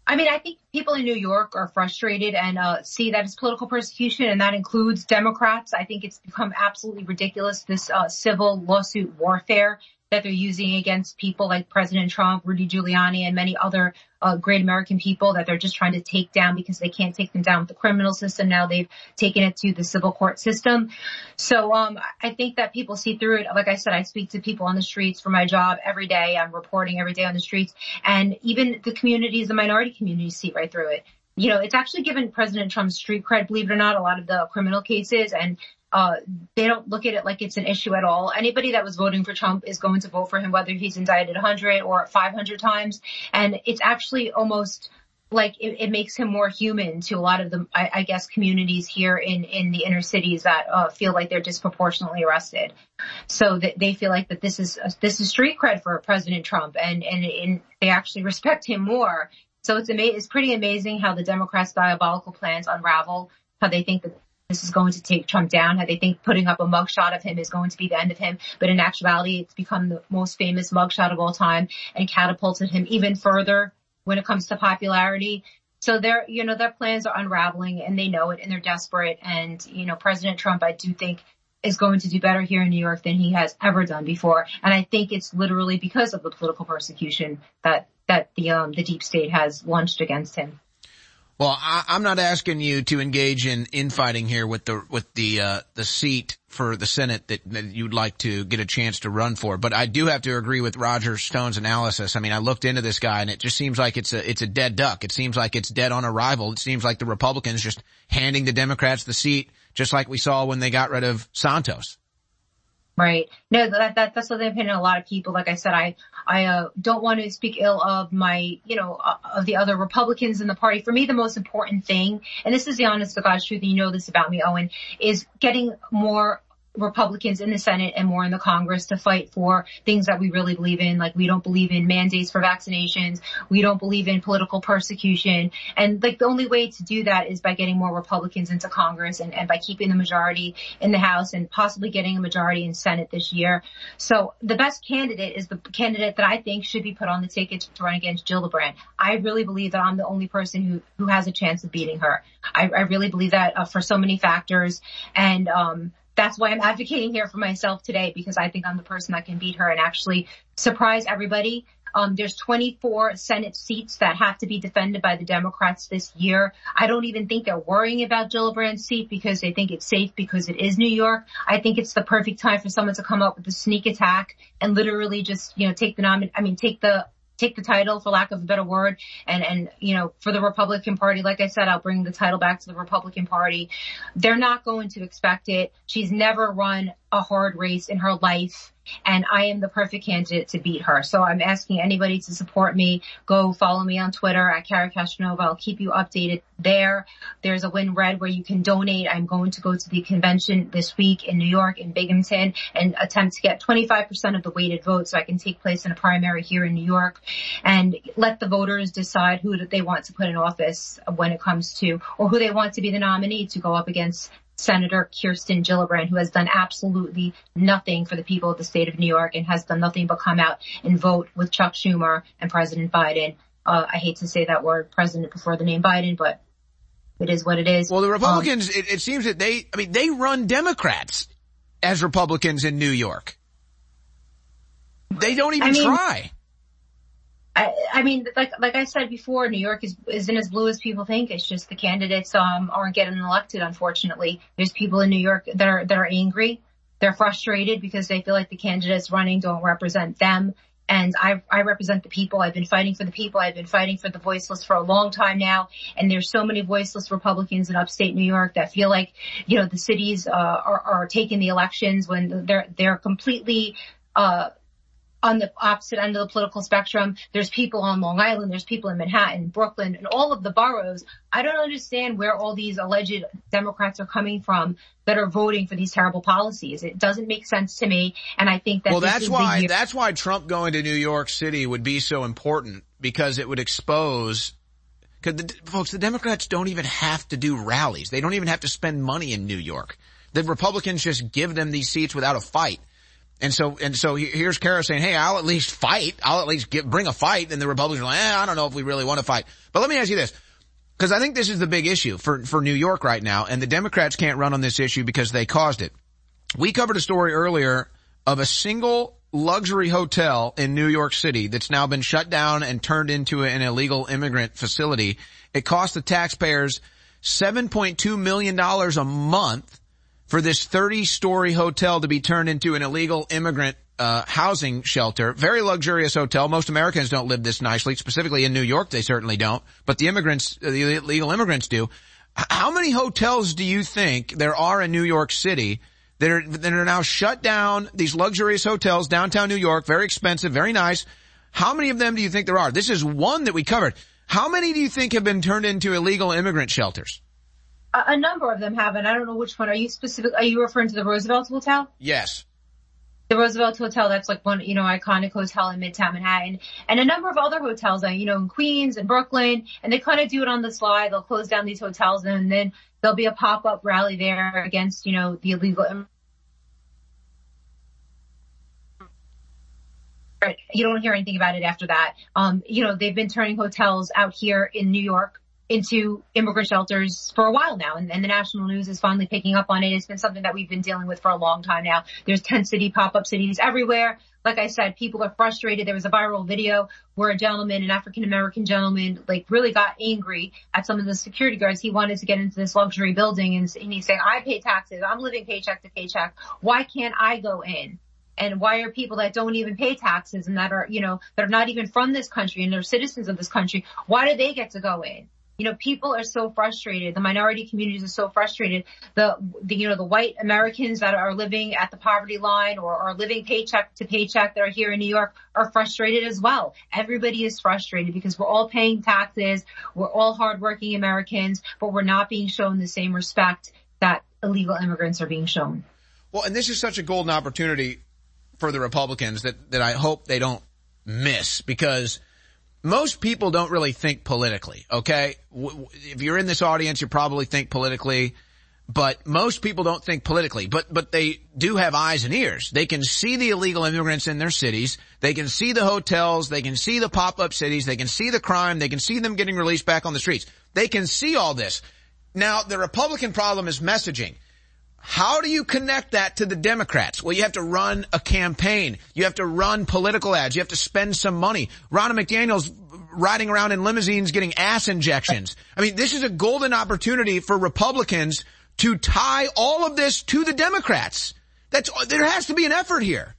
I mean, I think people in New York are frustrated and uh, see that it's political persecution, and that includes Democrats. I think it's become absolutely ridiculous this uh, civil lawsuit warfare that they're using against people like President Trump, Rudy Giuliani, and many other uh, great American people that they're just trying to take down because they can't take them down with the criminal system. Now they've taken it to the civil court system. So um, I think that people see through it. Like I said, I speak to people on the streets for my job every day. I'm reporting every day on the streets, and even the communities, the minority communities, see right through it you know, it's actually given President Trump street cred, believe it or not, a lot of the criminal cases and uh, they don't look at it like it's an issue at all. Anybody that was voting for Trump is going to vote for him, whether he's indicted 100 or 500 times. And it's actually almost like it, it makes him more human to a lot of the, I, I guess, communities here in, in the inner cities that uh, feel like they're disproportionately arrested. So that they feel like that this is, uh, this is street cred for President Trump and, and, and they actually respect him more. So it's ama- it's pretty amazing how the Democrats' diabolical plans unravel, how they think that this is going to take Trump down, how they think putting up a mugshot of him is going to be the end of him. But in actuality, it's become the most famous mugshot of all time and catapulted him even further when it comes to popularity. So their, you know, their plans are unraveling and they know it and they're desperate. And, you know, President Trump, I do think is going to do better here in New York than he has ever done before. And I think it's literally because of the political persecution that, that the, um, the deep state has launched against him. Well, I, am not asking you to engage in infighting here with the with the uh, the seat for the Senate that, that, you'd like to get a chance to run for, but I do have to agree with Roger Stone's analysis. I mean, I looked into this guy, and it just seems like it's a it's a dead duck. It seems like it's dead on arrival. It seems like the Republicans just handing the Democrats the seat, just like we saw when they got rid of Santos. Right. No, that, that that's the opinion of a lot of people. Like I said, I I uh, don't want to speak ill of my, you know, uh, of the other Republicans in the party. For me, the most important thing, and this is the honest to God's truth, and you know this about me, Owen, is getting more Republicans in the Senate and more in the Congress to fight for things that we really believe in. Like we don't believe in mandates for vaccinations. We don't believe in political persecution. And like the only way to do that is by getting more Republicans into Congress and, and by keeping the majority in the House and possibly getting a majority in Senate this year. So the best candidate is the candidate that I think should be put on the ticket to run against Gillibrand. I really believe that I'm the only person who, who has a chance of beating her. I, I really believe that uh, for so many factors. And, um, that's why I'm advocating here for myself today because I think I'm the person that can beat her and actually surprise everybody. Um, there's 24 Senate seats that have to be defended by the Democrats this year. I don't even think they're worrying about Gillibrand's seat because they think it's safe because it is New York. I think it's the perfect time for someone to come up with a sneak attack and literally just, you know, take the nomin, I mean, take the take the title for lack of a better word and and you know for the Republican Party like I said I'll bring the title back to the Republican Party. They're not going to expect it. She's never run a hard race in her life and I am the perfect candidate to beat her. So I'm asking anybody to support me. Go follow me on Twitter at Cara Castronuova. I'll keep you updated there. There's a Win Red where you can donate. I'm going to go to the convention this week in New York in Binghamton and attempt to get 25% of the weighted vote so I can take place in a primary here in New York and let the voters decide who they want to put in office when it comes to or who they want to be the nominee to go up against Senator Kirsten Gillibrand, who has done absolutely nothing for the people of the state of New York and has done nothing but come out and vote with Chuck Schumer and President Biden. Uh, I hate to say that word president before the name Biden, but it is what it is. Well, the Republicans, um, it, it seems that they, I mean, they run Democrats as Republicans in New York. They don't even I mean, try. I, I mean, like like I said before, New York is isn't as blue as people think. It's just the candidates um aren't getting elected. Unfortunately, there's people in New York that are that are angry. They're frustrated because they feel like the candidates running don't represent them. And I, I represent the people. I've been fighting for the people. I've been fighting for the voiceless for a long time now. And there's so many voiceless Republicans in upstate New York that feel like, you know, the cities, uh, are, are taking the elections when they're, they're completely, uh, on the opposite end of the political spectrum. There's people on Long Island. There's people in Manhattan, Brooklyn, and all of the boroughs. I don't understand where all these alleged Democrats are coming from that are voting for these terrible policies. It doesn't make sense to me. And I think that well, that's why that's why Trump going to New York City would be so important because it would expose. Because the, folks, the Democrats don't even have to do rallies. They don't even have to spend money in New York. The Republicans just give them these seats without a fight. And so, and so here's Cara saying, hey, I'll at least fight. I'll at least get, bring a fight. And the Republicans are like, eh, I don't know if we really want to fight. But let me ask you this. Cause I think this is the big issue for, for New York right now. And the Democrats can't run on this issue because they caused it. We covered a story earlier of a single luxury hotel in New York City that's now been shut down and turned into an illegal immigrant facility. It cost the taxpayers $7.2 million a month for this 30 story hotel to be turned into an illegal immigrant uh, housing shelter. Very luxurious hotel. Most Americans don't live this nicely. Specifically in New York, they certainly don't. But the immigrants, uh, the illegal immigrants do. How many hotels do you think there are in New York City that are that are now shut down? These luxurious hotels downtown New York, very expensive, very nice. How many of them do you think there are? This is one that we covered. How many do you think have been turned into illegal immigrant shelters? A, number of them have, and I don't know which one. Are you specific? Are you referring to the Roosevelt Hotel? Yes. The Roosevelt Hotel, that's like one, you know, iconic hotel in Midtown Manhattan, and a number of other hotels, you know, in Queens and Brooklyn, and they kind of do it on the slide. They'll close down these hotels, and then there'll be a pop-up rally there against, you know, the illegal. You don't hear anything about it after that. Um, you know, they've been turning hotels out here in New York into immigrant shelters for a while now and, and, the national news is finally picking up on it. It's been something that we've been dealing with for a long time now. There's 10 city pop-up cities everywhere. Like I said, people are frustrated. There was a viral video where a gentleman, an African American gentleman, like really got angry at some of the security guards. He wanted to get into this luxury building and, and he's saying, I pay taxes. I'm living paycheck to paycheck. Why can't I go in? and why are people that don't even pay taxes and that are, you know, that are not even from this country and they're citizens of this country, why do they get to go in? You know, people are so frustrated. The minority communities are so frustrated. The, the, you know, the white Americans that are living at the poverty line or are living paycheck to paycheck that are here in New York are frustrated as well. Everybody is frustrated because we're all paying taxes. We're all hardworking Americans, but we're not being shown the same respect that illegal immigrants are being shown. Well, and this is such a golden opportunity for the Republicans that, that I hope they don't miss because most people don't really think politically, okay? If you're in this audience, you probably think politically, but most people don't think politically, but, but they do have eyes and ears. They can see the illegal immigrants in their cities. They can see the hotels. They can see the pop-up cities. They can see the crime. They can see them getting released back on the streets. They can see all this. Now, the Republican problem is messaging. How do you connect that to the Democrats? Well, you have to run a campaign. You have to run political ads. You have to spend some money. Ronna McDaniel's riding around in limousines getting ass injections. I mean, this is a golden opportunity for Republicans to tie all of this to the Democrats. That's, there has to be an effort here.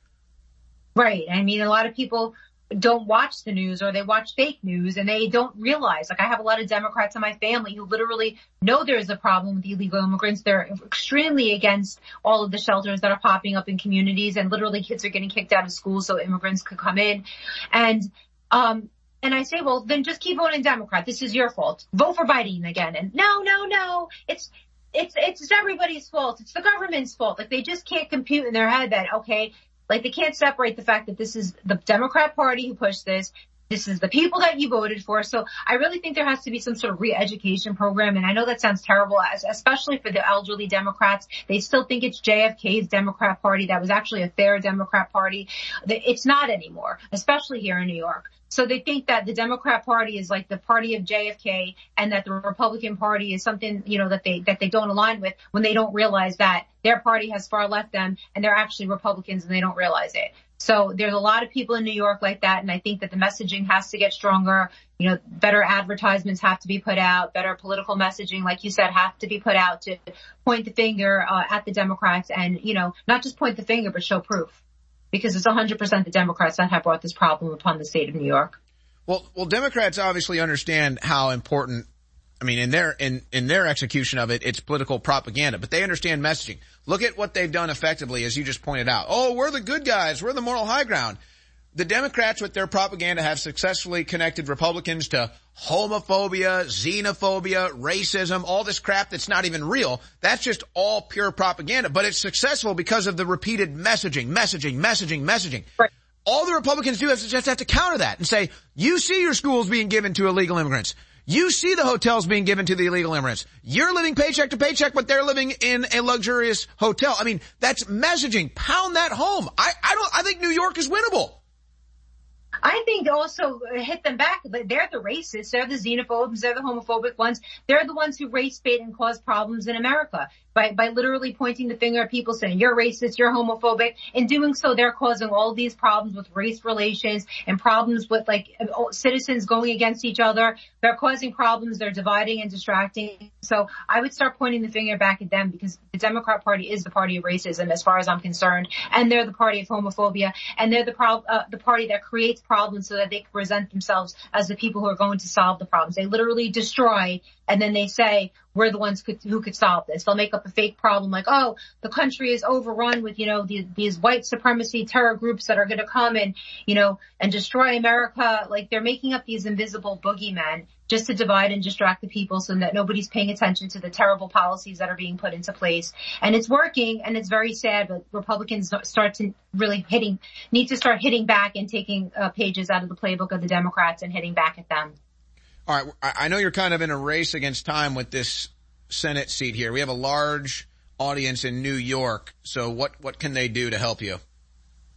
Right. I mean, a lot of people don't watch the news or they watch fake news and they don't realize, like I have a lot of Democrats in my family who literally know there's a problem with illegal immigrants. They're extremely against all of the shelters that are popping up in communities and literally kids are getting kicked out of school so immigrants could come in. And, um, and I say, well, then just keep voting Democrat. This is your fault. Vote for Biden again. And no, no, no. It's, it's, it's everybody's fault. It's the government's fault. Like they just can't compute in their head that, okay, like they can't separate the fact that this is the Democrat party who pushed this. This is the people that you voted for. So I really think there has to be some sort of re-education program. And I know that sounds terrible, especially for the elderly Democrats. They still think it's JFK's Democrat party. That was actually a fair Democrat party. It's not anymore, especially here in New York. So they think that the Democrat party is like the party of JFK and that the Republican party is something, you know, that they, that they don't align with when they don't realize that their party has far left them and they're actually Republicans and they don't realize it. So there's a lot of people in New York like that. And I think that the messaging has to get stronger. You know, better advertisements have to be put out, better political messaging, like you said, have to be put out to point the finger uh, at the Democrats and, you know, not just point the finger, but show proof because it's 100% the Democrats that have brought this problem upon the state of New York. Well, well, Democrats obviously understand how important. I mean, in their in in their execution of it, it's political propaganda, but they understand messaging. Look at what they've done effectively, as you just pointed out. Oh, we're the good guys. We're the moral high ground the Democrats with their propaganda have successfully connected Republicans to homophobia, xenophobia, racism, all this crap that's not even real. That's just all pure propaganda, but it's successful because of the repeated messaging, messaging, messaging, messaging. Right. All the Republicans do is just have to counter that and say, you see your schools being given to illegal immigrants. You see the hotels being given to the illegal immigrants. You're living paycheck to paycheck, but they're living in a luxurious hotel. I mean, that's messaging. Pound that home. I, I don't, I think New York is winnable. I think also uh, hit them back. But they're the racists. They're the xenophobes. They're the homophobic ones. They're the ones who race bait and cause problems in America by, by literally pointing the finger at people saying you're racist, you're homophobic. In doing so, they're causing all these problems with race relations and problems with like citizens going against each other. They're causing problems. They're dividing and distracting. So I would start pointing the finger back at them because the Democrat party is the party of racism as far as I'm concerned. And they're the party of homophobia and they're the pro- uh, the party that creates problems so that they can present themselves as the people who are going to solve the problems. They literally destroy and then they say, we're the ones could, who could solve this. They'll make up a fake problem like, oh, the country is overrun with, you know, the, these white supremacy terror groups that are going to come and, you know, and destroy America. Like they're making up these invisible boogeymen just to divide and distract the people so that nobody's paying attention to the terrible policies that are being put into place. And it's working and it's very sad, but Republicans start to really hitting, need to start hitting back and taking uh, pages out of the playbook of the Democrats and hitting back at them. All right. I know you're kind of in a race against time with this Senate seat here. We have a large audience in New York. So what, what can they do to help you?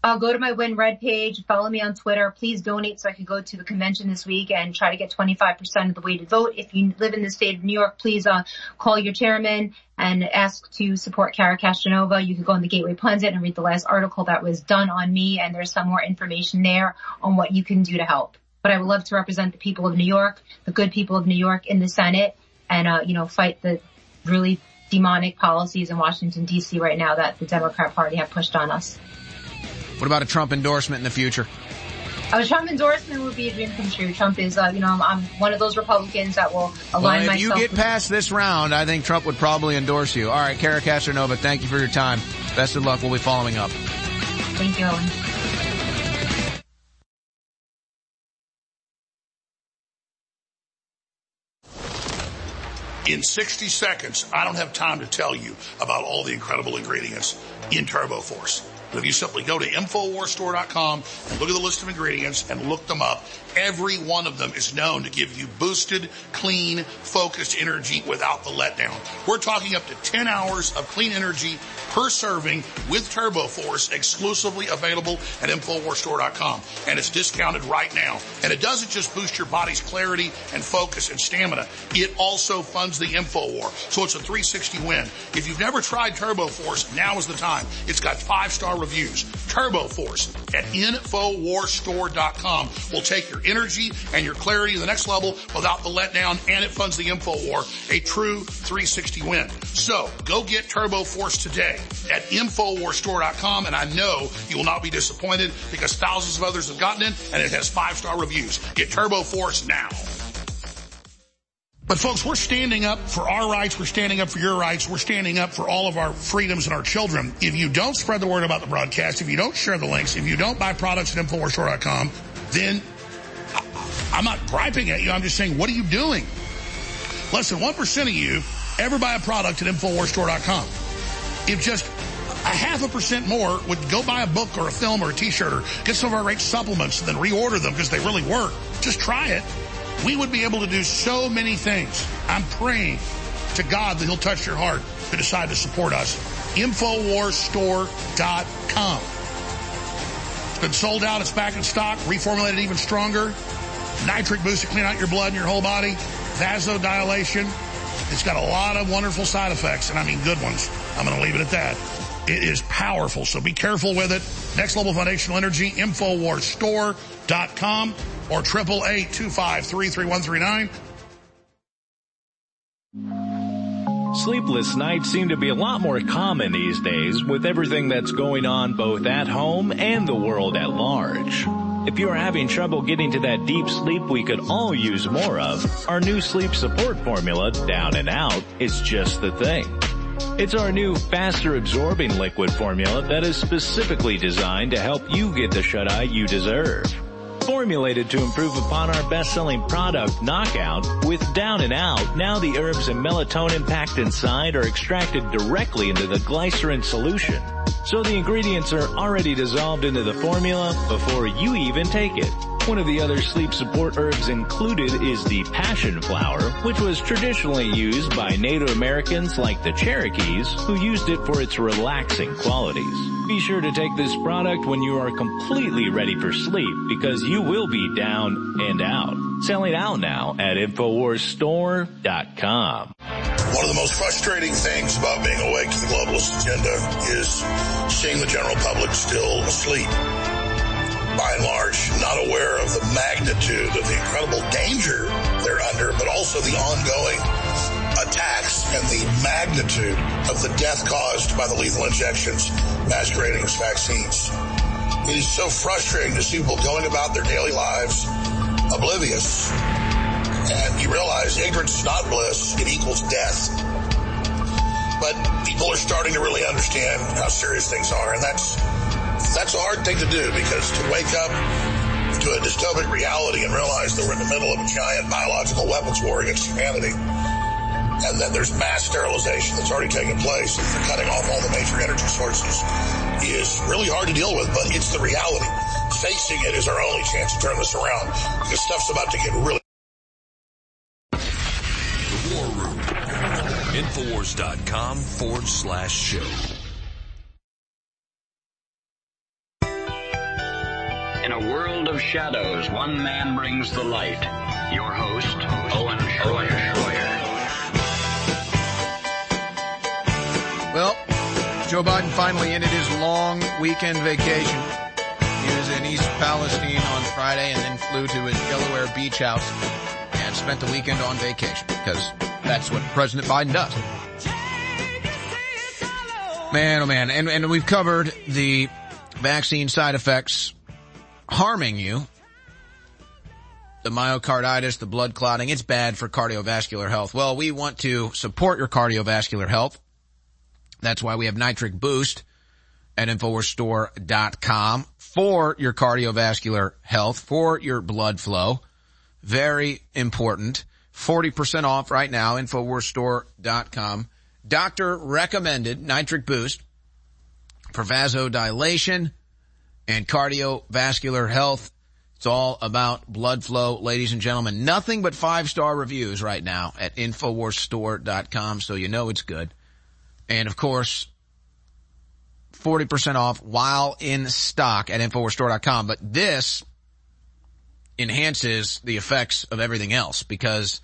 I'll go to my Win Red page, follow me on Twitter. Please donate so I can go to the convention this week and try to get 25% of the to vote. If you live in the state of New York, please uh, call your chairman and ask to support Cara Castronuova. You can go on the Gateway Pundit and read the last article that was done on me and there's some more information there on what you can do to help but I would love to represent the people of New York, the good people of New York in the Senate and, uh, you know, fight the really demonic policies in Washington DC right now that the Democrat party have pushed on us. What about a Trump endorsement in the future? A Trump endorsement would be a dream come true. Trump is, uh, you know, I'm, I'm, one of those Republicans that will align well, if myself. you get past this round, I think Trump would probably endorse you. All right, Cara Castronuova, thank you for your time. Best of luck. We'll be following up. Thank you, Owen. In 60 seconds, I don't have time to tell you about all the incredible ingredients in Turbo Force. But if you simply go to InfoWarsStore.com and look at the list of ingredients and look them up, every one of them is known to give you boosted, clean, focused energy without the letdown. We're talking up to 10 hours of clean energy per serving with Turbo Force exclusively available at InfoWarsStore.com. And it's discounted right now. And it doesn't just boost your body's clarity and focus and stamina. It also funds the InfoWar. So it's a 360 win. If you've never tried Turbo Force, now is the time. It's got five star reviews. Turbo Force at InfoWarsStore.com will take your energy and your clarity to the next level without the letdown and it funds the InfoWar. A true 360 win. So go get Turbo Force today at InfoWarsStore.com and I know you will not be disappointed because thousands of others have gotten it and it has five star reviews. Get Turbo Force now. But folks, we're standing up for our rights. We're standing up for your rights. We're standing up for all of our freedoms and our children. If you don't spread the word about the broadcast, if you don't share the links, if you don't buy products at InfoWarsStore.com, then I'm not griping at you. I'm just saying, what are you doing? Less than 1% of you ever buy a product at InfoWarsStore.com. If just a half a percent more would go buy a book or a film or a t-shirt or get some of our great supplements and then reorder them because they really work, just try it we would be able to do so many things. I'm praying to God that he'll touch your heart to decide to support us. Infowarsstore.com. It's been sold out. It's back in stock. Reformulated even stronger. Nitric boost to clean out your blood and your whole body. Vasodilation. It's got a lot of wonderful side effects, and I mean good ones. I'm going to leave it at that. It is powerful, so be careful with it. Next Level Foundational Energy, Infowarsstore.com or triple eight two five three three one three nine. Sleepless nights seem to be a lot more common these days with everything that's going on both at home and the world at large. If you're having trouble getting to that deep sleep we could all use more of, our new sleep support formula, Down and Out, is just the thing. It's our new faster absorbing liquid formula that is specifically designed to help you get the shut-eye you deserve formulated to improve upon our best-selling product, Knockout, with Down and Out. Now the herbs and melatonin packed inside are extracted directly into the glycerin solution. So the ingredients are already dissolved into the formula before you even take it. One of the other sleep support herbs included is the passion flower, which was traditionally used by Native Americans like the Cherokees, who used it for its relaxing qualities. Be sure to take this product when you are completely ready for sleep because you will be down and out. Selling out now at InfoWarsStore.com. One of the most frustrating things about being awake to the globalist agenda is seeing the general public still asleep by and large, not aware of the magnitude of the incredible danger they're under, but also the ongoing attacks and the magnitude of the death caused by the lethal injections masquerading as vaccines. It is so frustrating to see people going about their daily lives oblivious. And you realize ignorance is not bliss, it equals death. But people are starting to really understand how serious things are, and that's that's a hard thing to do because to wake up to a dystopic reality and realize that we're in the middle of a giant biological weapons war against humanity and that there's mass sterilization that's already taken place and they're cutting off all the major energy sources is really hard to deal with, but it's the reality. Facing it is our only chance to turn this around because stuff's about to get really The War Room. Infowars.com forward slash show. In a world of shadows, one man brings the light. Your host, Owen Schroyer. Well, Joe Biden finally ended his long weekend vacation. He was in East Palestine on Friday and then flew to his Delaware beach house and spent the weekend on vacation because that's what President Biden does. Man, oh man. And, and we've covered the vaccine side effects harming you. The myocarditis, the blood clotting, it's bad for cardiovascular health. Well, we want to support your cardiovascular health. That's why we have Nitric Boost at InfoWarsStore.com for your cardiovascular health, for your blood flow. Very important 40% off right now, InfoWarsStore.com. Doctor recommended nitric boost for vasodilation and cardiovascular health. It's all about blood flow, ladies and gentlemen. Nothing but five star reviews right now at InfoWarsStore.com, so you know it's good. And of course, 40% off while in stock at InfoWarsStore.com. But this enhances the effects of everything else because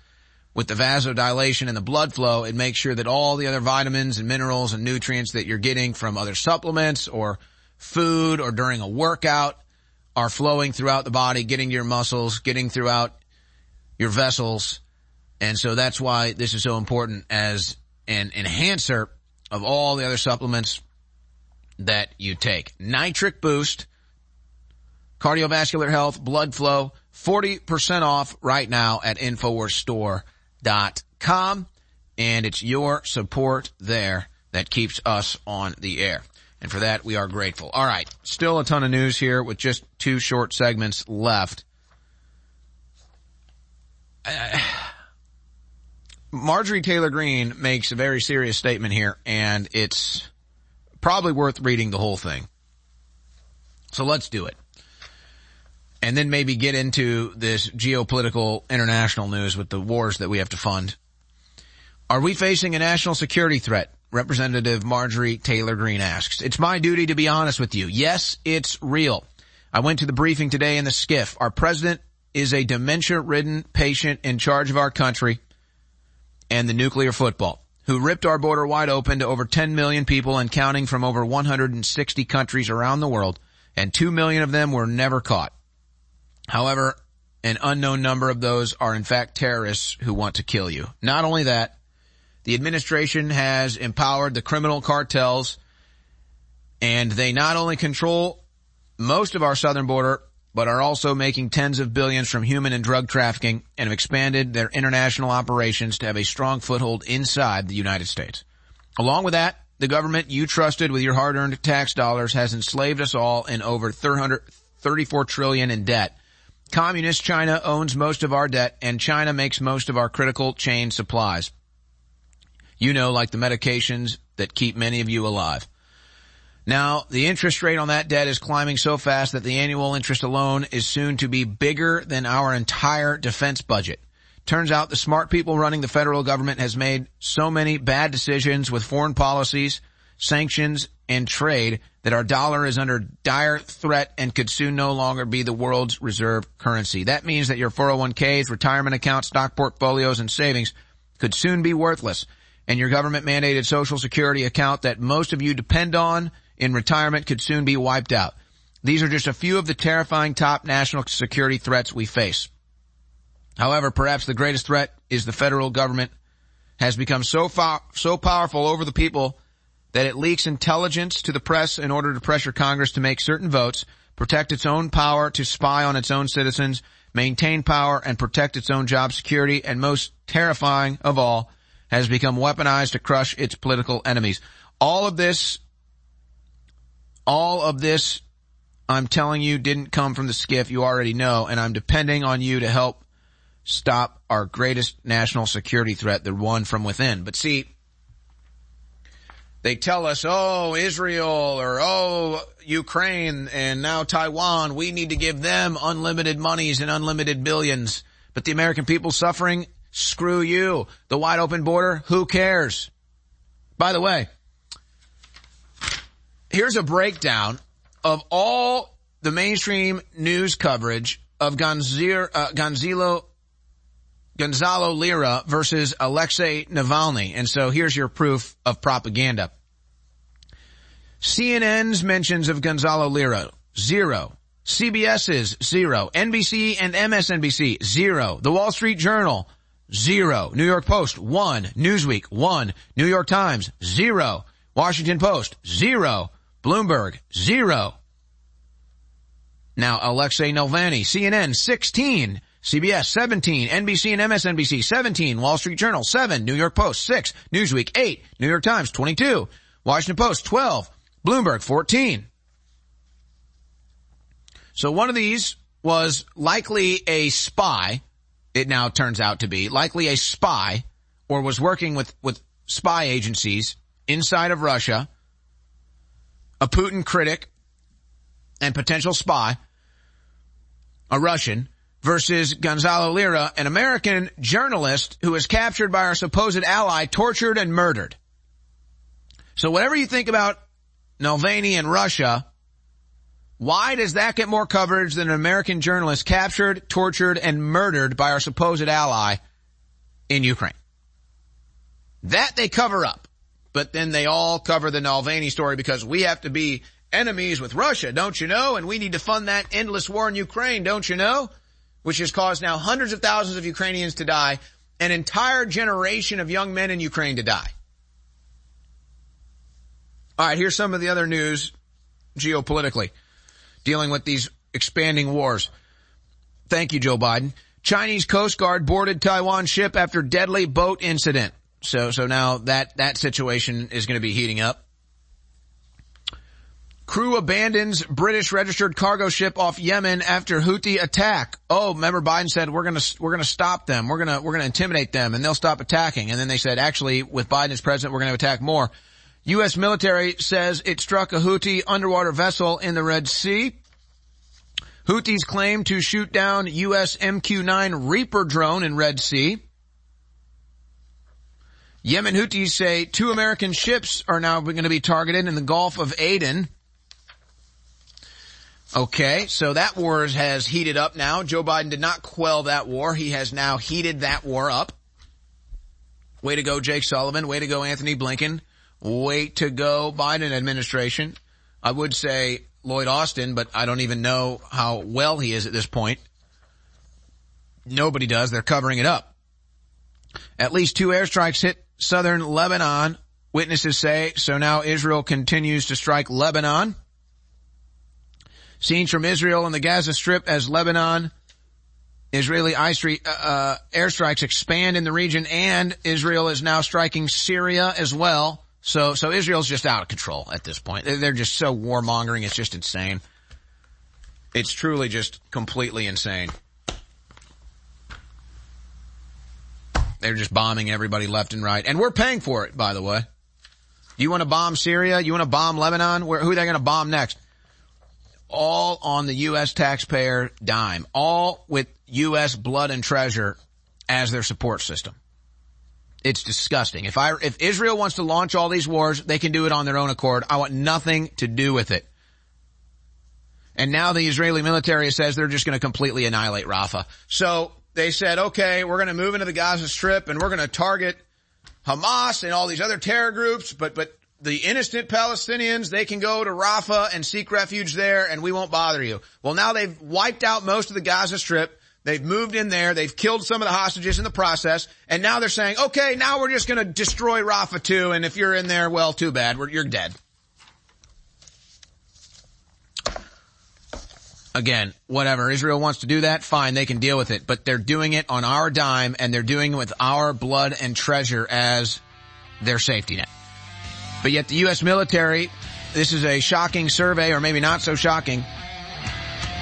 with the vasodilation and the blood flow, it makes sure that all the other vitamins and minerals and nutrients that you're getting from other supplements or food or during a workout are flowing throughout the body, getting your muscles, getting throughout your vessels. And so that's why this is so important as an enhancer of all the other supplements that you take. Nitric boost, cardiovascular health, blood flow, 40% off right now at InfoWarsStore.com. And it's your support there that keeps us on the air. And for that, we are grateful. All right. Still a ton of news here with just two short segments left. Uh, Marjorie Taylor Greene makes a very serious statement here and it's probably worth reading the whole thing. So let's do it. And then maybe get into this geopolitical international news with the wars that we have to fund. Are we facing a national security threat? Representative Marjorie Taylor Greene asks. It's my duty to be honest with you. Yes, it's real. I went to the briefing today in the SCIF. Our president is a dementia ridden patient in charge of our country and the nuclear football who ripped our border wide open to over 10 million people and counting from over 160 countries around the world and 2 million of them were never caught. However, an unknown number of those are in fact terrorists who want to kill you. Not only that, the administration has empowered the criminal cartels and they not only control most of our southern border, but are also making tens of billions from human and drug trafficking and have expanded their international operations to have a strong foothold inside the United States. Along with that, the government you trusted with your hard-earned tax dollars has enslaved us all in over 34 trillion in debt Communist China owns most of our debt and China makes most of our critical chain supplies. You know, like the medications that keep many of you alive. Now, the interest rate on that debt is climbing so fast that the annual interest alone is soon to be bigger than our entire defense budget. Turns out the smart people running the federal government has made so many bad decisions with foreign policies, sanctions, and trade that our dollar is under dire threat and could soon no longer be the world's reserve currency. That means that your 401ks, retirement accounts, stock portfolios, and savings could soon be worthless. And your government mandated social security account that most of you depend on in retirement could soon be wiped out. These are just a few of the terrifying top national security threats we face. However, perhaps the greatest threat is the federal government has become so far, so powerful over the people that it leaks intelligence to the press in order to pressure Congress to make certain votes, protect its own power to spy on its own citizens, maintain power and protect its own job security, and most terrifying of all, has become weaponized to crush its political enemies. All of this, all of this, I'm telling you, didn't come from the SCIF. You already know, and I'm depending on you to help stop our greatest national security threat, the one from within. But see, they tell us, oh, Israel or oh, Ukraine and now Taiwan, we need to give them unlimited monies and unlimited billions. But the American people suffering, screw you. The wide open border, who cares? By the way, here's a breakdown of all the mainstream news coverage of uh, Gonzalo Gonzalo Lira versus Alexei Navalny. And so here's your proof of propaganda. CNN's mentions of Gonzalo Lira, zero. CBS's, zero. NBC and MSNBC, zero. The Wall Street Journal, zero. New York Post, one. Newsweek, one. New York Times, zero. Washington Post, zero. Bloomberg, zero. Now Alexei Navalny, CNN, 16. CBS 17, NBC and MSNBC 17, Wall Street Journal 7, New York Post 6, Newsweek 8, New York Times 22, Washington Post 12, Bloomberg 14. So one of these was likely a spy it now turns out to be, likely a spy or was working with, with spy agencies inside of Russia, a Putin critic and potential spy, a Russian, versus Gonzalo Lira, an American journalist who was captured by our supposed ally, tortured and murdered. So whatever you think about Navalny and Russia, why does that get more coverage than an American journalist captured, tortured, and murdered by our supposed ally in Ukraine? That they cover up. But then they all cover the Navalny story because we have to be enemies with Russia, don't you know? And we need to fund that endless war in Ukraine, don't you know? Which has caused now hundreds of thousands of Ukrainians to die, an entire generation of young men in Ukraine to die. All right, here's some of the other news geopolitically dealing with these expanding wars. Thank you, Joe Biden. Chinese Coast Guard boarded Taiwan ship after deadly boat incident. So, so now that, that situation is going to be heating up. Crew abandons British registered cargo ship off Yemen after Houthi attack. Oh, remember Biden said we're gonna, we're gonna stop them. We're gonna, we're gonna intimidate them and they'll stop attacking. And then they said actually with Biden as president, we're gonna attack more. U.S. military says it struck a Houthi underwater vessel in the Red Sea. Houthis claim to shoot down U.S. MQ-9 Reaper drone in Red Sea. Yemen Houthis say two American ships are now going to be targeted in the Gulf of Aden. Okay, so that war has heated up now. Joe Biden did not quell that war. He has now heated that war up. Way to go, Jake Sullivan. Way to go, Antony Blinken. Way to go, Biden administration. I would say Lloyd Austin, but I don't even know how well he is at this point. Nobody does. They're covering it up. At least two airstrikes hit southern Lebanon, witnesses say. So now Israel continues to strike Lebanon. Scenes from Israel and the Gaza Strip as Lebanon Israeli uh, uh, airstrikes expand in the region and Israel is now striking Syria as well. So, so Israel's just out of control at this point. They're just so warmongering. It's just insane. It's truly just completely insane. They're just bombing everybody left and right. And we're paying for it, by the way. You want to bomb Syria? You want to bomb Lebanon? Where, who are they going to bomb next? All on the U.S. taxpayer dime. All with U.S. blood and treasure as their support system. It's disgusting. If I, if Israel wants to launch all these wars, they can do it on their own accord. I want nothing to do with it. And now the Israeli military says they're just going to completely annihilate Rafah. So they said, okay, we're going to move into the Gaza Strip and we're going to target Hamas and all these other terror groups, but, but the innocent Palestinians, they can go to Rafah and seek refuge there and we won't bother you. Well, now they've wiped out most of the Gaza Strip. They've moved in there. They've killed some of the hostages in the process. And now they're saying, okay, now we're just going to destroy Rafah too. And if you're in there, well, too bad. We're, you're dead. Again, whatever. Israel wants to do that, fine, they can deal with it. But they're doing it on our dime and they're doing it with our blood and treasure as their safety net. But yet the U.S. military, this is a shocking survey, or maybe not so shocking,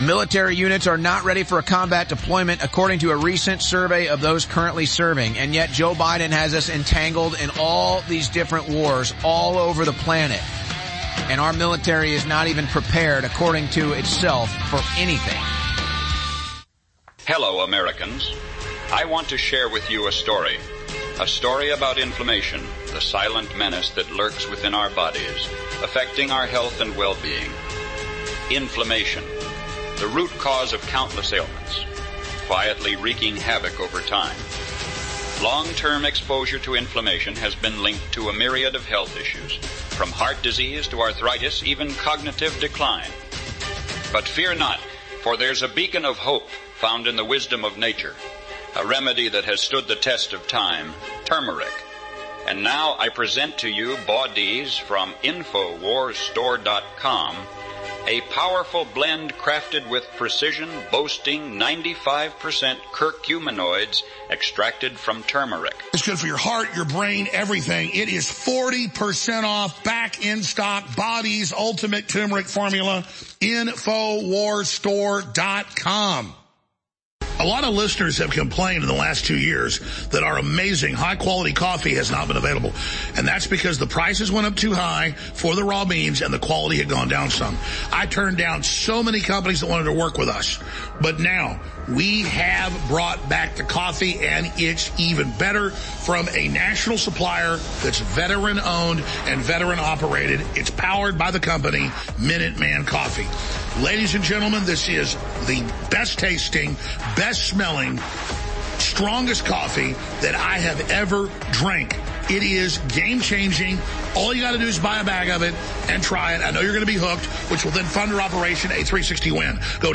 Military units are not ready for a combat deployment according to a recent survey of those currently serving. And yet Joe Biden has us entangled in all these different wars all over the planet. And our military is not even prepared according to itself for anything. Hello, Americans. I want to share with you a story. A story about inflammation, the silent menace that lurks within our bodies, affecting our health and well-being. Inflammation the root cause of countless ailments, quietly wreaking havoc over time. Long-term exposure to inflammation has been linked to a myriad of health issues, from heart disease to arthritis, even cognitive decline. But fear not, for there's a beacon of hope found in the wisdom of nature, a remedy that has stood the test of time, turmeric. And now I present to you Body's from InfoWarsStore.com a powerful blend crafted with precision boasting 95% curcuminoids extracted from turmeric. It's good for your heart, your brain, everything. It is 40% off back in stock Body's Ultimate Turmeric Formula. Infowarsstore.com. A lot of listeners have complained in the last two years that our amazing high quality coffee has not been available. And that's because the prices went up too high for the raw beans and the quality had gone down some. I turned down so many companies that wanted to work with us. But now we have brought back the coffee and it's even better from a national supplier that's veteran owned and veteran operated. It's powered by the company Minuteman Coffee. Ladies and gentlemen, this is the best tasting, best smelling, strongest coffee that I have ever drank. It is game changing. All you got to do is buy a bag of it and try it. I know you're going to be hooked, which will then fund our operation A360 Win. Go to